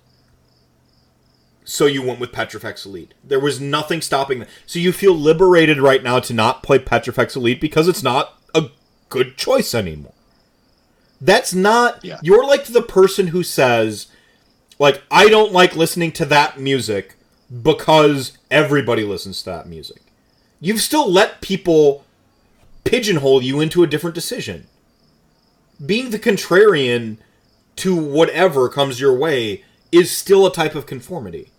so you went with Petrifex Elite. There was nothing stopping that. So you feel liberated right now to not play Petrifex Elite because it's not a good choice anymore. That's not. Yeah. You're like the person who says, like, I don't like listening to that music because everybody listens to that music. You've still let people pigeonhole you into a different decision. Being the contrarian to whatever comes your way is still a type of conformity.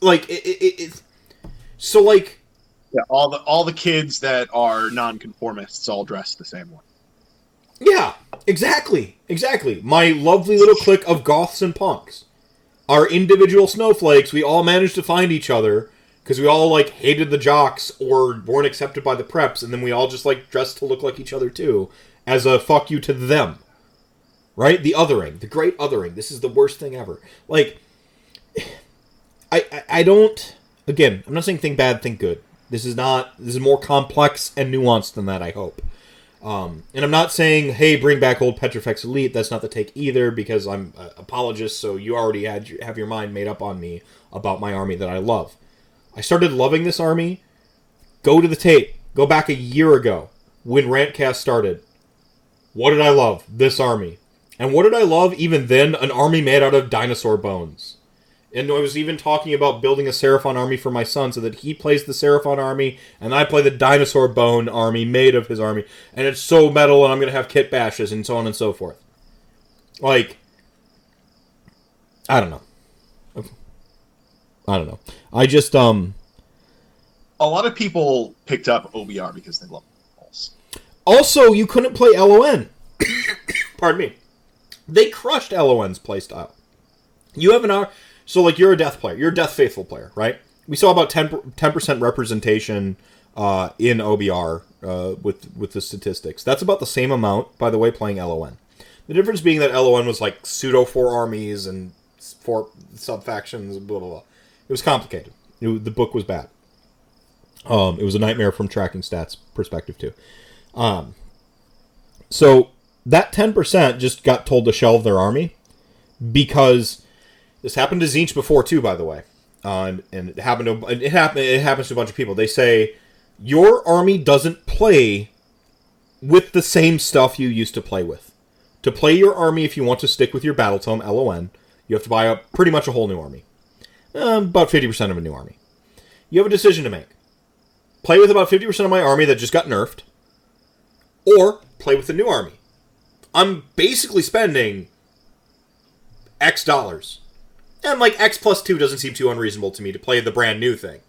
Like it, it, it, so like Yeah, all the all the kids that are nonconformists all dress the same way. Yeah, exactly, exactly. My lovely little clique of goths and punks, our individual snowflakes. We all managed to find each other because we all like hated the jocks or weren't accepted by the preps, and then we all just like dressed to look like each other too, as a fuck you to them. Right, the othering, the great othering. This is the worst thing ever. Like, I, I, I don't. Again, I'm not saying think bad, think good. This is not. This is more complex and nuanced than that. I hope. Um, and I'm not saying, hey, bring back old Petrifex Elite. That's not the take either, because I'm an apologist. So you already had your, have your mind made up on me about my army that I love. I started loving this army. Go to the tape. Go back a year ago when Rantcast started. What did I love? This army. And what did I love even then? An army made out of dinosaur bones. And I was even talking about building a Seraphon army for my son so that he plays the Seraphon army and I play the dinosaur bone army made of his army. And it's so metal and I'm going to have kit bashes and so on and so forth. Like, I don't know. I don't know. I just, um, A lot of people picked up OBR because they love balls. Also, you couldn't play LON. Pardon me. They crushed LON's playstyle. You have an hour. So, like, you're a death player. You're a death faithful player, right? We saw about 10, percent representation uh, in OBR uh, with, with the statistics. That's about the same amount, by the way, playing LON. The difference being that LON was like pseudo four armies and four sub factions, blah, blah, blah. It was complicated. It the book was bad. Um, it was a nightmare from tracking stats perspective, too. Um, so that 10% just got told to shelve their army because this happened to Tzeentch before too, by the way. Uh, and, and it happened to it happened it happens to a bunch of people. They say your army doesn't play with the same stuff you used to play with. To play your army, if you want to stick with your battle tome LON, you have to buy a pretty much a whole new army, um, about fifty percent of a new army. You have a decision to make: play with about fifty percent of my army that just got nerfed, or play with the new army. I'm basically spending X dollars. And like X plus two doesn't seem too unreasonable to me to play the brand new thing.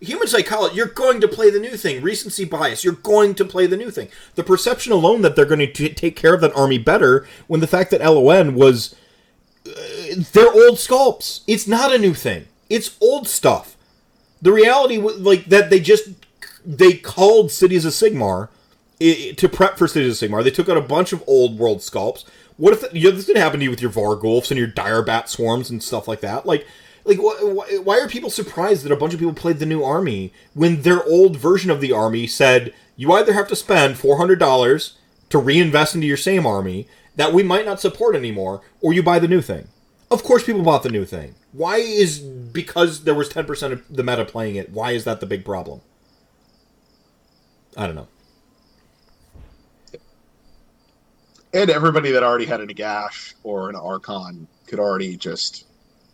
Human psychology, you're going to play the new thing. Recency bias, you're going to play the new thing. The perception alone that they're going to t- take care of that army better when the fact that LON was. Uh, they're old sculpts. It's not a new thing, it's old stuff. The reality, like, that they just. They called Cities of Sigmar to prep for Cities of Sigmar. They took out a bunch of old world sculpts. What if you know, this didn't happen to you with your Vargulfs and your Dire Bat swarms and stuff like that? Like, like wh- wh- why are people surprised that a bunch of people played the new army when their old version of the army said you either have to spend four hundred dollars to reinvest into your same army that we might not support anymore, or you buy the new thing. Of course, people bought the new thing. Why is because there was ten percent of the meta playing it? Why is that the big problem? I don't know. And everybody that already had a Nagash or an Arkhan could already just,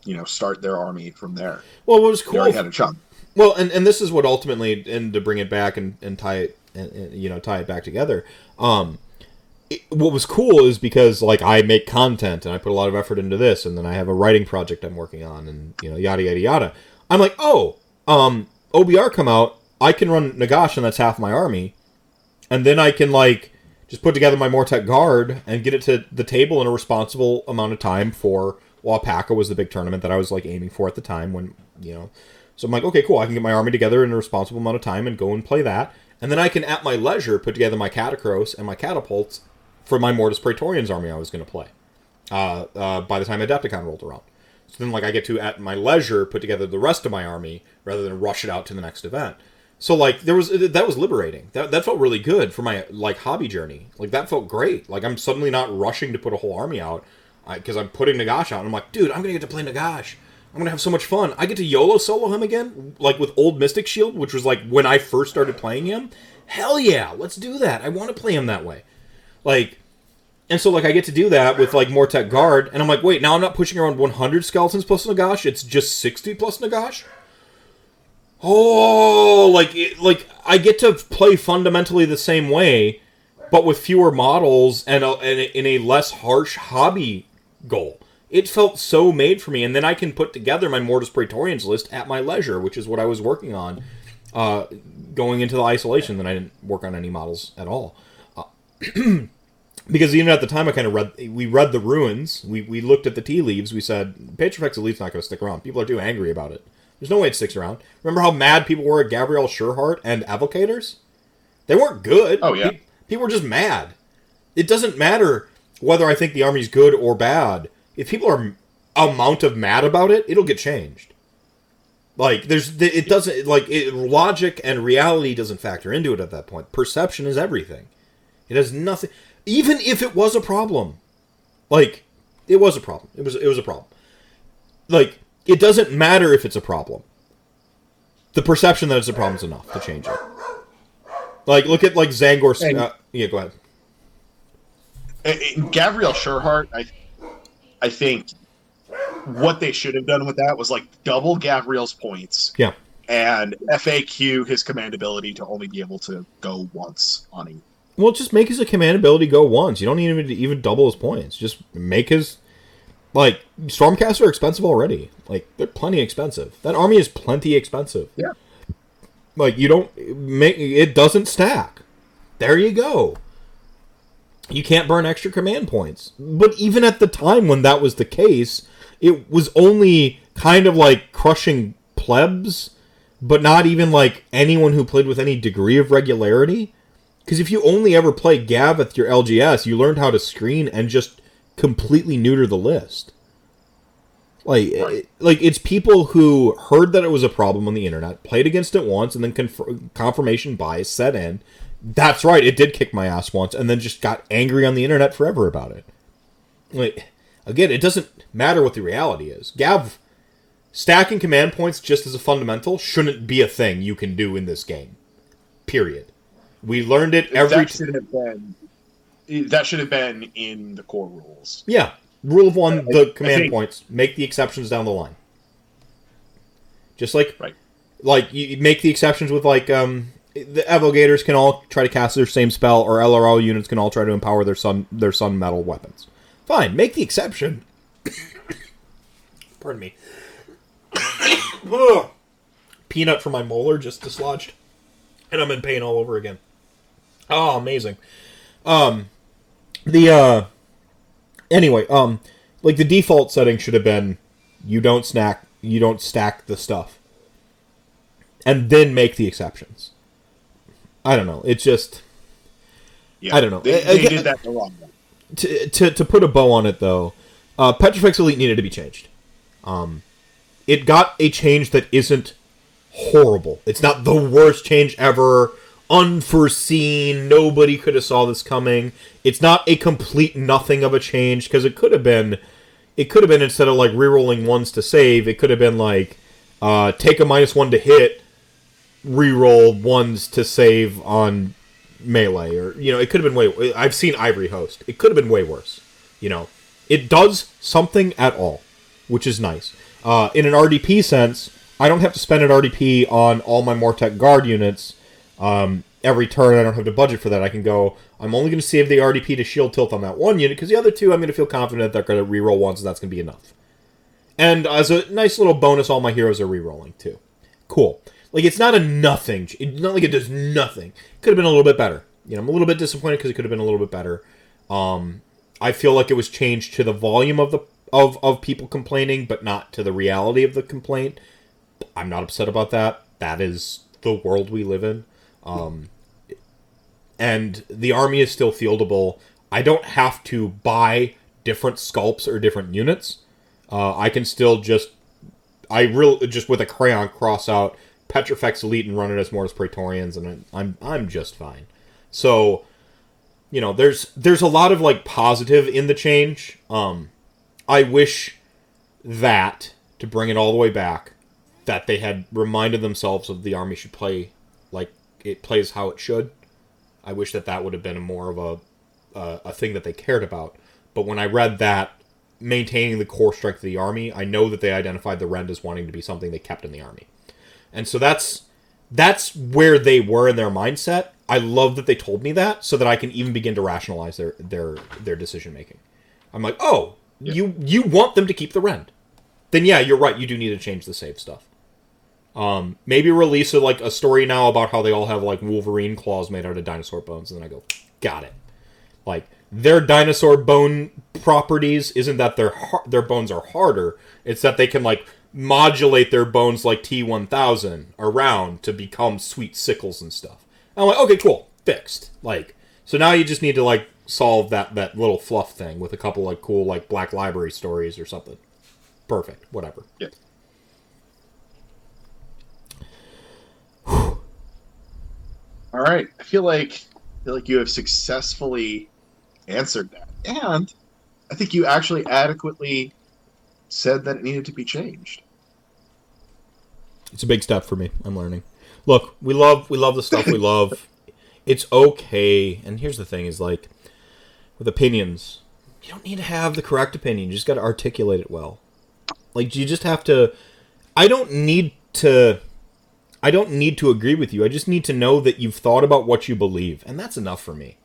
you know, start their army from there. Well, what was They cool already had a chunk. Well, and, and this is what ultimately, and to bring it back and, and tie it, and, and, you know, tie it back together. Um, it, what was cool is because like I make content and I put a lot of effort into this, and then I have a writing project I'm working on, and you know, yada yada yada. I'm like, oh, um, OBR come out, I can run Nagash, and that's half my army, and then I can like just put together my Mortek guard and get it to the table in a responsible amount of time for Wapaka was the big tournament that I was like aiming for at the time when you know. So I'm like, okay, cool. I can get my army together in a responsible amount of time and go and play that, and then I can at my leisure put together my Katakros and my catapults for my Mortis Praetorians army I was going to play. Uh, uh, by the time Adepticon rolled around, so then like I get to at my leisure put together the rest of my army rather than rush it out to the next event. So like there was that was liberating. That that felt really good for my like hobby journey. Like that felt great. Like I'm suddenly not rushing to put a whole army out because I'm putting Nagash out. And I'm like, dude, I'm gonna get to play Nagash. I'm gonna have so much fun. I get to YOLO solo him again, like with old Mystic Shield, which was like when I first started playing him. Hell yeah, let's do that. I want to play him that way. Like, and so like I get to do that with like Mortek Guard, and I'm like, wait, now I'm not pushing around 100 skeletons plus Nagash. It's just 60 plus Nagash. Oh, like it, like I get to play fundamentally the same way, but with fewer models and, a, and in a less harsh hobby goal. It felt so made for me, and then I can put together my Mortis Praetorians list at my leisure, which is what I was working on uh, going into the isolation. Then I didn't work on any models at all. Uh, because even at the time, I kind of read. We read the ruins. We, we looked at the tea leaves. We said Petrifex Elite's not going to stick around. People are too angry about it. There's no way it sticks around. Remember how mad people were at Gavriel Sureheart and Evocators? They weren't good. Oh, yeah. Pe- people were just mad. It doesn't matter whether I think the army's good or bad. If people are amount of mad about it, it'll get changed. Like there's, it doesn't like it, logic and reality doesn't factor into it at that point. Perception is everything. It has nothing. Even if it was a problem, like it was a problem. It was it was a problem. Like it doesn't matter if it's a problem. The perception that it's a problem is enough to change it. Like look at like Tzaangor. And- Uh, yeah, go ahead. Uh, uh, Gavriel Sureheart, I, I think what they should have done with that was like double Gavriel's points Yeah. and FAQ his command ability to only be able to go once on him. Well, just make his command ability go once. You don't need him to even double his points. Just make his like Stormcaster are expensive already. Like they're plenty expensive. That army is plenty expensive. Yeah. Like you don't make it doesn't stack. There you go. You can't burn extra command points. But even at the time when that was the case, it was only kind of like crushing plebs, but not even like anyone who played with any degree of regularity. Because if you only ever play Gav with your LGS, you learned how to screen and just completely neuter the list. Like, Right. like it's people who heard that it was a problem on the internet, played against it once, and then conf- confirmation bias set in. That's right, it did kick my ass once, and then just got angry on the internet forever about it. Like, again, it doesn't matter what the reality is. Gav stacking command points just as a fundamental shouldn't be a thing you can do in this game. Period. We learned it every. that should have been that should have been in the core rules. yeah, rule of one: the I command think- points. Make the exceptions down the line. Just like, Right. like you you make the exceptions with like um the Evocators can all try to cast their same spell, or LRL units can all try to empower their sun their sun metal weapons. Fine, make the exception. Pardon me. Peanut from my molar just dislodged, and I'm in pain all over again. Oh, amazing. Um, the uh, anyway, um, like the default setting should have been you don't snack, you don't stack the stuff, and then make the exceptions. I don't know. It's just Yeah, I don't know. They, they did that the wrong way. to, to, to put a bow on it though, uh, Petrifex Elite needed to be changed. Um, it got a change that isn't horrible. It's not the worst change ever, unforeseen. Nobody could have saw this coming. It's not a complete nothing of a change because it could have been. It could have been instead of like rerolling ones to save, it could have been like uh, take a minus one to hit, reroll ones to save on melee or you know it could have been way i've seen ivory host it could have been way worse you know it does something at all which is nice uh, in an rdp sense i don't have to spend an rdp on all my Mortek guard units um, every turn i don't have to budget for that i can go i'm only going to save the rdp to shield tilt on that one unit because the other two i'm going to feel confident they're going to reroll once and that's going to be enough and as a nice little bonus all my heroes are rerolling too cool. Like it's not a nothing. It's not like it does nothing. Could have been a little bit better. You know, I'm a little bit disappointed because it could have been a little bit better. Um, I feel like it was changed to the volume of the of of people complaining, but not to the reality of the complaint. I'm not upset about that. That is the world we live in. Um, and the army is still fieldable. I don't have to buy different sculpts or different units. Uh, I can still just I really just with a crayon cross out Petrifex Elite and run it as Mortis Praetorians, and I'm I'm just fine. So, you know, there's there's a lot of like positive in the change. Um, I wish that to bring it all the way back, that they had reminded themselves of the army should play it plays how it should. I wish that that would have been more of a uh, a thing that they cared about. But when I read that maintaining the core strength of the army, I know that they identified the Rend as wanting to be something they kept in the army. And so that's that's where they were in their mindset. I love that they told me that so that I can even begin to rationalize their their their decision making. I'm like, "Oh, you you want them to keep the Rend." Then yeah, you're right, you do need to change the save stuff. Um, maybe release a, like a story now about how they all have like Wolverine claws made out of dinosaur bones, and then I go, got it. Like their dinosaur bone properties isn't that their har- their bones are harder; it's that they can like modulate their bones like T1000 around to become sweet sickles and stuff. I'm like, okay, cool, fixed. Like, so now you just need to like solve that that little fluff thing with a couple like cool like Black Library stories or something. Perfect, whatever. Yeah. All right. I feel like I feel like you have successfully answered that, and I think you actually adequately said that it needed to be changed. It's a big step for me. I'm learning. Look, we love we love the stuff we love. It's okay. And here's the thing: is like with opinions, you don't need to have the correct opinion. You just got to articulate it well. Like you just have to. I don't need to. I don't need to agree with you. I just need to know that you've thought about what you believe, and that's enough for me.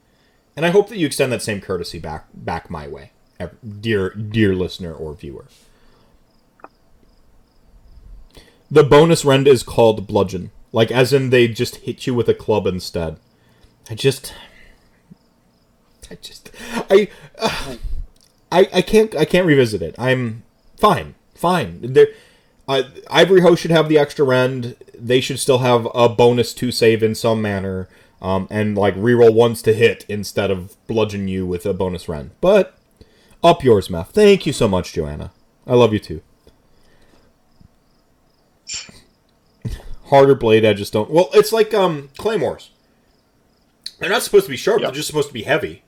And I hope that you extend that same courtesy back back my way, dear dear listener or viewer. The bonus rend is called bludgeon, like as in they just hit you with a club instead. I just, I just, I, uh, I, I can't, I can't revisit it. I'm fine, fine. There, uh, Ivory Host should have the extra rend. They should still have a bonus to save in some manner, um, and like reroll ones to hit instead of bludgeon you with a bonus rend. But up yours, Meth. Thank you so much, Joanna. I love you too. Harder blade edges don't. Well, it's like um claymores. They're not supposed to be sharp. Yeah. They're just supposed to be heavy.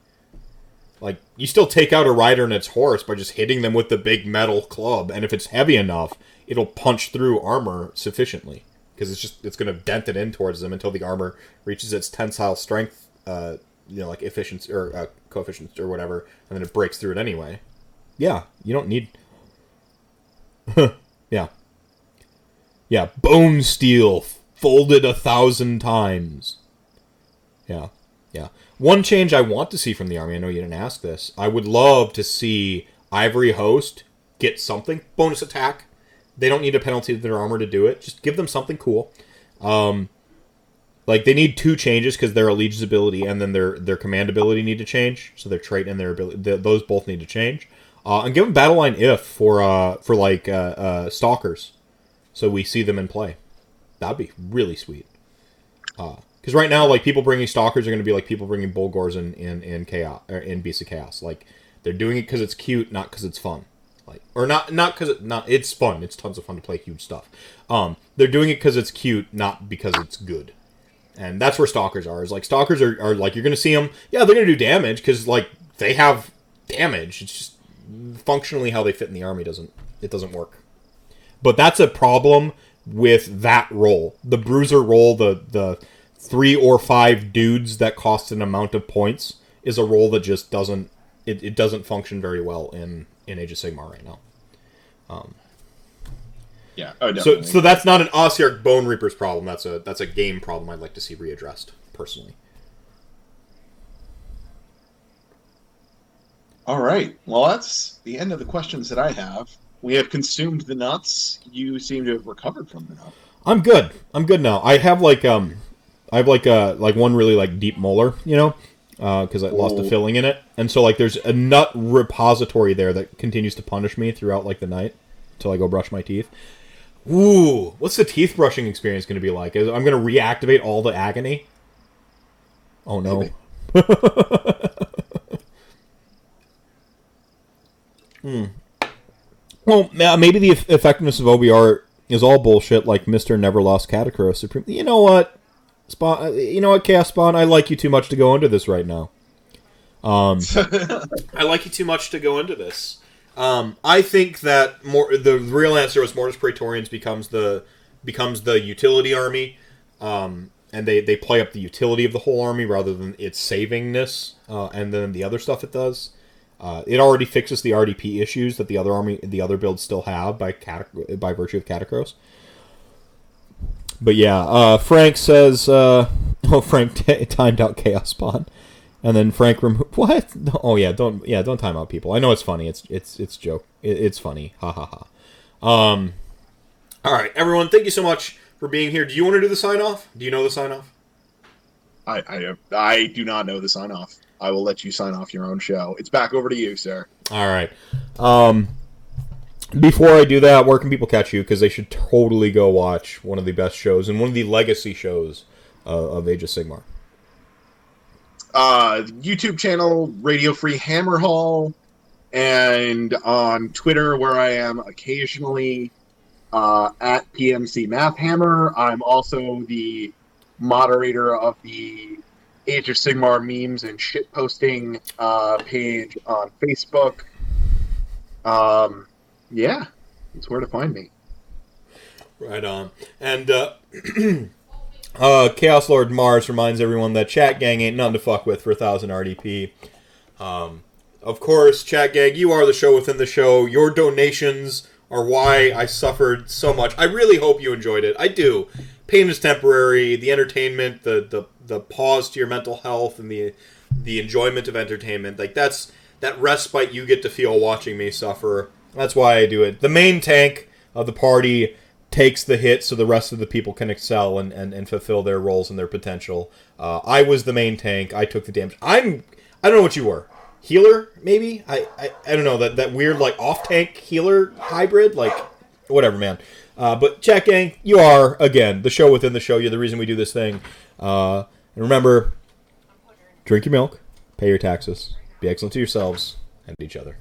Like you still take out a rider and its horse by just hitting them with the big metal club, and if it's heavy enough, it'll punch through armor sufficiently. Because it's just it's going to dent it in towards them until the armor reaches its tensile strength, uh, you know, like efficiency or uh, coefficient or whatever, and then it breaks through it anyway. Yeah, you don't need. yeah. Yeah, bone steel folded a thousand times. Yeah, yeah. One change I want to see from the army, I know you didn't ask this. I would love to see Ivory Host get something bonus attack. They don't need a penalty to their armor to do it. Just give them something cool. Um, like they need two changes because their allegiance ability and then their their command ability need to change. So their trait and their ability, th- those both need to change. Uh, and give them battle line if for uh for like uh, uh stalkers, so we see them in play. That'd be really sweet. Because right now, like people bringing stalkers are going to be like people bringing Bullgors in in in chaos or in Beast of Chaos. Like they're doing it because it's cute, not because it's fun. Like or not not because it not it's fun. It's tons of fun to play huge stuff. Um, they're doing it because it's cute, not because it's good. And that's where stalkers are. Is like stalkers are, are like you're to see them. Yeah, they're to do damage because like they have damage. It's just functionally how they fit in the army doesn't it doesn't work. But that's a problem with that role. The bruiser role, the the three or five dudes that cost an amount of points is a role that just doesn't it, it doesn't function very well in in Age of Sigmar right now. Yeah. Oh, So definitely. so that's not an Ossiarch Bone Reaper's problem. That's a that's a game problem I'd like to see readdressed personally. All right. Well, that's the end of the questions that I have. We have consumed the nuts. You seem to have recovered from the nuts. I'm good. I'm good now. I have like um, I have like uh like one really like deep molar, you know, because I lost a filling in it, and so like there's a nut repository there that continues to punish me throughout like the night until I go brush my teeth. Ooh, what's the teeth brushing experience going to be like? Is I'm going to reactivate all the agony? Oh no. hmm. Well, maybe the effectiveness of OBR is all bullshit, like Mister Never Lost Katakros Supreme. You know what, Spawn? uh, You know what, Chaos Spawn? I like you too much to go into this right now. Um, I like you too much to go into this. Um, I think that more the real answer was Mortis Praetorians becomes the becomes the utility army, um, and they they play up the utility of the whole army rather than its savingness, uh, and then the other stuff it does. Uh, it already fixes the RDP issues that the other army, the other builds still have by catac- by virtue of Katakros. But yeah, uh, Frank says, uh, "Oh, Frank t- timed out Chaos Spawn," and then Frank removed what? Oh yeah, don't yeah, don't time out people. I know it's funny. It's it's it's joke. It, it's funny. Ha ha ha. Um, all right, everyone, thank you so much for being here. Do you want to do the sign off? Do you know the sign off? I, I I do not know the sign off. I will let you sign off your own show. It's back over to you, sir. All right. Um, before I do that, where can people catch you? Because they should totally go watch one of the best shows and one of the legacy shows uh, of Age of Sigmar. Uh, YouTube channel Radio Free Hammerhal, and on Twitter where I am occasionally uh, at PMC Math Hammer. I'm also the moderator of the Age of Sigmar memes and shit posting uh, page on Facebook. Um, yeah, it's where to find me. Right on. And uh, uh, Chaos Lord Mars reminds everyone that Chat Gang ain't none to fuck with for a thousand RDP. Um, of course, Chat Gang, you are the show within the show. Your donations are why I suffered so much. I really hope you enjoyed it. I do. Pain is temporary. The entertainment, the the, the pause to your mental health, and the the enjoyment of entertainment, like that's that respite you get to feel watching me suffer. That's why I do it. The main tank of the party takes the hit so the rest of the people can excel and, and, and fulfill their roles and their potential. Uh, I was the main tank. I took the damage. I'm. I don't know what you were. Healer, maybe. I, I, I don't know that that weird like off tank healer hybrid. Like whatever, man. Uh, but chat gang, you are again the show within the show. You're the reason we do this thing. Uh, and remember, drink your milk, pay your taxes, be excellent to yourselves and each other.